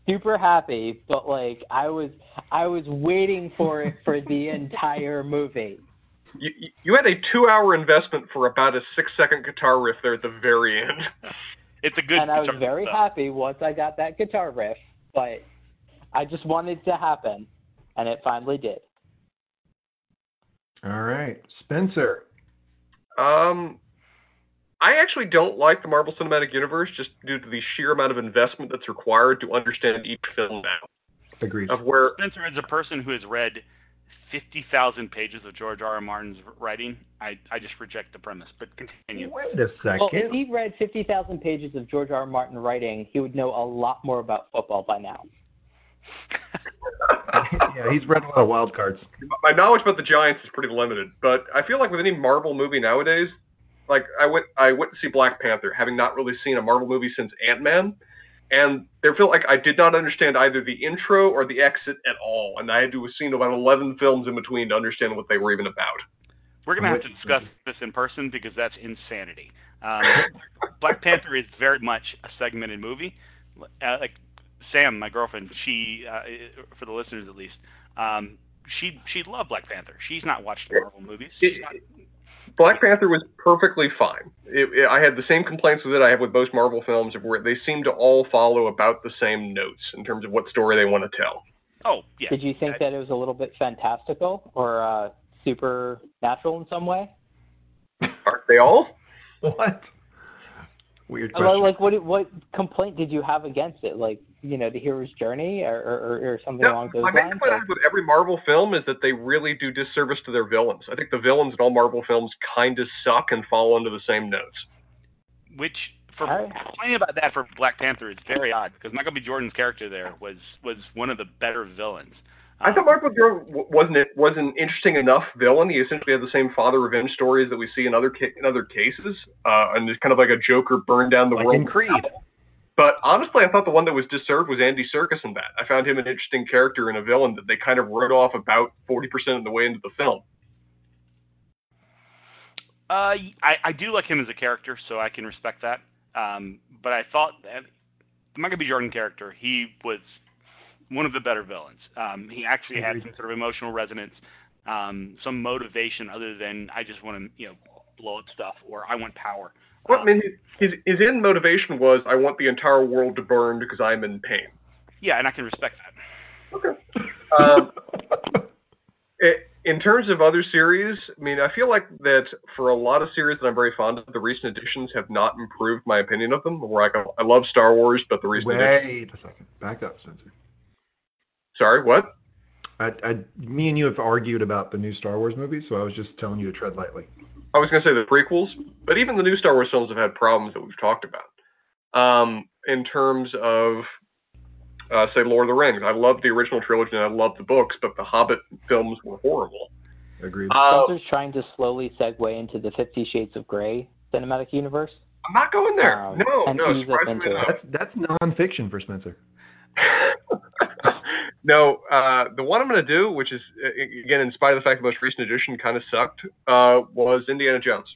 super happy, but like I was I was waiting for it for the <laughs> entire movie. You, you- you had a two-hour investment for about a six-second guitar riff there at the very end. <laughs> It's a good. and I was very stuff. happy once I got that guitar riff, but I just wanted it to happen, and it finally did. All right. Spencer. Um, I actually don't like the Marvel Cinematic Universe just due to the sheer amount of investment that's required to understand each film now. Agreed. Of where Spencer, is a person who has read 50,000 pages of George R. R. Martin's writing, I, I just reject the premise. But continue. Wait a second. Well, if he read 50,000 pages of George R. R. Martin writing, he would know a lot more about football by now. <laughs> yeah, he's read a lot of wild cards. My knowledge about the Giants is pretty limited, but I feel like with any Marvel movie nowadays, like I went I went to see Black Panther, having not really seen a Marvel movie since Ant Man, and there felt like I did not understand either the intro or the exit at all, and I had to have seen about eleven films in between to understand what they were even about. We're gonna have to discuss this in person because that's insanity. Um, <laughs> Black Panther is very much a segmented movie. Uh, like Sam, my girlfriend, she, uh, for the listeners at least, um, she she loved Black Panther. She's not watched the Marvel movies. Not... Black Panther was perfectly fine. It, it, I had the same complaints with it I have with most Marvel films, where they seem to all follow about the same notes in terms of what story they want to tell. Oh, yeah. Did you think I, that it was a little bit fantastical or uh, supernatural in some way? Aren't they all? What? Weird question. Like, what what complaint did you have against it? Like, you know, the hero's journey or, or, or something no, along those my lines? My main complaint with every Marvel film is that they really do disservice to their villains. I think the villains in all Marvel films kind of suck and fall under the same notes. Which, for complaining about that for Black Panther is very odd because Michael B. Jordan's character there was was one of the better villains. I thought Michael Jordan wasn't it was an interesting enough villain. He essentially had the same father revenge stories that we see in other in other cases, uh, and it's kind of like a Joker burn down the like world. in Creed. But honestly, I thought the one that was deserved was Andy Serkis in that. I found him an interesting character and a villain that they kind of wrote off about forty percent of the way into the film. Uh, I, I do like him as a character, so I can respect that. Um, but I thought that the Michael B. Jordan character, he was one of the better villains. Um, he actually had some sort of emotional resonance, um, some motivation other than I just want to you know blow up stuff or I want power. Well, I mean, his his end motivation was I want the entire world to burn because I'm in pain. Yeah, and I can respect that. Okay. Um, <laughs> it, in terms of other series, I mean, I feel like that for a lot of series that I'm very fond of, the recent additions have not improved my opinion of them. Where I, go, I love Star Wars, but the recent Wait additions... a second. Back up, Spencer. Sorry, what? I, I, me and you have argued about the new Star Wars movie, so I was just telling you to tread lightly. I was going to say the prequels, but even the new Star Wars films have had problems that we've talked about. Um, in terms of, uh, say, Lord of the Rings, I love the original trilogy and I love the books, but the Hobbit films were horrible. Agreed. Uh, Spencer's trying to slowly segue into the Fifty Shades of Grey cinematic universe. I'm not going there. Um, no, no, surprisingly not. That's that's nonfiction for Spencer. <laughs> no, uh, the one I'm going to do, which is uh, again, in spite of the fact the most recent edition kind of sucked, uh, was Indiana Jones,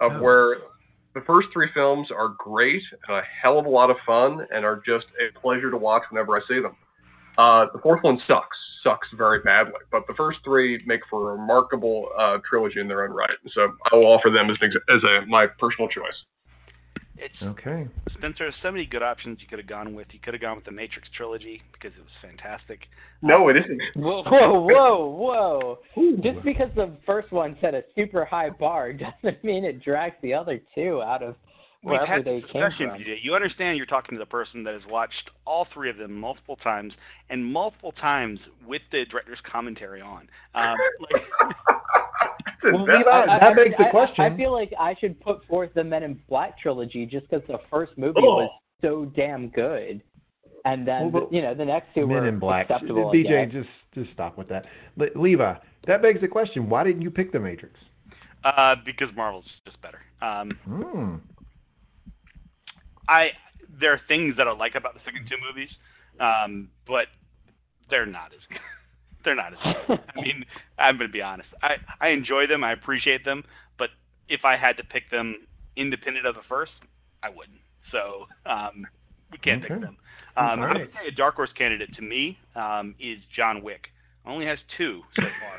of Oh. where the first three films are great and a hell of a lot of fun and are just a pleasure to watch whenever I see them. Uh, the fourth one sucks, sucks very badly, but the first three make for a remarkable uh, trilogy in their own right. So I will offer them as, an ex- as a, my personal choice. It's Okay. Spencer. There's so many good options you could have gone with. You could have gone with the Matrix trilogy because it was fantastic. No, it isn't. Whoa, whoa, whoa, whoa! Just because the first one set a super high bar <laughs> doesn't mean it drags the other two out of We've wherever had they came from. BJ. You understand you're talking to the person that has watched all three of them multiple times and multiple times with the director's commentary on. Um, like, <laughs> Well, Levi, I- I- that I- begs the I- I- question. I feel like I should put forth the Men in Black trilogy just because the first movie Oh. was so damn good, and then Well, but- you know the next two Men were in Black. acceptable. I BJ, guess. just just stop with that. Le- Levi, that begs the question: Why didn't you pick the Matrix? uh, because Marvel's just better. Um, Hmm. I there are things that I like about the second two movies, um, but they're not as good. <laughs> they're not as good. <laughs> I mean, I'm gonna be honest. I I enjoy them. I appreciate them, but if I had to pick them independent of the first, I wouldn't. So um, we can't Okay. pick them. Um, All I would say a dark horse candidate to me um, is John Wick. Only has two so far,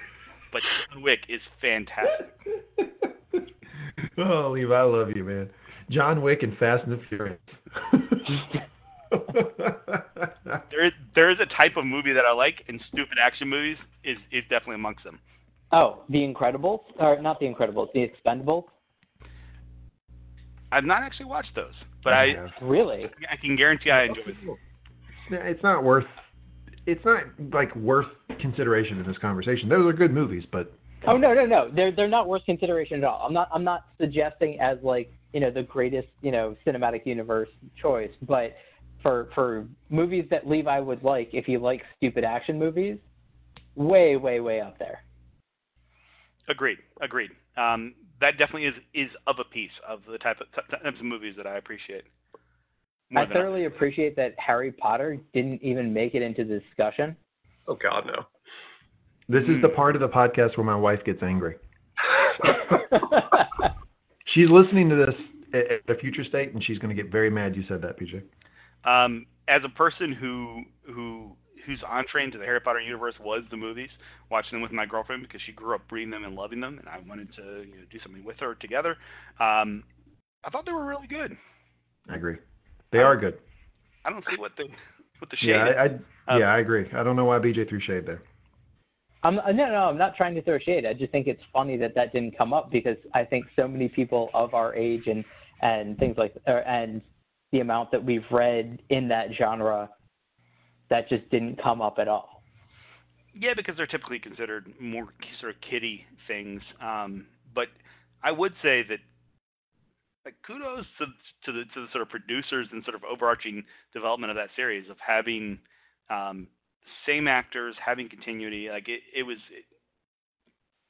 but John Wick is fantastic. <laughs> oh, Levi, I love you, man. John Wick and Fast and the Furious. <laughs> There is there is a type of movie that I like, and stupid action movies is is definitely amongst them. Oh, The Incredibles, or not The Incredibles, The Expendables. I've not actually watched those, but I have. Really? I can guarantee I enjoy them. it's not worth it's not like worth consideration in this conversation. Those are good movies, but Oh no no no they're they're not worth consideration at all. I'm not I'm not suggesting as like you know the greatest you know cinematic universe choice, but for for movies that Levi would like if he likes stupid action movies, way way way up there. Agreed. Agreed. Um, that definitely is is of a piece of the type of types of movies that I appreciate. More I thoroughly appreciate that Harry Potter didn't even make it into the discussion. Oh God, no. This is the part of the podcast where my wife gets angry. <laughs> she's listening to this at a future state, and she's going to get very mad you said that, BJ. Um, as a person who who whose entree into the Harry Potter universe was the movies, watching them with my girlfriend because she grew up reading them and loving them, and I wanted to you know, do something with her together. Um, I thought they were really good. I agree. They are good. I don't see what the what the shade. Yeah, I, I Um, yeah, I agree. I don't know why BJ threw shade there. I'm, no, no, I'm not trying to throw shade. I just think it's funny that that didn't come up because I think so many people of our age and and things like or, and the amount that we've read in that genre that just didn't come up at all. Yeah, because they're typically considered more sort of kiddie things. Um, but I would say that like kudos to, to the to the sort of producers and sort of overarching development of that series of having um, same actors, having continuity. Like it, it was it,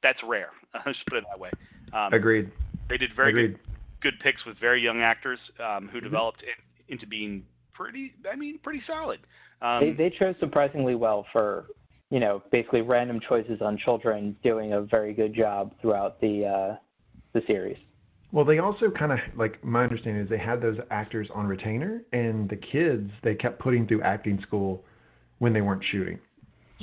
that's rare. <laughs> Let's put it that way. Um, Agreed. They did very Agreed. good good picks with very young actors um, who Mhm. developed in, into being pretty. I mean, pretty solid. Um, they they chose surprisingly well for you know basically random choices on children doing a very good job throughout the uh, the series. Well, they also kind of like my understanding is they had those actors on retainer, and the kids they kept putting through acting school when they weren't shooting.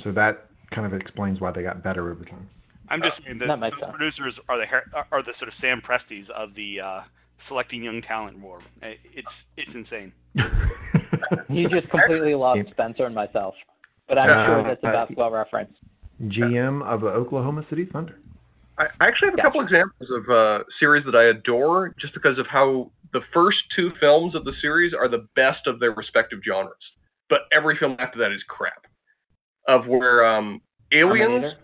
So that kind of explains why they got better over time. I'm just saying that That makes those sense. producers are the are the sort of Sam Prestis of the uh, selecting young talent war. Uh, It's it's insane. <laughs> You just completely lost Spencer and myself, but I'm Uh, sure that's a uh, basketball reference. GM of the Oklahoma City Thunder. I I actually have a couple examples of uh, series that I adore just because of how the first two films of the series are the best of their respective genres, but every film after that is crap. Of where um, Aliens, Terminator?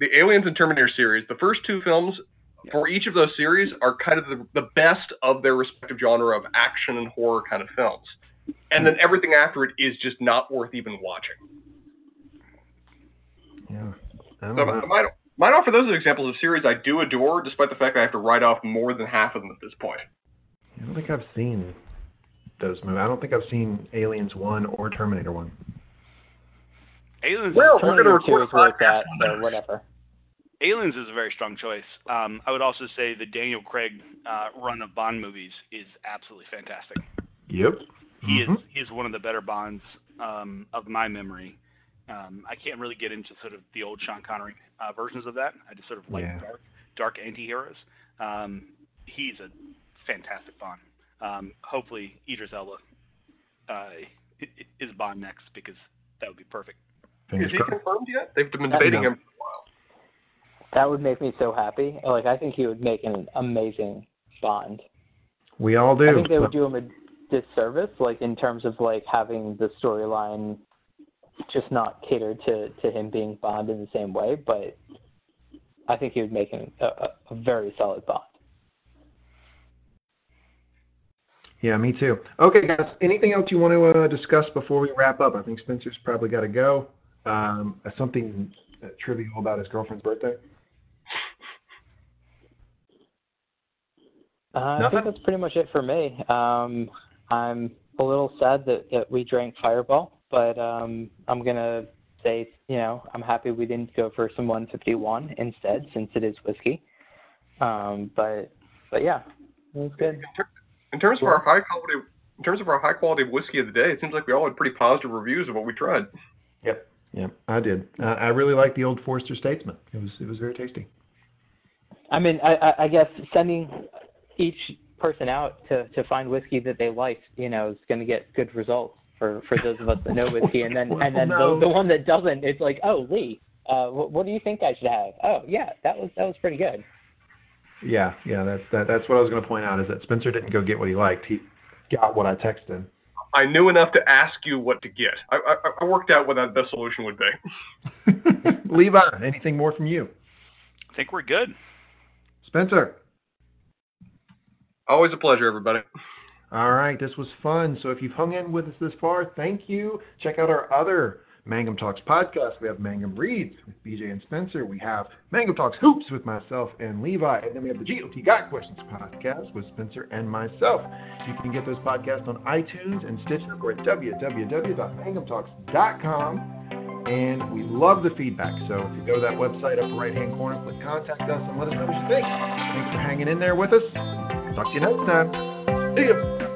The Aliens and Terminator series, the first two films for each of those series are kind of the, the best of their respective genre of action and horror kind of films. And then everything after it is just not worth even watching. Yeah. So know. I might, might offer those as examples of series I do adore, despite the fact that I have to write off more than half of them at this point. I don't think I've seen those movies. I don't think I've seen Aliens one or Terminator one. Aliens. Well, is, we're gonna record 2 is a where it's podcast at, on so whatever. Aliens is a very strong choice. Um, I would also say the Daniel Craig uh, run of Bond movies is absolutely fantastic. Yep. He Mhm. is he is one of the better Bonds um, of my memory. Um, I can't really get into sort of the old Sean Connery uh, versions of that. I just sort of like Yeah. dark, dark anti-heroes. Um, he's a fantastic Bond. Um, hopefully, Idris Elba uh, i- i- is Bond next because that would be perfect. Fingers Is he crossed. confirmed yet? They've been That's debating him for a while. That would make me so happy. Like I think he would make an amazing Bond. We all do. I think they would do him a disservice, like in terms of like having the storyline just not catered to to him being Bond in the same way. But I think he would make an, a, a, a very solid Bond. Yeah, me too. Okay, guys. Anything else you want to uh, discuss before we wrap up? I think Spencer's probably got to go. Um, something uh, trivial about his girlfriend's birthday. Uh, I think that's pretty much it for me. Um, I'm a little sad that, that we drank Fireball, but um, I'm gonna say, you know, I'm happy we didn't go for some 151 instead, since it is whiskey. Um, but but yeah, it was good. In, ter- in terms of our high quality, in terms of our high quality whiskey of the day, it seems like we all had pretty positive reviews of what we tried. Yep. Yep. I did. Uh, I really like the old Forester Statesman. It was it was very tasty. I mean, I, I, guess sending each person out to, to find whiskey that they like, you know, is going to get good results for, for those of us that know whiskey. And then and then <laughs> No. the, the one that doesn't, it's like, oh, Lee, uh, what, what do you think I should have? Oh, yeah, that was that was pretty good. Yeah, yeah. That's that, that's what I was going to point out is that Spencer didn't go get what he liked. He got what I texted him. I knew enough to ask you what to get. I, I, I worked out what that best solution would be. <laughs> Levi, anything more from you? I think we're good. Spencer. Always a pleasure, everybody. All right, this was fun. So if you've hung in with us this far, thank you. Check out our other Mangum Talks podcast. We have Mangum Reads with BJ and Spencer. We have Mangum Talks Hoops with myself and Levi. And then we have the GOT Got Questions podcast with Spencer and myself. You can get those podcasts on iTunes and Stitcher or at www.mangumtalks.com. And we love the feedback. So if you go to that website, upper right hand corner, click contact us and let us know what you think. Thanks for hanging in there with us. Talk to you next time. See ya.